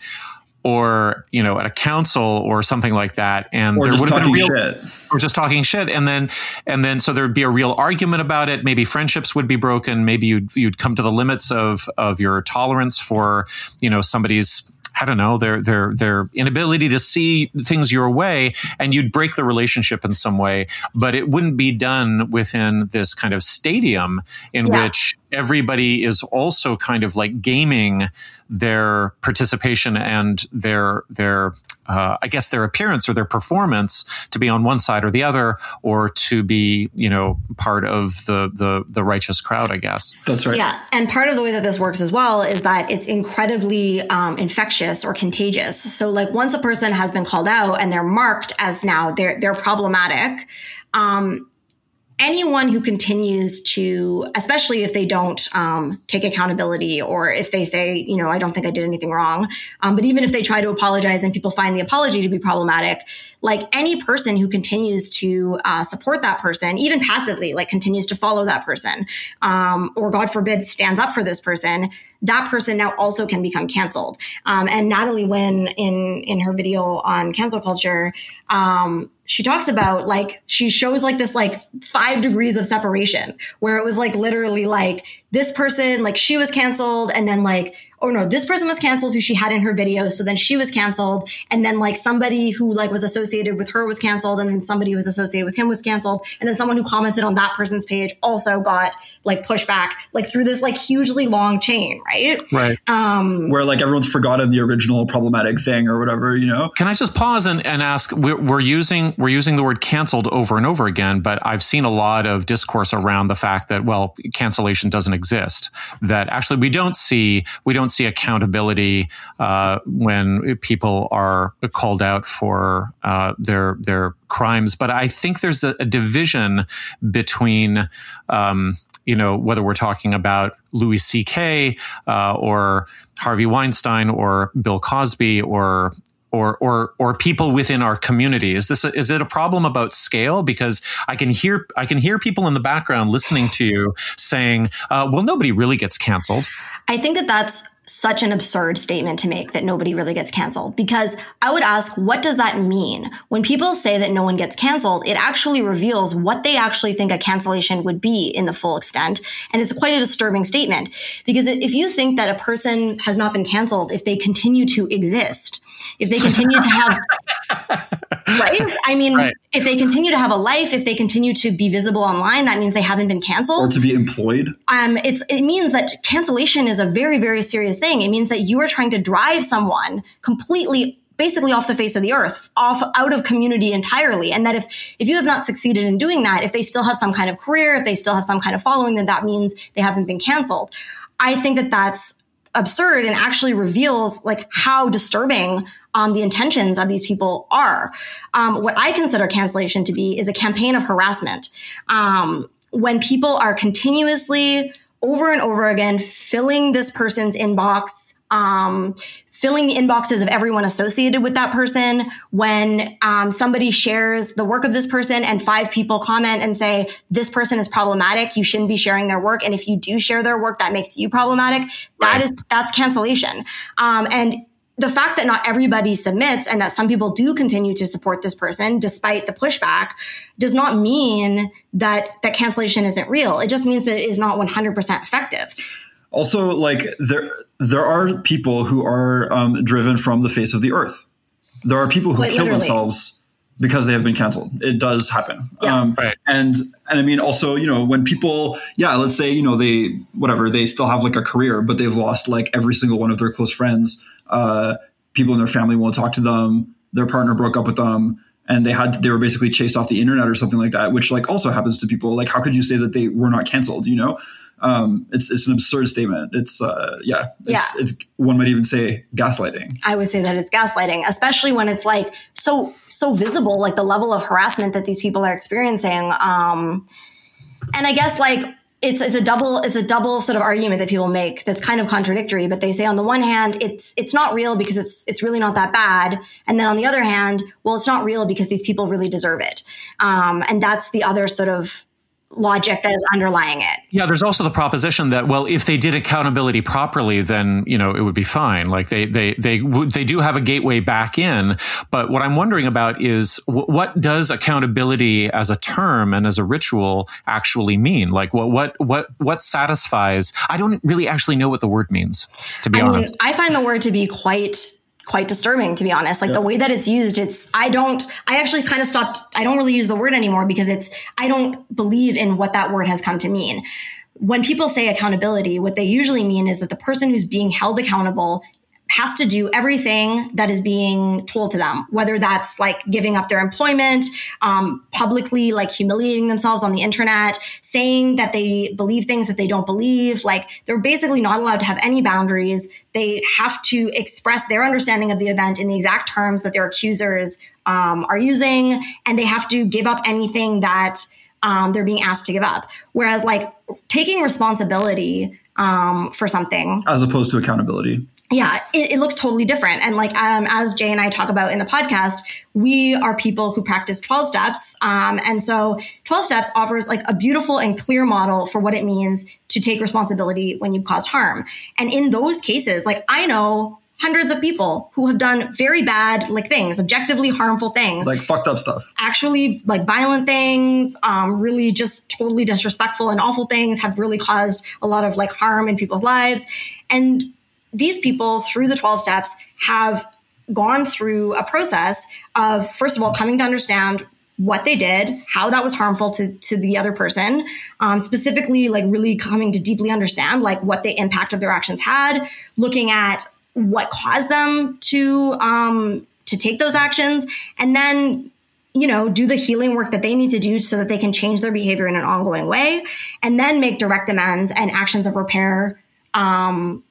or you know at a council or something like that, and or there would have been real, shit. or just talking shit, and then and then so there would be a real argument about it. Maybe friendships would be broken. Maybe you'd you'd come to the limits of of your tolerance for you know somebody's I don't know their their their inability to see things your way, and you'd break the relationship in some way. But it wouldn't be done within this kind of stadium in yeah. which everybody is also kind of like gaming their participation and their their uh, I guess their appearance or their performance to be on one side or the other, or to be you know part of the the the righteous crowd. I guess that's right. Yeah, and part of the way that this works as well is that it's incredibly um, infectious or contagious. So like once a person has been called out and they're marked as now they're they're problematic. Um, anyone who continues to, especially if they don't um, take accountability or if they say, you know, I don't think I did anything wrong, um, but even if they try to apologize and people find the apology to be problematic, like any person who continues to uh, support that person, even passively, like continues to follow that person, um, or God forbid, stands up for this person, that person now also can become canceled. Um, and Natalie Wynn in in her video on cancel culture, um, she talks about like she shows like this like five degrees of separation where it was like literally like this person like she was canceled and then like oh no, this person was canceled who she had in her video. So then she was canceled. And then like somebody who like was associated with her was canceled. And then somebody who was associated with him was canceled. And then someone who commented on that person's page also got like pushback, like through this like hugely long chain, right? Right. Um, Where like everyone's forgotten the original problematic thing or whatever, you know? Can I just pause and, and ask, we're, we're using, we're using the word canceled over and over again, but I've seen a lot of discourse around the fact that, well, cancellation doesn't exist. That actually we don't see we don't see accountability uh, when people are called out for uh, their their crimes. But I think there's a, a division between. Um, you know, whether we're talking about Louis C.K. Uh, or Harvey Weinstein or Bill Cosby or or or or people within our community is this a, is it a problem about scale because i can hear i can hear people in the background listening to you saying uh, well nobody really gets canceled i think that that's such an absurd statement to make that nobody really gets canceled because I would ask, what does that mean? When people say that no one gets canceled, it actually reveals what they actually think a cancellation would be in the full extent. And it's quite a disturbing statement because if you think that a person has not been canceled if they continue to exist, if they continue to have right i mean right. if they continue to have a life if they continue to be visible online that means they haven't been canceled or to be employed um it's it means that cancellation is a very very serious thing it means that you are trying to drive someone completely basically off the face of the earth, off out of community entirely. And that if if you have not succeeded in doing that, if they still have some kind of career, if they still have some kind of following, then that means they haven't been canceled. I think that that's absurd and actually reveals like how disturbing um, the intentions of these people are. Um, what I consider cancellation to be is a campaign of harassment. Um, when people are continuously over and over again filling this person's inbox um, filling the inboxes of everyone associated with that person. When um, somebody shares the work of this person and five people comment and say, this person is problematic, you shouldn't be sharing their work. And if you do share their work, that makes you problematic. That right. is that's cancellation. Um, and the fact that not everybody submits and that some people do continue to support this person despite the pushback does not mean that that cancellation isn't real. It just means that it is not 100% effective. Also, like there, there are people who are um, driven from the face of the earth. There are people who Quite kill literally. themselves because they have been canceled. It does happen. Yeah. Um, right. And and I mean also, you know, when people, yeah, let's say, you know, they whatever, they still have like a career, but they've lost like every single one of their close friends. Uh, people in their family won't talk to them. Their partner broke up with them and they had they were basically chased off the internet or something like that, which like also happens to people. Like, how could you say that they were not canceled? You know, um, it's it's an absurd statement. It's uh, yeah, it's, yeah. It's one might even say gaslighting. I would say that it's gaslighting, especially when it's like so so visible, like the level of harassment that these people are experiencing. Um, and I guess like it's it's a double it's a double sort of argument that people make that's kind of contradictory but they say on the one hand it's it's not real because it's it's really not that bad and then on the other hand well it's not real because these people really deserve it um, and that's the other sort of logic that is underlying it. Yeah, there's also the proposition that well, if they did accountability properly, then you know it would be fine. Like they they they would they do have a gateway back in, but what I'm wondering about is w- what does accountability as a term and as a ritual actually mean? Like what what what what satisfies? I don't really actually know what the word means. To be I honest, mean, I find the word to be quite quite disturbing to be honest. Like yeah. the way that it's used, it's, I don't, I actually kind of stopped, I don't really use the word anymore because it's, I don't believe in what that word has come to mean. When people say accountability, what they usually mean is that the person who's being held accountable has to do everything that is being told to them, whether that's like giving up their employment, um, publicly like humiliating themselves on the internet, saying that they believe things that they don't believe. Like they're basically not allowed to have any boundaries. They have to express their understanding of the event in the exact terms that their accusers um, are using, and they have to give up anything that um, they're being asked to give up. Whereas like taking responsibility um, for something as opposed to accountability yeah, it, it, looks totally different. And like, um, as Jay and I talk about in the podcast, we are people who practice 12 steps. Um, and so 12 steps offers like a beautiful and clear model for what it means to take responsibility when you've caused harm. And in those cases, like I know hundreds of people who have done very bad like things, objectively harmful things. Like fucked up stuff. Actually like violent things, um, really just totally disrespectful and awful things have really caused a lot of like harm in people's lives. And these people through the 12 steps have gone through a process of, first of all, coming to understand what they did, how that was harmful to, to the other person, um, specifically, like really coming to deeply understand like what the impact of their actions had, looking at what caused them to um, to take those actions, and then you know, do the healing work that they need to do so that they can change their behavior in an ongoing way and then make direct amends and actions of repair um,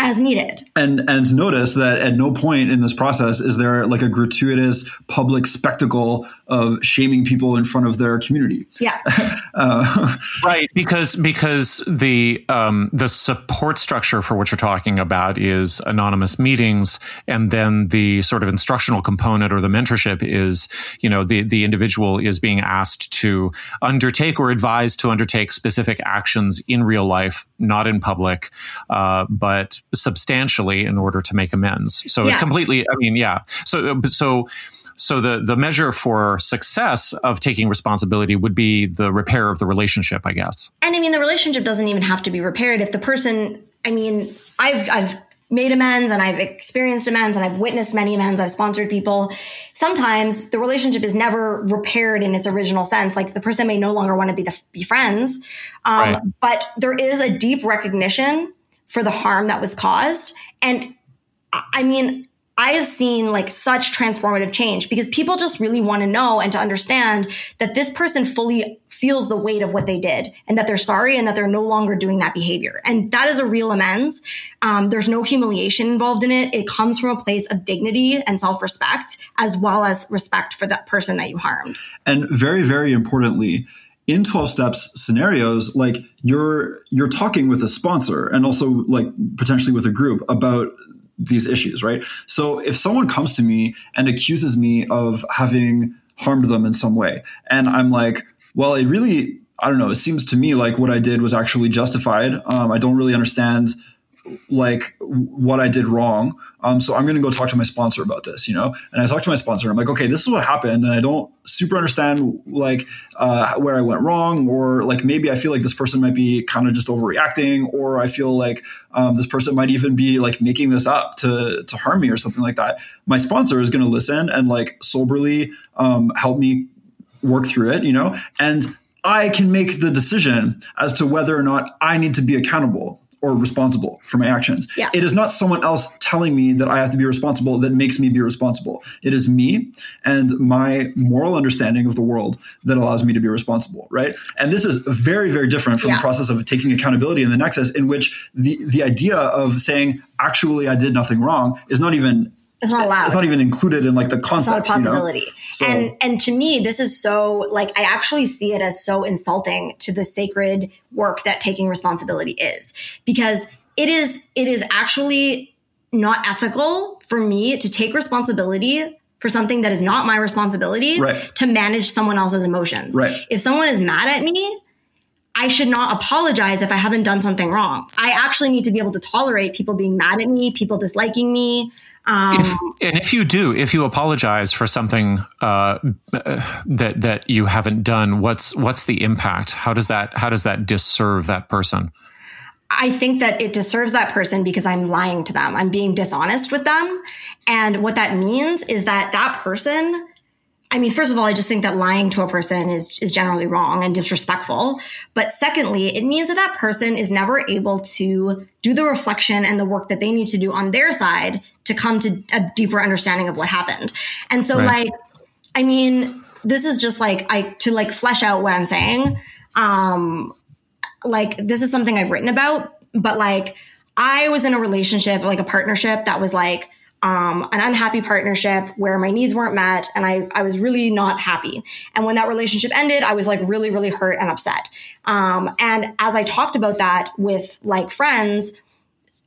as needed. And and notice that at no point in this process is there like a gratuitous public spectacle of shaming people in front of their community. Yeah. uh, right, because because the um, the support structure for what you're talking about is anonymous meetings, and then the sort of instructional component or the mentorship is you know the the individual is being asked to undertake or advised to undertake specific actions in real life, not in public, uh, but substantially in order to make amends. So yeah. completely, I mean, yeah. So, so, so the, the measure for success of taking responsibility would be the repair of the relationship, I guess. And I mean, the relationship doesn't even have to be repaired. If the person, I mean, I've, I've made amends and I've experienced amends and I've witnessed many amends. I've sponsored people. Sometimes the relationship is never repaired in its original sense. Like the person may no longer want to be the, be friends. Um, right. but there is a deep recognition for the harm that was caused. And I mean, I have seen like such transformative change because people just really want to know and to understand that this person fully feels the weight of what they did and that they're sorry and that they're no longer doing that behavior. And that is a real amends. Um, there's no humiliation involved in it. It comes from a place of dignity and self respect, as well as respect for that person that you harmed. And very, very importantly, in 12 steps scenarios like you're you're talking with a sponsor and also like potentially with a group about these issues right so if someone comes to me and accuses me of having harmed them in some way and i'm like well it really i don't know it seems to me like what i did was actually justified um, i don't really understand like what I did wrong. Um, so I'm going to go talk to my sponsor about this, you know? And I talked to my sponsor. I'm like, okay, this is what happened. And I don't super understand like, uh, where I went wrong, or like maybe I feel like this person might be kind of just overreacting, or I feel like, um, this person might even be like making this up to, to harm me or something like that. My sponsor is going to listen and like soberly, um, help me work through it, you know? And I can make the decision as to whether or not I need to be accountable or responsible for my actions. Yeah. It is not someone else telling me that I have to be responsible that makes me be responsible. It is me and my moral understanding of the world that allows me to be responsible, right? And this is very, very different from yeah. the process of taking accountability in the nexus, in which the the idea of saying, actually I did nothing wrong is not even it's not allowed. It's not even included in like the concept. It's not a possibility. You know? so. And and to me, this is so like I actually see it as so insulting to the sacred work that taking responsibility is because it is it is actually not ethical for me to take responsibility for something that is not my responsibility right. to manage someone else's emotions. Right. If someone is mad at me, I should not apologize if I haven't done something wrong. I actually need to be able to tolerate people being mad at me, people disliking me, um, if, and if you do, if you apologize for something uh, that that you haven't done, what's what's the impact? How does that how does that disserve that person? I think that it deserves that person because I'm lying to them. I'm being dishonest with them. And what that means is that that person I mean, first of all, I just think that lying to a person is, is generally wrong and disrespectful. But secondly, it means that that person is never able to do the reflection and the work that they need to do on their side to come to a deeper understanding of what happened. And so, right. like, I mean, this is just like, I, to like flesh out what I'm saying. Um, like, this is something I've written about, but like, I was in a relationship, like a partnership that was like, um, an unhappy partnership where my needs weren't met and I, I was really not happy. And when that relationship ended, I was like really, really hurt and upset. Um, and as I talked about that with like friends,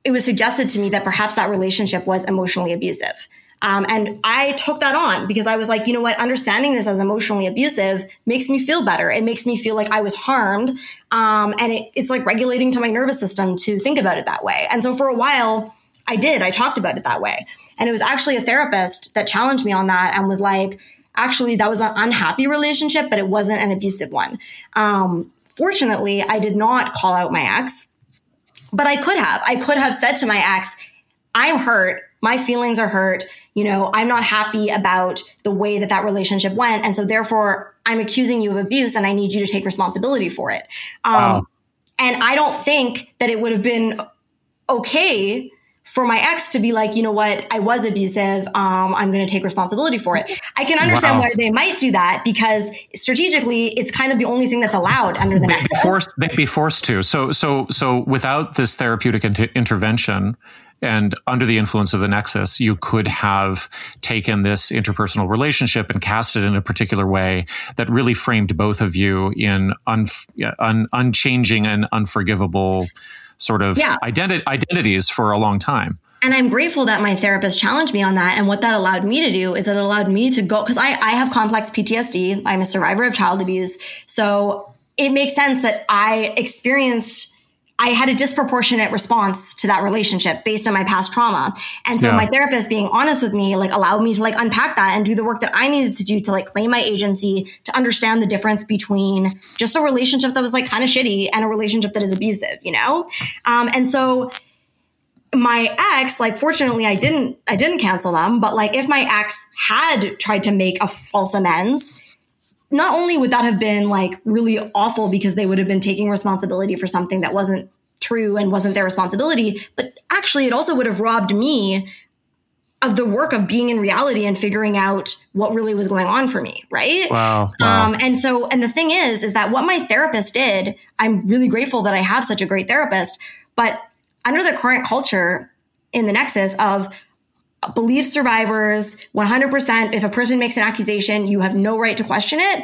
it was suggested to me that perhaps that relationship was emotionally abusive. Um, and I took that on because I was like, you know what, understanding this as emotionally abusive makes me feel better. It makes me feel like I was harmed. Um, and it, it's like regulating to my nervous system to think about it that way. And so for a while, I did. I talked about it that way. And it was actually a therapist that challenged me on that and was like, actually, that was an unhappy relationship, but it wasn't an abusive one. Um, fortunately, I did not call out my ex, but I could have. I could have said to my ex, I'm hurt. My feelings are hurt. You know, I'm not happy about the way that that relationship went. And so therefore, I'm accusing you of abuse and I need you to take responsibility for it. Um, wow. And I don't think that it would have been okay for my ex to be like, you know what, I was abusive. Um, I'm going to take responsibility for it. I can understand wow. why they might do that because strategically, it's kind of the only thing that's allowed under the be forced, they'd be forced to. So, so, so without this therapeutic inter- intervention, and under the influence of the nexus, you could have taken this interpersonal relationship and cast it in a particular way that really framed both of you in un- un- unchanging and unforgivable sort of yeah. identi- identities for a long time. And I'm grateful that my therapist challenged me on that. And what that allowed me to do is it allowed me to go, because I, I have complex PTSD. I'm a survivor of child abuse. So it makes sense that I experienced I had a disproportionate response to that relationship based on my past trauma. And so yeah. my therapist being honest with me, like allowed me to like unpack that and do the work that I needed to do to like claim my agency, to understand the difference between just a relationship that was like kind of shitty and a relationship that is abusive, you know? Um, and so my ex, like fortunately I didn't, I didn't cancel them, but like if my ex had tried to make a false amends, not only would that have been like really awful because they would have been taking responsibility for something that wasn't true and wasn't their responsibility, but actually it also would have robbed me of the work of being in reality and figuring out what really was going on for me, right? Wow, wow. Um, and so, and the thing is, is that what my therapist did, I'm really grateful that I have such a great therapist, but under the current culture in the nexus of believe survivors 100%. If a person makes an accusation, you have no right to question it.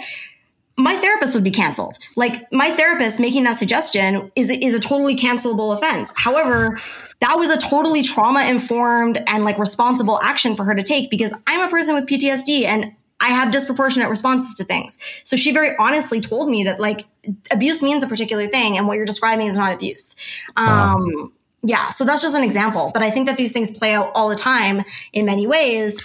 My therapist would be canceled. Like my therapist making that suggestion is, is a totally cancelable offense. However, that was a totally trauma informed and like responsible action for her to take because I'm a person with PTSD and I have disproportionate responses to things. So she very honestly told me that like abuse means a particular thing and what you're describing is not abuse. Um, wow yeah, so that's just an example. But I think that these things play out all the time in many ways.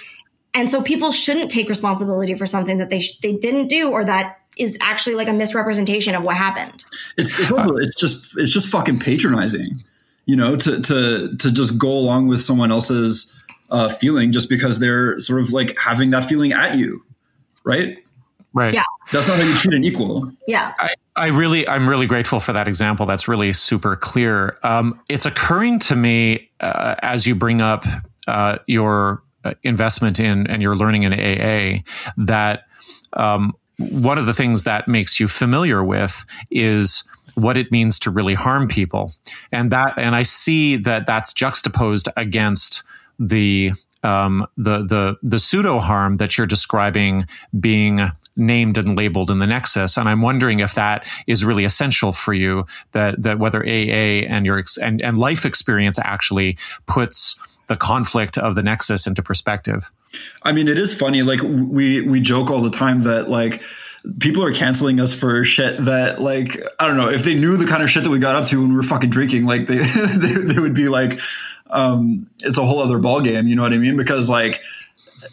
And so people shouldn't take responsibility for something that they sh- they didn't do or that is actually like a misrepresentation of what happened. It's it's, also, it's just it's just fucking patronizing, you know, to to to just go along with someone else's uh, feeling just because they're sort of like having that feeling at you, right? Right. Yeah. That's not how you treat an equal. Yeah. I, I really, I'm really grateful for that example. That's really super clear. Um, it's occurring to me uh, as you bring up uh, your uh, investment in and your learning in AA that um, one of the things that makes you familiar with is what it means to really harm people, and that, and I see that that's juxtaposed against the um, the the the pseudo harm that you're describing being named and labeled in the nexus. And i'm wondering if that is really essential for you that that whether aa and your ex- and, and life experience actually puts the conflict of the nexus into perspective. I mean it is funny like we we joke all the time that like people are canceling us for shit that like i don't know if they knew the kind of shit that we got up to when we were fucking drinking like they they, they would be like um it's a whole other ball game you know what i mean? Because like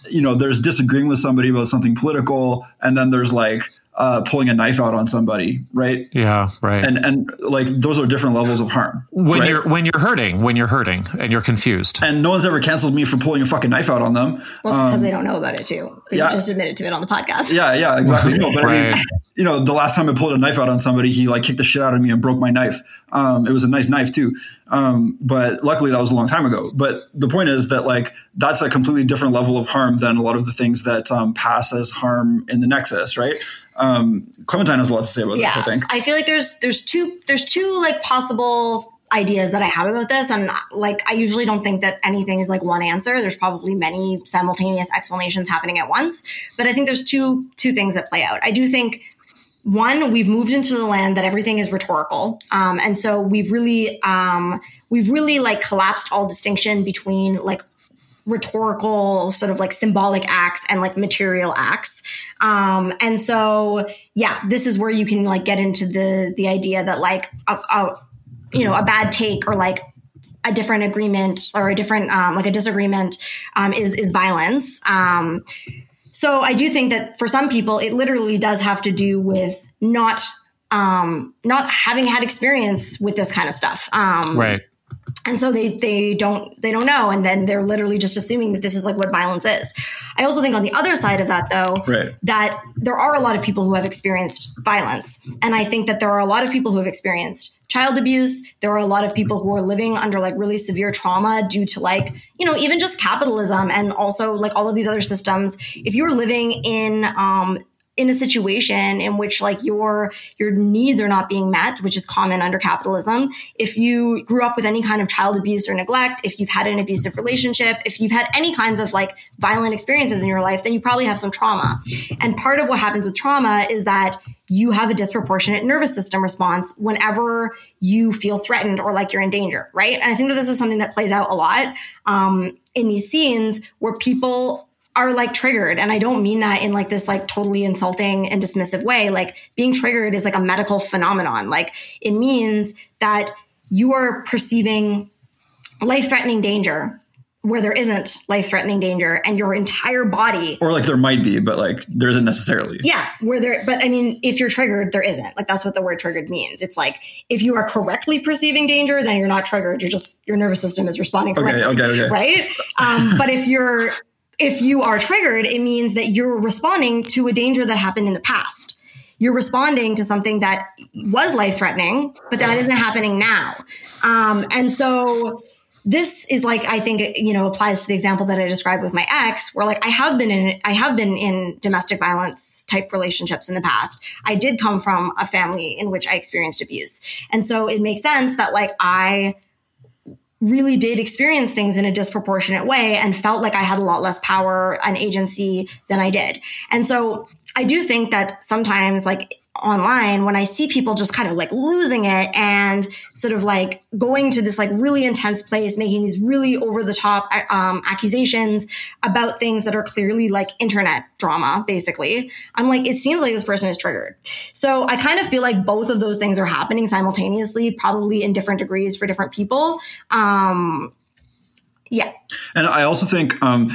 you know, there's disagreeing with somebody about something political, and then there's like uh, pulling a knife out on somebody, right? Yeah, right. And and like those are different levels of harm. When right? you're when you're hurting, when you're hurting, and you're confused, and no one's ever canceled me for pulling a fucking knife out on them. Well, because um, they don't know about it too. But yeah. you just admitted to it on the podcast. Yeah, yeah, exactly. No, but right. I mean, you know, the last time I pulled a knife out on somebody, he like kicked the shit out of me and broke my knife. Um, it was a nice knife too. Um, but luckily that was a long time ago. But the point is that like that's a completely different level of harm than a lot of the things that um, pass as harm in the nexus, right? Um, Clementine has a lot to say about yeah, this. I think. I feel like there's there's two there's two like possible ideas that I have about this. And like, I usually don't think that anything is like one answer. There's probably many simultaneous explanations happening at once. But I think there's two two things that play out. I do think one, we've moved into the land that everything is rhetorical. Um, and so we've really, um, we've really like collapsed all distinction between like rhetorical sort of like symbolic acts and like material acts. Um, and so, yeah, this is where you can like get into the, the idea that like, a, a you know, a bad take or like a different agreement or a different, um, like a disagreement, um, is, is violence. Um, so I do think that for some people, it literally does have to do with not um, not having had experience with this kind of stuff. Um, right. And so they they don't they don't know, and then they're literally just assuming that this is like what violence is. I also think on the other side of that, though, right. that there are a lot of people who have experienced violence, and I think that there are a lot of people who have experienced child abuse. There are a lot of people who are living under like really severe trauma due to like, you know, even just capitalism and also like all of these other systems. If you're living in um, in a situation in which like your your needs are not being met which is common under capitalism. If you grew up with any kind of child abuse or neglect if you've had an abusive relationship if you've had any kinds of like violent experiences in your life then you probably have some trauma. And part of what happens with trauma is that you have a disproportionate nervous system response whenever you feel threatened or like you're in danger right? And i think that this is something that plays out a lot um, in these scenes where people are like triggered. And I don't mean that in like this like totally insulting and dismissive way. Like being triggered is like a medical phenomenon. Like it means that you are perceiving life threatening danger where there isn't life threatening danger and your entire body or like there might be but like there isn't necessarily yeah where there but i mean if you're triggered there isn't like that's what the word triggered means it's like if you are correctly perceiving danger then you're not triggered you're just your nervous system is responding correctly okay, okay, okay. right um, but if you're if you are triggered, it means that you're responding to a danger that happened in the past. You're responding to something that was life threatening, but that isn't happening now. Um, and so this is like I think it, you know applies to the example that I described with my ex, where like I have been in I have been in domestic violence type relationships in the past. I did come from a family in which I experienced abuse, and so it makes sense that like I really did experience things in a disproportionate way and felt like I had a lot less power and agency than I did. And so I do think that sometimes like online when I see people just kind of like losing it and sort of like going to this like really intense place, making these really over the top um, accusations about things that are clearly like internet drama, basically. I'm like, it seems like this person is triggered. So I kind of feel like both of those things are happening simultaneously, probably in different degrees for different people. Um, yeah. And I also think, um,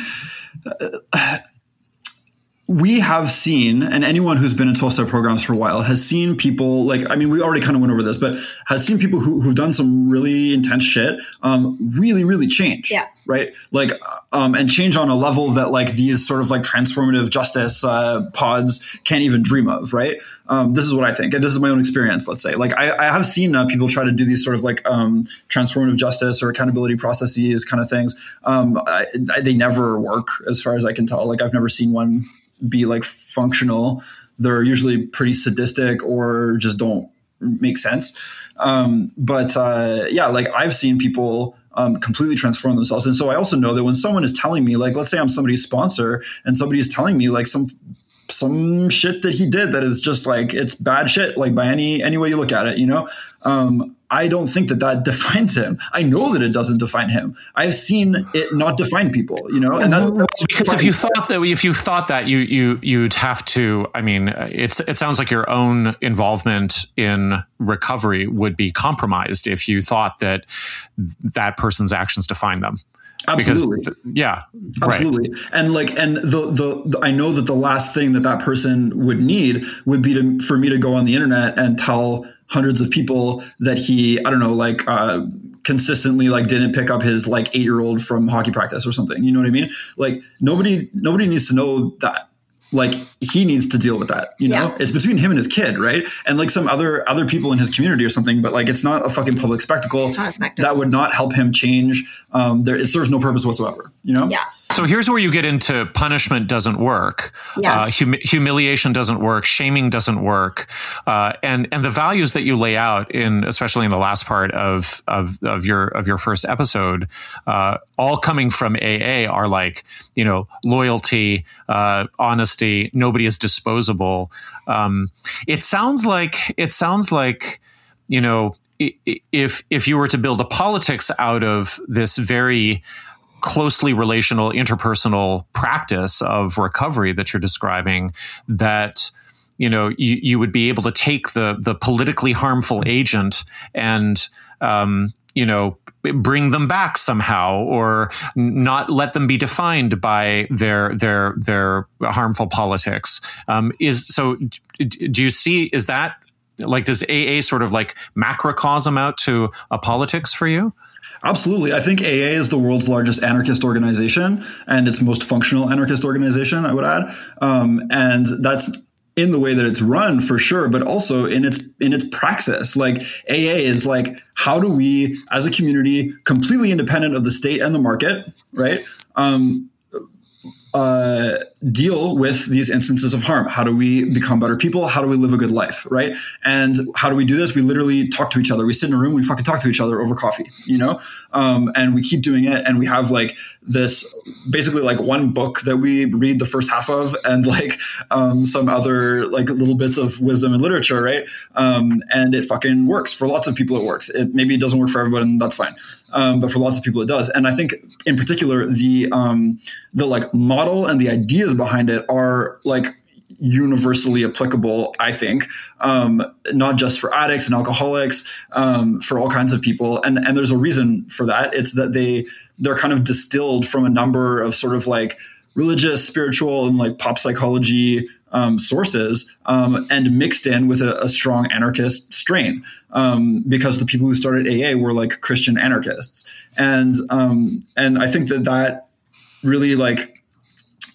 we have seen, and anyone who's been in 12 step programs for a while has seen people like, I mean, we already kind of went over this, but has seen people who, who've done some really intense shit, um, really, really change. Yeah. Right. Like, um, and change on a level that like these sort of like transformative justice, uh, pods can't even dream of. Right. Um, this is what I think. And this is my own experience, let's say. Like, I, I have seen uh, people try to do these sort of like, um, transformative justice or accountability processes kind of things. Um, I, I, they never work as far as I can tell. Like, I've never seen one be like functional. They're usually pretty sadistic or just don't make sense. Um, but uh, yeah, like I've seen people um, completely transform themselves. And so I also know that when someone is telling me, like, let's say I'm somebody's sponsor and somebody's telling me like some some shit that he did that is just like it's bad shit like by any any way you look at it you know um, I don't think that that defines him. I know that it doesn't define him. I've seen it not define people, you know. And that's, that's because if you thought that if you thought that you you you'd have to. I mean, it's it sounds like your own involvement in recovery would be compromised if you thought that that person's actions define them. Absolutely. Because, yeah. Absolutely. Right. And like, and the, the, the, I know that the last thing that that person would need would be to, for me to go on the internet and tell hundreds of people that he, I don't know, like, uh, consistently like didn't pick up his like eight year old from hockey practice or something. You know what I mean? Like nobody, nobody needs to know that like he needs to deal with that you know? Yeah. it's between him and his kid right? And like some other other people in his community or something but like it's not a fucking public spectacle, spectacle. that would not help him change um there it serves no purpose whatsoever you know? Yeah so here's where you get into punishment doesn't work yes. Uh, hum- humiliation doesn't work shaming doesn't work uh, and and the values that you lay out in especially in the last part of of, of your of your first episode uh, all coming from aa are like you know loyalty uh, honesty honesty. Nobody is disposable. Um, it sounds like it sounds like you know if if you were to build a politics out of this very closely relational interpersonal practice of recovery that you're describing that you know you, you would be able to take the the politically harmful agent and um, you know bring them back somehow or not let them be defined by their their their harmful politics. Um, is so do you see is that like does aa sort of like macrocosm out to a politics for you Absolutely. I think AA is the world's largest anarchist organization and its most functional anarchist organization, I would add. Um, and that's in the way that it's run for sure, but also in its in its praxis. Like AA is like, how do we, as a community, completely independent of the state and the market, right? Um, uh, deal with these instances of harm? How do we become better people? How do we live a good life? Right. And how do we do this? We literally talk to each other. We sit in a room, we fucking talk to each other over coffee, you know? Um, and we keep doing it. And we have like this basically like one book that we read the first half of and like um, some other like little bits of wisdom and literature. Right. Um, and it fucking works. For lots of people, it works. It maybe it doesn't work for everybody, and that's fine. Um, but for lots of people it does. And I think in particular the um, the like model and the ideas behind it are like universally applicable. I think um, not just for addicts and alcoholics, um, for all kinds of people. And and there's a reason for that. It's that they they're kind of distilled from a number of sort of like religious, spiritual, and like pop psychology um, sources um, and mixed in with a, a strong anarchist strain um, because the people who started AA were like Christian anarchists and um, and I think that that really like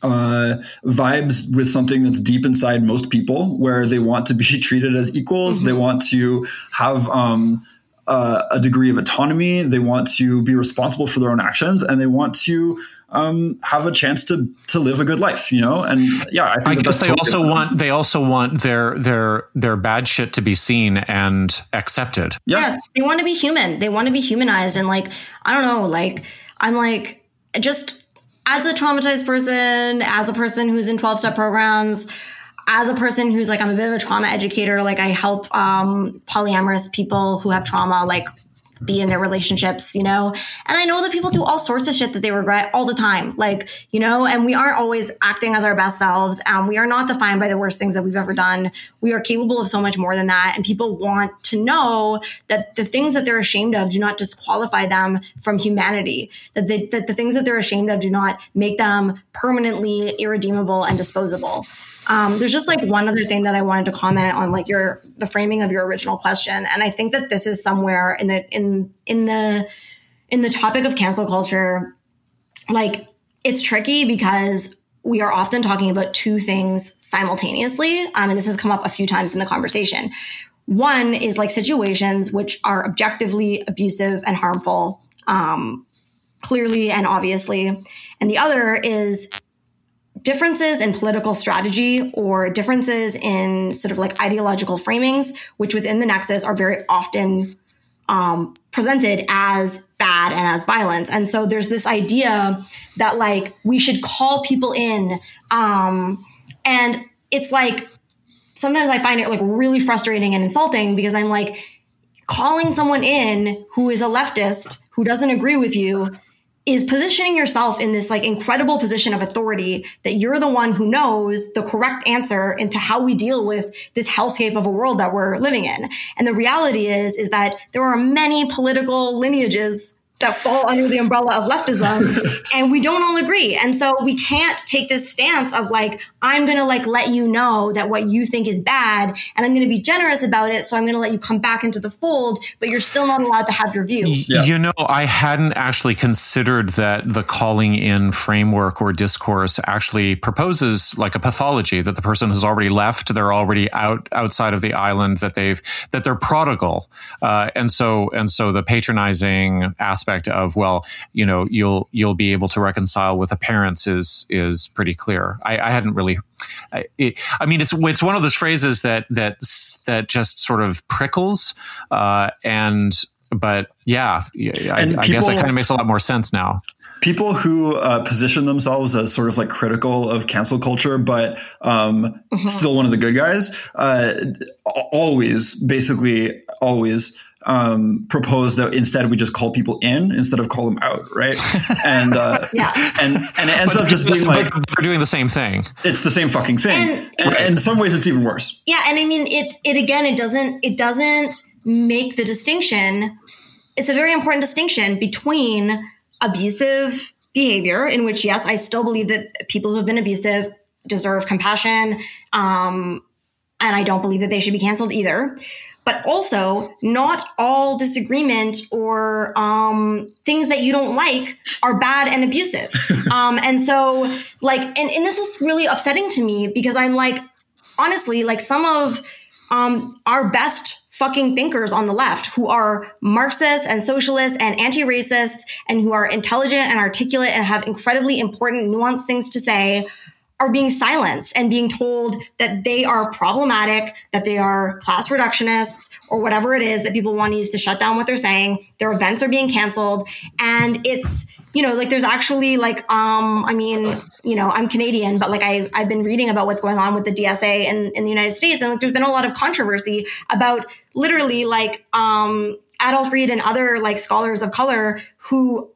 uh, vibes with something that's deep inside most people where they want to be treated as equals mm-hmm. they want to have um, uh, a degree of autonomy they want to be responsible for their own actions and they want to um, have a chance to to live a good life, you know. And yeah, I, I guess they totally also want they also want their their their bad shit to be seen and accepted. Yeah. yeah, they want to be human. They want to be humanized, and like I don't know, like I'm like just as a traumatized person, as a person who's in 12 step programs, as a person who's like, I'm a bit of a trauma educator, like I help um, polyamorous people who have trauma, like be in their relationships, you know? And I know that people do all sorts of shit that they regret all the time. Like, you know, and we aren't always acting as our best selves. And we are not defined by the worst things that we've ever done. We are capable of so much more than that. And people want to know that the things that they're ashamed of do not disqualify them from humanity. That, they, that the things that they're ashamed of do not make them permanently irredeemable and disposable. Um, there's just like one other thing that I wanted to comment on, like your the framing of your original question, and I think that this is somewhere in the in in the in the topic of cancel culture, like it's tricky because we are often talking about two things simultaneously, um, and this has come up a few times in the conversation. One is like situations which are objectively abusive and harmful, um, clearly and obviously, and the other is differences in political strategy or differences in sort of like ideological framings, which within the nexus are very often um, presented as bad and as violence. And so there's this idea that like we should call people in. Um, and it's like sometimes I find it like really frustrating and insulting because I'm like calling someone in who is a leftist who doesn't agree with you is positioning yourself in this like incredible position of authority that you're the one who knows the correct answer into how we deal with this hellscape of a world that we're living in. And the reality is, is that there are many political lineages that fall under the umbrella of leftism and we don't all agree. And so we can't take this stance of like i'm gonna like let you know that what you think is bad and i'm gonna be generous about it so i'm gonna let you come back into the fold but you're still not allowed to have your view. Yeah. you know i hadn't actually considered that the calling in framework or discourse actually proposes like a pathology that the person has already left they're already out outside of the island that they've that they're prodigal. Uh, and so and so the patronizing aspect aspect of well, you know, you'll you'll be able to reconcile with the parents is is pretty clear. I, I hadn't really. I, it, I, mean, it's it's one of those phrases that that that just sort of prickles, uh, and but yeah, I, people, I guess it kind of makes a lot more sense now people who uh, position themselves as sort of like critical of cancel culture, but um, mm-hmm. still one of the good guys, uh, always, basically, always um, proposed that instead we just call people in instead of call them out, right? And uh, yeah, and and it ends but up just being like they're doing the same thing. It's the same fucking thing, and, and, and in some ways it's even worse. Yeah, and I mean it. It again, it doesn't. It doesn't make the distinction. It's a very important distinction between abusive behavior, in which yes, I still believe that people who have been abusive deserve compassion, um, and I don't believe that they should be canceled either but also not all disagreement or um, things that you don't like are bad and abusive. um, and so, like, and, and this is really upsetting to me because I'm like, honestly, like some of um, our best fucking thinkers on the left who are Marxists and socialists and anti-racists and who are intelligent and articulate and have incredibly important nuanced things to say are being silenced and being told that they are problematic, that they are class reductionists or whatever it is that people want to use to shut down what they're saying. Their events are being canceled. And it's, you know, like there's actually like, um, I mean, you know, I'm Canadian, but like I, I've been reading about what's going on with the DSA in, in the United States. And like there's been a lot of controversy about literally like, um, Adolph Reed and other like scholars of color who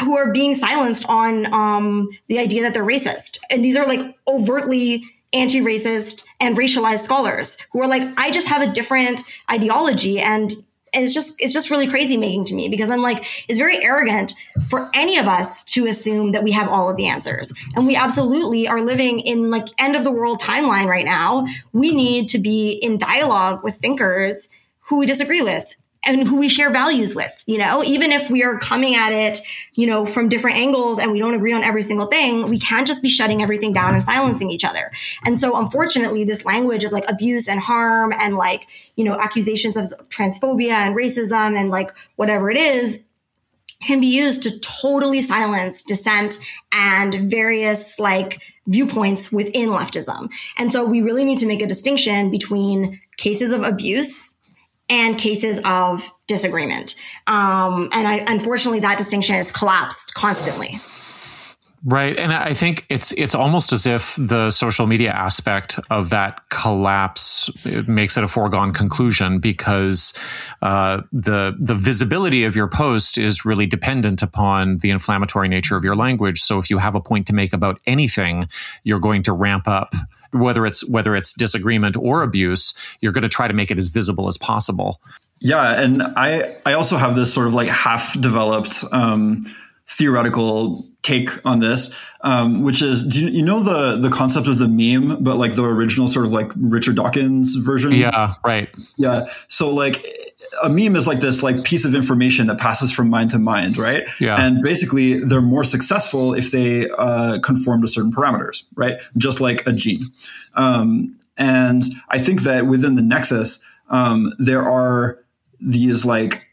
who are being silenced on um, the idea that they're racist. And these are like overtly anti-racist and racialized scholars who are like, I just have a different ideology. And and it's just it's just really crazy making to me because I'm like it's very arrogant for any of us to assume that we have all of the answers. And we absolutely are living in like end of the world timeline right now. We need to be in dialogue with thinkers who we disagree with and who we share values with, you know, even if we are coming at it, you know, from different angles and we don't agree on every single thing, we can't just be shutting everything down and silencing each other. And so unfortunately, this language of like abuse and harm and like, you know, accusations of transphobia and racism and like whatever it is can be used to totally silence dissent and various like viewpoints within leftism. And so we really need to make a distinction between cases of abuse and cases of disagreement. Um, and I, unfortunately, that distinction has collapsed constantly. Right, and I think it's it's almost as if the social media aspect of that collapse makes it a foregone conclusion because uh, the the visibility of your post is really dependent upon the inflammatory nature of your language. So if you have a point to make about anything, you're going to ramp up whether it's whether it's disagreement or abuse. You're going to try to make it as visible as possible. Yeah, and I I also have this sort of like half developed. Um, theoretical take on this, um, which is, do you, you, know the the concept of the meme, but like the original sort of like Richard Dawkins version? Yeah, right. Yeah. So like a meme is like this like piece of information that passes from mind to mind, right? Yeah. And basically, they're more successful if they uh, conform to certain parameters, right? Just like a gene. Um, and I think that within the nexus, um, there are these like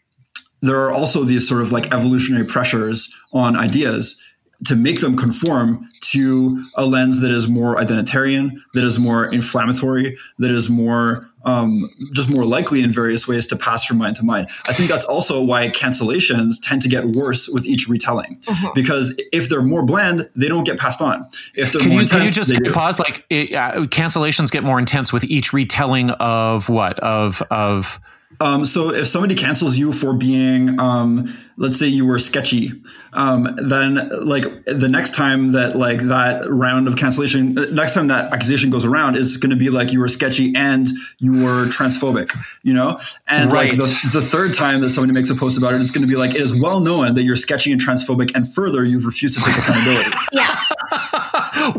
there are also these sort of like evolutionary pressures on ideas to make them conform to a lens that is more identitarian, that is more inflammatory, that is more um, just more likely in various ways to pass from mind to mind. I think that's also why cancellations tend to get worse with each retelling uh-huh. because if they're more bland, they don't get passed on. If they're can more you, intense, can you just pause? Like it, uh, cancellations get more intense with each retelling of what of of um, so if somebody cancels you for being, um, let's say you were sketchy, um, then like the next time that like that round of cancellation, uh, next time that accusation goes around is going to be like you were sketchy and you were transphobic, you know? And right. like the, the third time that somebody makes a post about it, it's going to be like, it is well known that you're sketchy and transphobic. And further, you've refused to take accountability. yeah.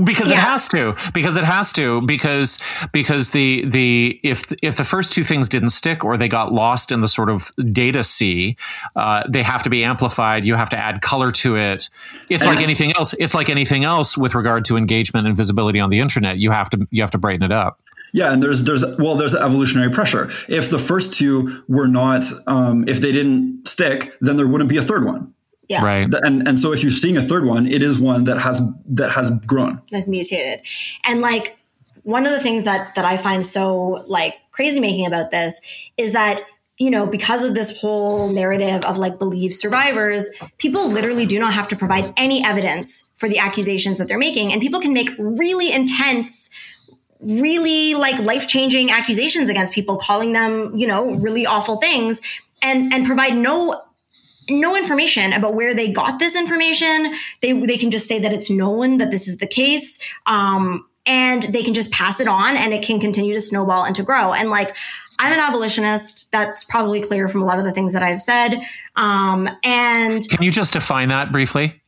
Because yeah. it has to, because it has to, because, because the, the, if, if the first two things didn't stick or they got lost in the sort of data sea, uh, they have to be amplified. You have to add color to it. It's like anything else. It's like anything else with regard to engagement and visibility on the internet. You have to, you have to brighten it up. Yeah, and there's there's well there's evolutionary pressure. If the first two were not, um, if they didn't stick, then there wouldn't be a third one. Yeah. Right. And and so if you're seeing a third one, it is one that has that has grown. Has mutated. And like one of the things that that I find so like crazy making about this is that you know, because of this whole narrative of like believe survivors, people literally do not have to provide any evidence for the accusations that they're making. And people can make really intense, really like life changing accusations against people, calling them, you know, really awful things and, and provide no no information about where they got this information. They they can just say that it's known that this is the case, um, and they can just pass it on, and it can continue to snowball and to grow. And like, I'm an abolitionist. That's probably clear from a lot of the things that I've said. Um, and can you just define that briefly?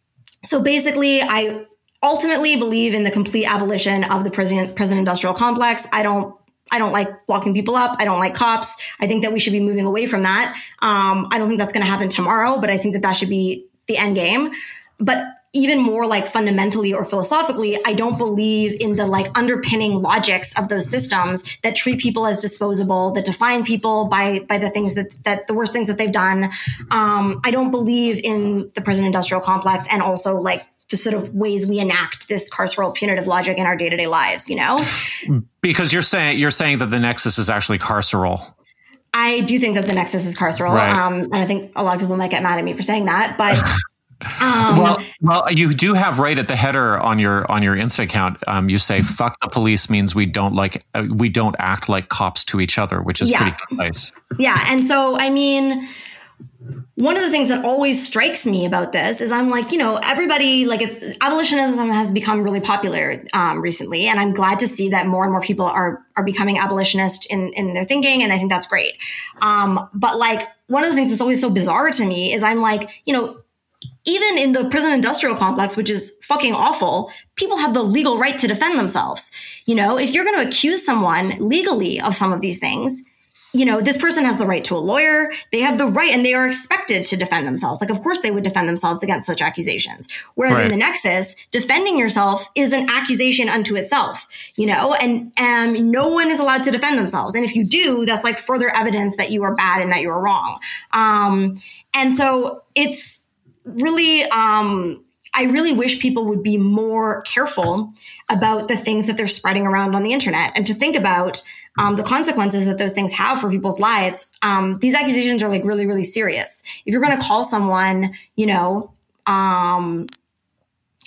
So basically, I ultimately believe in the complete abolition of the prison prison industrial complex. I don't I don't like locking people up. I don't like cops. I think that we should be moving away from that. Um, I don't think that's going to happen tomorrow, but I think that that should be the end game. But even more like fundamentally or philosophically, I don't believe in the like underpinning logics of those systems that treat people as disposable, that define people by by the things that that the worst things that they've done. Um, I don't believe in the prison industrial complex and also like the sort of ways we enact this carceral punitive logic in our day to day lives. You know, because you're saying you're saying that the nexus is actually carceral. I do think that the nexus is carceral, right. um, and I think a lot of people might get mad at me for saying that, but. Um, well, well, you do have right at the header on your on your Insta account. Um, you say "fuck the police" means we don't like uh, we don't act like cops to each other, which is yeah. pretty concise. Yeah, and so I mean, one of the things that always strikes me about this is I'm like, you know, everybody like abolitionism has become really popular um, recently, and I'm glad to see that more and more people are are becoming abolitionist in in their thinking, and I think that's great. Um, but like one of the things that's always so bizarre to me is I'm like, you know, even in the prison industrial complex, which is fucking awful, people have the legal right to defend themselves. You know, if you're going to accuse someone legally of some of these things, you know, this person has the right to a lawyer. They have the right and they are expected to defend themselves. Like, of course, they would defend themselves against such accusations. Whereas right. in the Nexus, defending yourself is an accusation unto itself, you know, and, and no one is allowed to defend themselves. And if you do, that's like further evidence that you are bad and that you are wrong. Um, and so it's really, um, I really wish people would be more careful about the things that they're spreading around on the internet and to think about um, the consequences that those things have for people's lives. Um, these accusations are like really, really serious. If you're going to call someone, you know, um,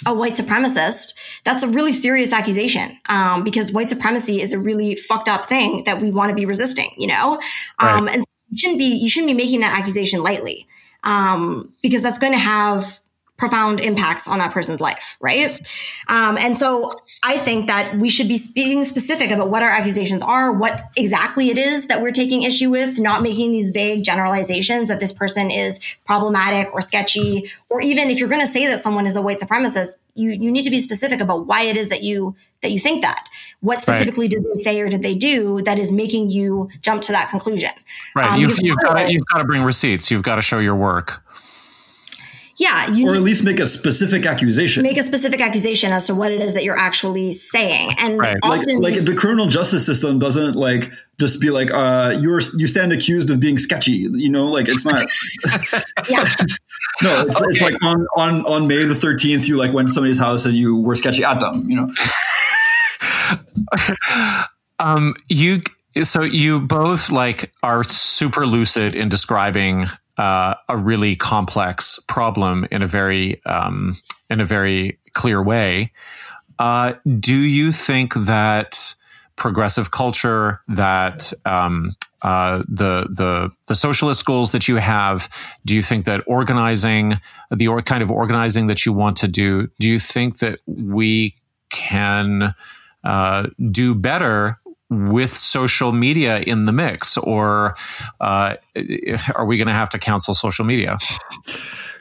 a white supremacist, that's a really serious accusation um, because white supremacy is a really fucked up thing that we want to be resisting, you know? Um, right. And you shouldn't be, you shouldn't be making that accusation lightly um, because that's going to have profound impacts on that person's life, right? Um, and so I think that we should be being specific about what our accusations are, what exactly it is that we're taking issue with, not making these vague generalizations that this person is problematic or sketchy, or even if you're going to say that someone is a white supremacist, you you need to be specific about why it is that you that you think that. What specifically right. did they say or did they do that is making you jump to that conclusion? Right. Um, you've, you've got to, you've got to bring receipts. You've got to show your work yeah, you or at least make a specific accusation. Make a specific accusation as to what it is that you're actually saying, and right. like, like the criminal justice system doesn't like just be like uh, you're you stand accused of being sketchy. You know, like it's not. yeah. no, it's, okay. it's, like on on on May the thirteenth, you like went to somebody's house and you were sketchy at them. You know. um, you so you both like are super lucid in describing uh, a really complex problem in a very um, in a very clear way. Uh, do you think that progressive culture, that um, uh, the the the socialist goals that you have, do you think that organizing the or, kind of organizing that you want to do, do you think that we can uh, do better with social media in the mix, or uh, are we going to have to cancel social media?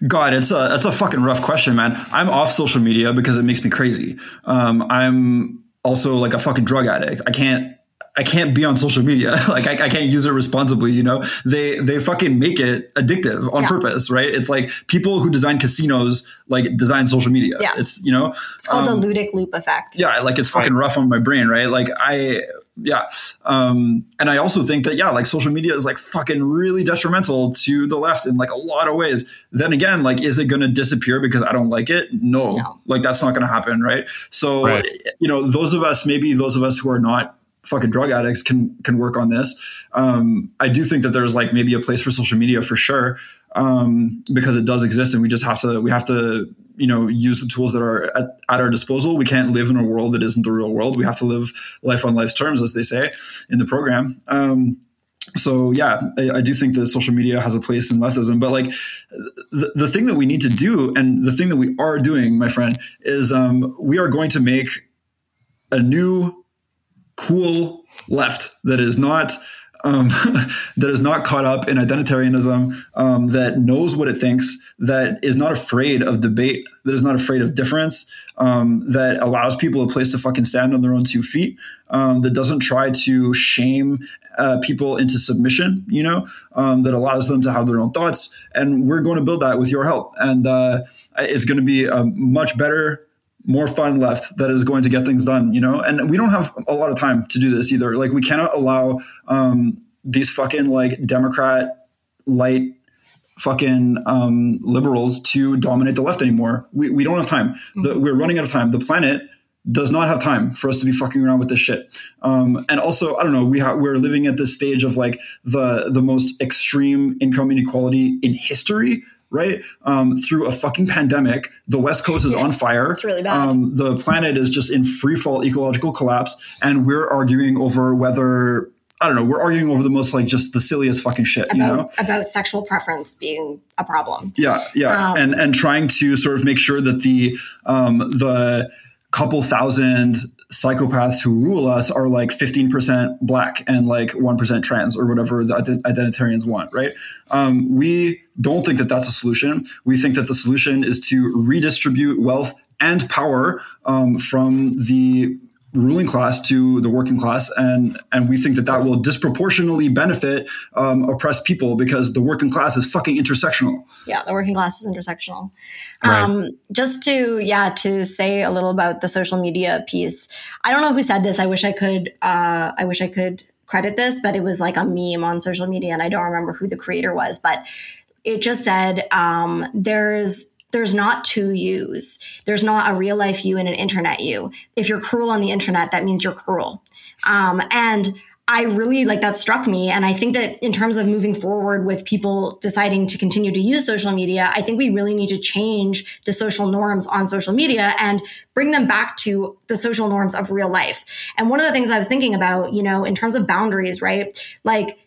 God, it's a it's a fucking rough question, man. I'm off social media because it makes me crazy. Um, I'm also like a fucking drug addict. I can't I can't be on social media. like I, I, can't use it responsibly. You know, they they fucking make it addictive on yeah. purpose, right? It's like people who design casinos like design social media. Yeah. It's you know, it's called um, the ludic loop effect. Yeah, like it's fucking right. rough on my brain, right? Like I yeah. Um, and I also think that, yeah, like social media is like fucking really detrimental to the left in like a lot of ways. Then again, like, is it going to disappear because I don't like it? No, no. like that's not going to happen. Right. So, right. you know, those of us, maybe those of us who are not fucking drug addicts can, can work on this. Um, I do think that there's like maybe a place for social media for sure. Um, because it does exist and we just have to, we have to you know use the tools that are at, at, our disposal. We can't live in a world that isn't the real world. We have to live life on life's terms as they say in the program. Um, so yeah I, I, do think that social media has a place in leftism but like the, the thing that we need to do and the thing that we are doing my friend is um, we are going to make a new cool left that is not um, that is not caught up in identitarianism, um, that knows what it thinks, that is not afraid of debate, that is not afraid of difference, um, that allows people a place to fucking stand on their own two feet, um, that doesn't try to shame uh, people into submission, you know, um, that allows them to have their own thoughts. And we're going to build that with your help. And uh, it's going to be a much better more fun left that is going to get things done, you know? And we don't have a lot of time to do this either. Like we cannot allow um, these fucking like Democrat light fucking um, liberals to dominate the left anymore. We, we don't have time. The, mm-hmm. we're running out of time. The planet does not have time for us to be fucking around with this shit. Um, and also, I don't know, we ha- we're living at this stage of like the the most extreme income inequality in history right? Um, through a fucking pandemic, the West Coast is yes, on fire. It's really bad. Um, the planet is just in free fall ecological collapse, and we're arguing over whether I don't know. We're arguing over the most like just the silliest fucking shit, about, you know, about sexual preference being a problem. Yeah, yeah, um, and and trying to sort of make sure that the um, the couple thousand psychopaths who rule us are like 15% black and like 1% trans or whatever the identitarians want, right? Um, we don't think that that's a solution. We think that the solution is to redistribute wealth and power um, from the ruling class to the working class, and and we think that that will disproportionately benefit um, oppressed people because the working class is fucking intersectional. Yeah, the working class is intersectional. Right. Um, just to yeah to say a little about the social media piece. I don't know who said this. I wish I could. Uh, I wish I could credit this, but it was like a meme on social media, and I don't remember who the creator was, but it just said um, there's there's not two yous. There's not a real life you and an internet you. If you're cruel on the internet, that means you're cruel. Um, and I really like that struck me. And I think that in terms of moving forward with people deciding to continue to use social media, I think we really need to change the social norms on social media and bring them back to the social norms of real life. And one of the things I was thinking about, you know, in terms of boundaries, right? Like,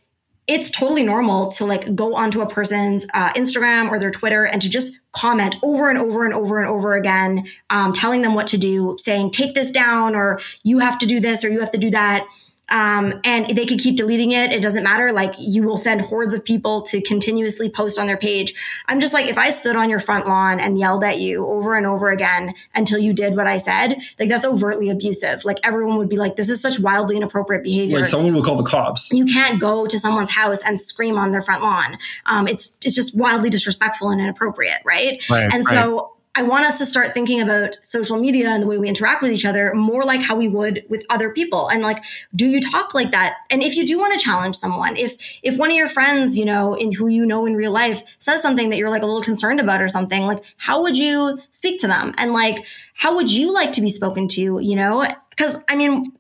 it's totally normal to like go onto a person's uh, Instagram or their Twitter and to just comment over and over and over and over again, um, telling them what to do, saying, take this down, or you have to do this, or you have to do that. Um, and they could keep deleting it. It doesn't matter. Like you will send hordes of people to continuously post on their page. I'm just like, if I stood on your front lawn and yelled at you over and over again until you did what I said, like that's overtly abusive. Like everyone would be like, this is such wildly inappropriate behavior. Like someone will call the cops. You can't go to someone's house and scream on their front lawn. Um, it's, it's just wildly disrespectful and inappropriate. Right. right and so right. I want us to start thinking about social media and the way we interact with each other more like how we would with other people. And like, do you talk like that? And if you do want to challenge someone, if if one of your friends, you know, in who you know in real life says something that you're like a little concerned about or something, like how would you speak to them? And like, how would you like to be spoken to, you know? Because I mean,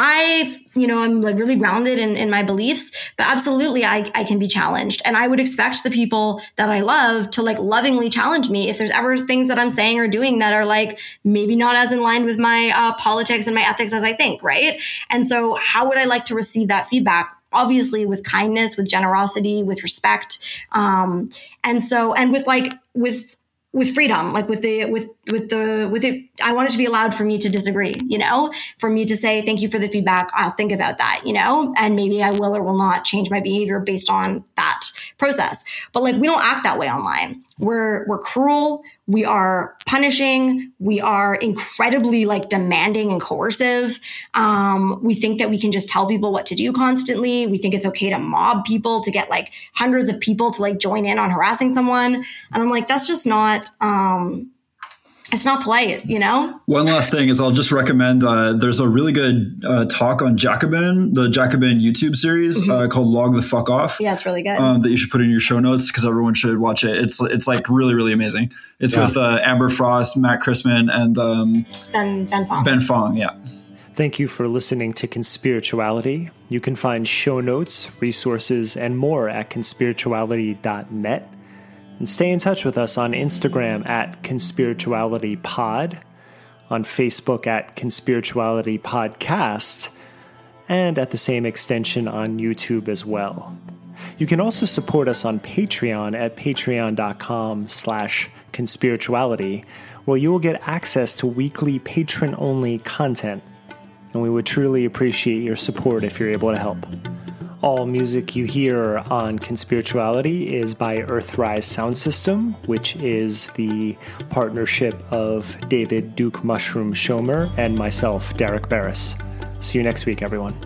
I, you know, I'm like really grounded in, in my beliefs, but absolutely I, I can be challenged. And I would expect the people that I love to like lovingly challenge me if there's ever things that I'm saying or doing that are like maybe not as in line with my uh, politics and my ethics as I think, right? And so how would I like to receive that feedback? Obviously with kindness, with generosity, with respect. Um, and so, and with like, with with freedom, like with the with with the with it. I want it to be allowed for me to disagree, you know, for me to say thank you for the feedback. I'll think about that, you know, and maybe I will or will not change my behavior based on that process. But like we don't act that way online. We're we're cruel. We are punishing. We are incredibly like demanding and coercive. Um, we think that we can just tell people what to do constantly. We think it's okay to mob people to get like hundreds of people to like join in on harassing someone. And I'm like, that's just not. Um, it's not polite, you know? One last thing is I'll just recommend uh, there's a really good uh, talk on Jacobin, the Jacobin YouTube series mm-hmm. uh, called Log the Fuck Off. Yeah, it's really good. Um, that you should put in your show notes because everyone should watch it. It's it's like really, really amazing. It's yeah. with uh, Amber Frost, Matt Christman, and um, Ben, ben Fong. Ben Fong, yeah. Thank you for listening to Conspirituality. You can find show notes, resources, and more at conspirituality.net. And stay in touch with us on Instagram at conspiritualitypod, on Facebook at conspirituality podcast, and at the same extension on YouTube as well. You can also support us on Patreon at patreon.com slash conspirituality, where you will get access to weekly patron-only content, and we would truly appreciate your support if you're able to help. All music you hear on Conspirituality is by Earthrise Sound System, which is the partnership of David Duke Mushroom Schomer and myself, Derek Beres. See you next week, everyone.